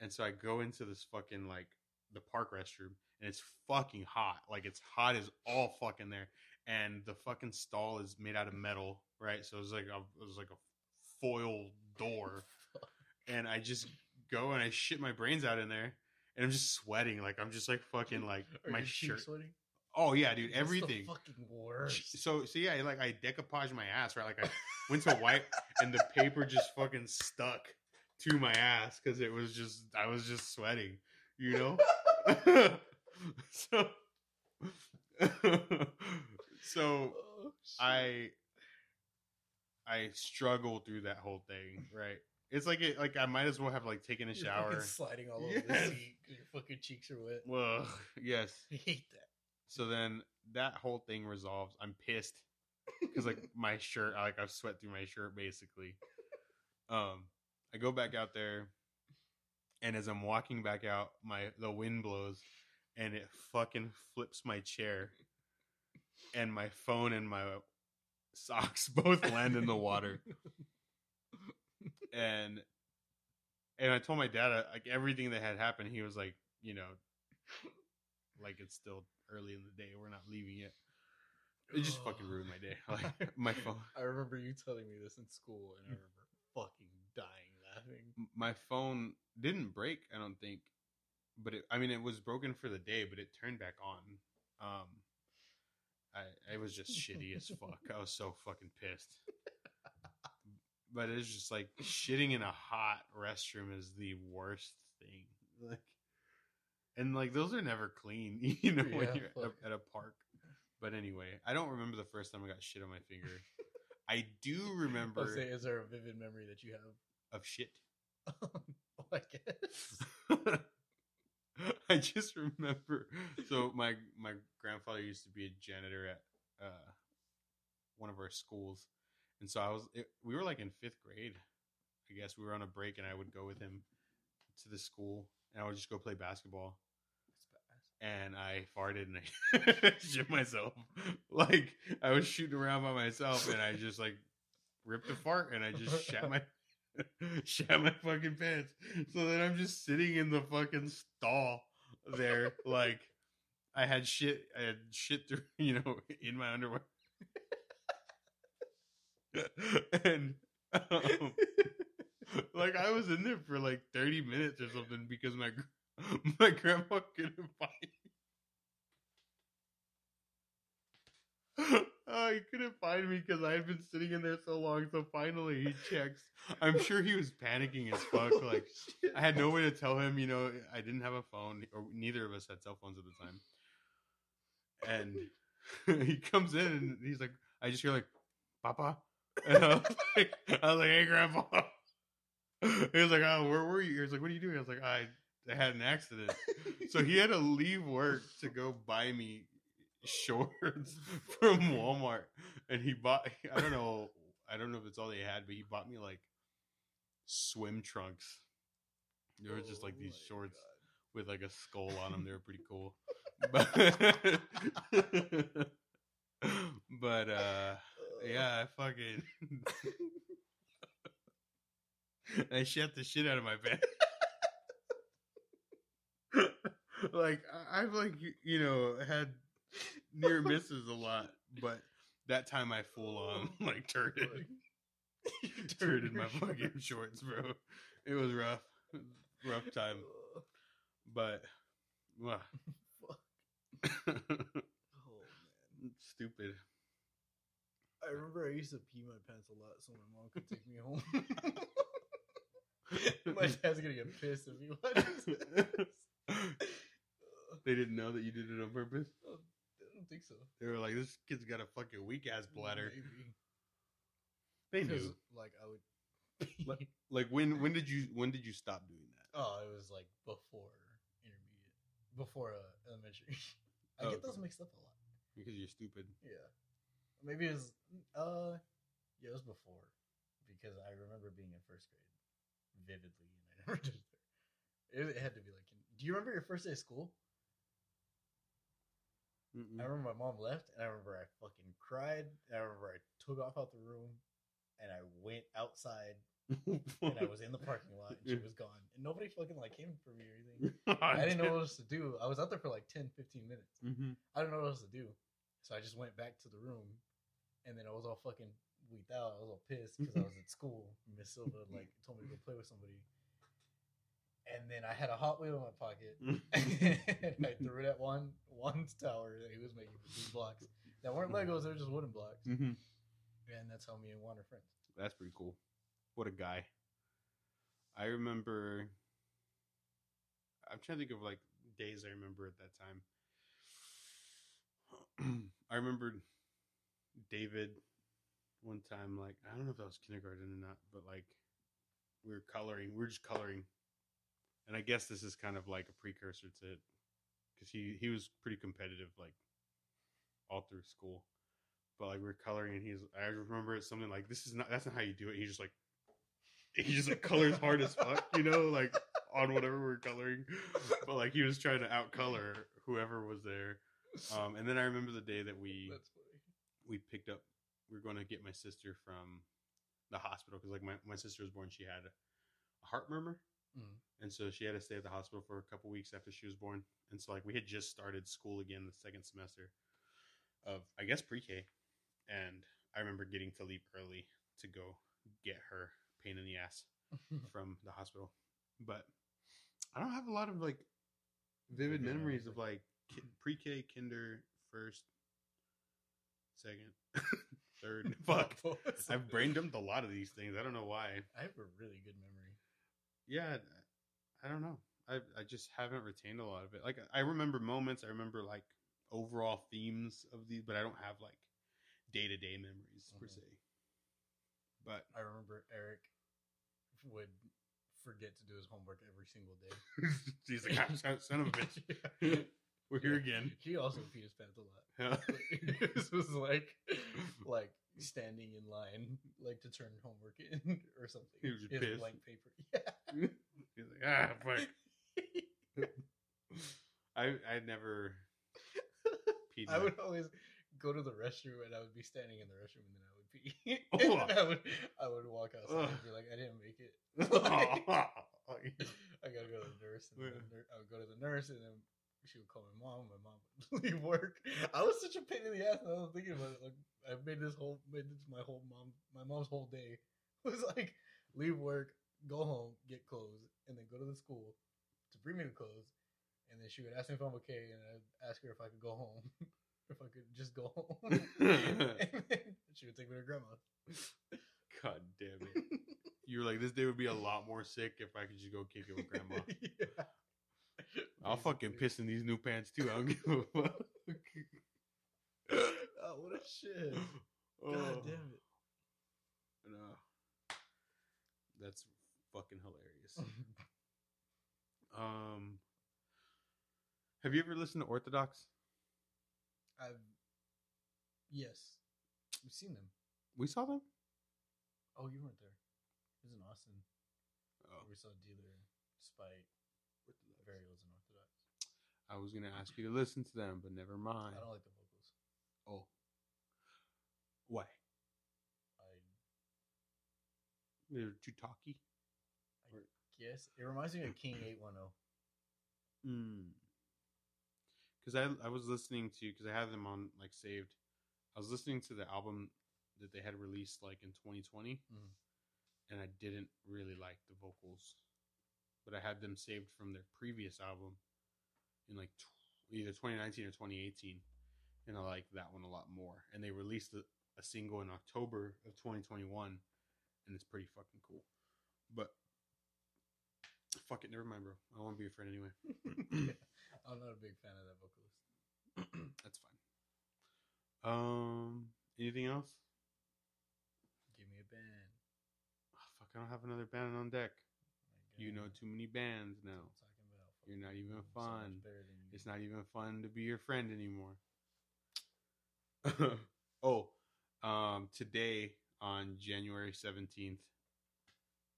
And so I go into this fucking like the park restroom and it's fucking hot. Like it's hot as all fucking there. And the fucking stall is made out of metal, right? So it was like a it was like a foil door. And I just go and I shit my brains out in there. And I'm just sweating. Like I'm just like fucking like Are my shirt. sweating? Oh yeah, dude, everything. fucking worst. So so yeah, like I decoupaged my ass, right? Like I went to wipe and the paper just fucking stuck to my ass because it was just I was just sweating, you know. so so Oh. I I struggled through that whole thing, right? It's like it like I might as well have like taken a You're shower. sliding all over Yes. the seat your fucking cheeks are wet. Well, yes. I hate that. So then that whole thing resolves. I'm pissed because like my shirt, I, like I've sweat through my shirt basically. Um, I go back out there, and as I'm walking back out, my the wind blows, and it fucking flips my chair, and my phone and my socks both land in the water, and and I told my dad like everything that had happened. He was like, you know, like it's still early in the day. We're not leaving yet. It just fucking ruined my day. Like my phone. I remember you telling me this in school, and I remember fucking dying laughing. my phone didn't break. I don't think, but it, I mean, it was broken for the day, but it turned back on. Um, I I was just shitty as fuck. I was so fucking pissed. But it's just like shitting in a hot restroom is the worst thing. Like, and like those are never clean, you know, when you're at a, at a park. But anyway, I don't remember the first time I got shit on my finger. I do remember say, is there a vivid memory that you have? of shit. oh, I guess. I just remember. So my my grandfather used to be a janitor at uh, one of our schools, and so I was. It, we were like in fifth grade. I guess we were on a break, and I would go with him to the school, and I would just go play basketball. And I farted and I shit myself. Like I was shooting around by myself, and I just like ripped a fart, and I just shat my shat my fucking pants. So then I'm just sitting in the fucking stall there, like I had shit, I had shit through, you know, in my underwear, and um, like I was in there for like 30 minutes or something because my my grandma couldn't find me. Oh, he couldn't find me because I had been sitting in there so long. So finally, he checks. I'm sure he was panicking as fuck. Oh, like I had no way to tell him, you know, I didn't have a phone, or neither of us had cell phones at the time. And he comes in and he's like, I just hear like, Papa. And I was like, I was like, hey, Grandpa. He was like, oh, where were you? He was like, what are you doing? I was like, I had an accident. So he had to leave work to go buy me shorts from Walmart. And he bought, I don't know, I don't know if it's all they had, but he bought me like swim trunks. They were just like these Oh shorts God. with like a skull on them. They were pretty cool. But, but uh yeah, I fucking I shut the shit out of my bed. like I've like you know had near misses a lot, but that time I full on like turned it, turned in my fucking shorts, bro. It was rough, rough time, but fuck. Oh man. stupid. I remember I used to pee my pants a lot so my mom could take me home. my dad's gonna get pissed if he watches this. they didn't know that you did it on purpose. I don't think so. They were like, "This kid's got a fucking weak ass bladder." Maybe. They knew. like I would. Like- Like when when did you when did you stop doing that? oh, it was like before intermediate, before uh, elementary. I Oh, get those mixed up a lot. Because you're stupid. Yeah, maybe it was. Uh, yeah, it was before because I remember being in first grade vividly, and I never did. It, it had to be like. Do you remember your first day of school? Mm-mm. I remember my mom left, and I remember I fucking cried. And I remember I took off out the room, and I went outside, and I was in the parking lot, and she was gone, and nobody fucking like came for me or anything. I didn't know what else to do. I was out there for like 10, 15 minutes. hmm I didn't know what else to do, so I just went back to the room, and then I was all fucking weaked out. I was all pissed because I was at school. Miss Silva like told me to go play with somebody, and then I had a Hot Wheel in my pocket, and I threw it at one Juan's tower that he was making for these blocks that weren't Legos; they were just wooden blocks, hmm and that's how me and Juan are friends. That's pretty cool. What a guy. I remember. I'm trying to think of like days I remember at that time. I remember David one time, like, I don't know if that was kindergarten or not, but like, we were coloring. We were just coloring. And I guess this is kind of like a precursor to it because he, he was pretty competitive, like, all through school but like we're coloring and he's I remember it's something like this is not that's not how you do it. He just like he just like colors hard as fuck, you know, like on whatever we're coloring. But like he was trying to outcolor whoever was there. Um and then I remember the day that we we picked up we are going to get my sister from the hospital because like my, my sister was born she had a heart murmur Mm. and so she had to stay at the hospital for a couple weeks after she was born and so like we had just started school again the second semester of i guess pre-k and i remember getting to leave early to go get her pain in the ass from the hospital. But I don't have a lot of like vivid Vivid memories of like pre-K, kinder, first, second, third. Fuck, I've brain dumped a lot of these things. I don't know why. I have a really good memory. Yeah, I don't know. I I just haven't retained a lot of it. Like I remember moments. I remember like overall themes of these, but I don't have like day to day memories per Mhm. se. But I remember Eric would forget to do his homework every single day. he's like, "Ah, son, of a bitch. We're here again. He also peed his pants a lot. Yeah. this was like like standing in line like to turn homework in or something. He was just pissed. blank paper. Yeah. He's like, ah, fuck. I I never peed. I would always go to the restroom and I would be standing in the restroom and then I would pee. And I would I would walk outside and be like, I didn't make it. I gotta go to the nurse. And Yeah. the I would go to the nurse, and then she would call my mom. My mom would leave work. I was such a pain in the ass. And I was thinking about it. Like I made this whole, made this my whole mom, my mom's whole day was like leave work, go home, get clothes, and then go to the school to bring me the clothes. And then she would ask me if I'm okay, and I'd ask her if I could go home, if I could just go home. and then she would take me to grandma. God damn it! You were like, this day would be a lot more sick if I could just go kick it with grandma. yeah. I'll fucking piss in these new pants too. I don't give a fuck. Oh, what a shit. God Oh, damn it. No. That's fucking hilarious. Um, have you ever listened to Orthodox? I've yes, we've seen them. We saw them. Oh, you weren't there. It was in Austin. Oh, We saw Dealer, Spite, Varials, and Orthodox. I was gonna ask you to listen to them, but never mind. I don't like the vocals. Oh, why? I They're too talky. I guess it reminds me of King Eight One oh. Hmm. Because I I was listening to because I had them on like saved. I was listening to the album that they had released like in 2020, Mhm. and I didn't really like the vocals, but I had them saved from their previous album in like tw- either 2019 or 2018, and I like that one a lot more. And they released a, a single in October of 2021, and it's pretty fucking cool. But fuck it, never mind, bro. I won't be a friend anyway. I'm not a big fan of that vocalist. That's fine. Um, anything else? Give me a band. Oh, fuck, I don't have another band on deck. You know too many bands now. what I'm talking about. You're not even fun. better than you. It's not even fun to be your friend anymore. oh, um, today on January 17th,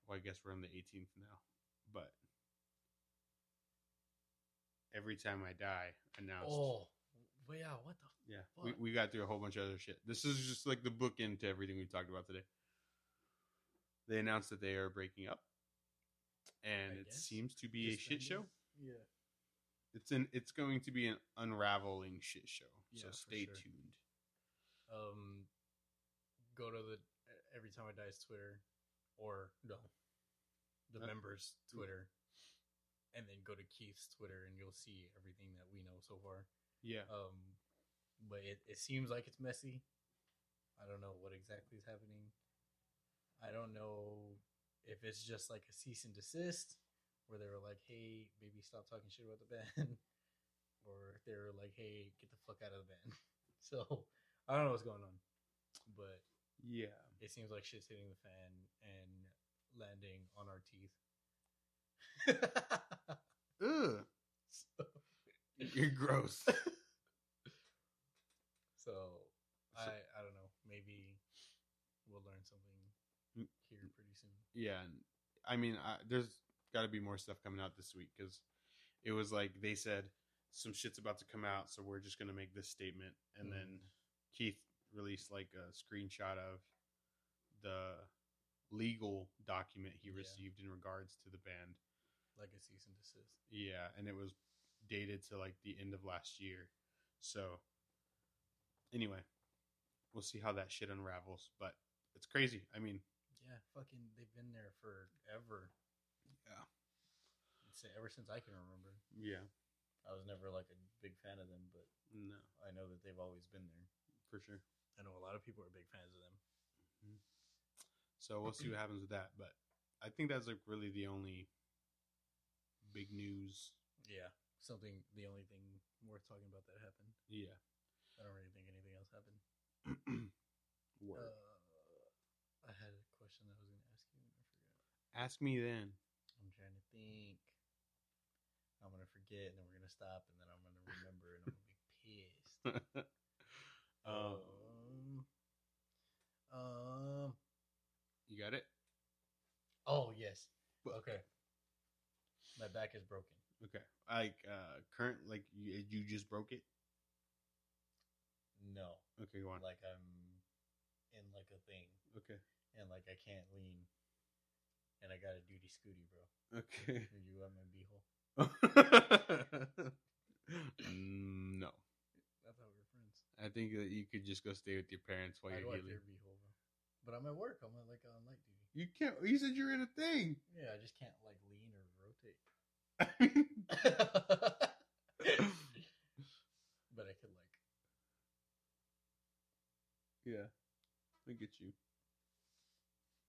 well, I guess we're on the 18th now, but every time I die announced. Oh, well, yeah. What the? Yeah, we, Fuck. we got through a whole bunch of other shit. This is just like the bookend to everything we talked about today. They announced that they are breaking up, and I it guess. seems to be a shit show. Yeah. It's an it's going to be an unraveling shit show. so Yeah, for stay sure. tuned. um go to the every time I die's Twitter or no the Uh, members Twitter and then go to Keith's Twitter and you'll see everything that we know so far. Yeah. Um but it, it seems like it's messy. I don't know what exactly is happening. I don't know if it's just like a cease and desist where they were like, hey, maybe stop talking shit about the band. or if they were like, hey, get the fuck out of the band. so I don't know what's going on. But Yeah. it seems like shit's hitting the fan and landing on our teeth. Ugh. so, You're gross. so I I don't know. Maybe we'll learn something Mm. here pretty soon. Yeah. I mean, I, there's got to be more stuff coming out this week because it was like they said some shit's about to come out, so we're just gonna make this statement, and then Keith released like a screenshot of the legal document he Yeah. received in regards to the band. Like a cease and desist. Yeah, and it was dated to like the end of last year. So anyway, we'll see how that shit unravels, but it's crazy. I mean, Yeah, fucking, they've been there forever. Yeah. Say ever since I can remember. Yeah. I was never like a big fan of them, but No, I know that they've always been there. for sure. I know a lot of people are big fans of them. So we'll see what happens with that. But I think that's like really the only big news. Yeah, something. The only thing worth talking about that happened. Yeah. I don't really think anything else happened. Word. Uh, I had a question that I was going to ask you, and I forgot. Ask me then. I'm trying to think. I'm gonna forget, and then we're gonna stop, and then I'm gonna remember, and I'm gonna be pissed. um, Um, um. you got it. Oh yes. Okay. My back is broken. Okay. Like uh, current, like you, you just broke it. No, Okay, go on. like I'm in like a thing, Okay. and like I can't lean, and I got a duty scooty, bro. Okay. Are you at my beehole? Mm, no, I thought we were friends. I think that you could just go stay with your parents while I you're like healing. your beehole, bro. But I'm at work. I'm at like on light duty. You can't. You said you're in a thing. Yeah, I just can't like lean or rotate. but I could like. yeah, I get you.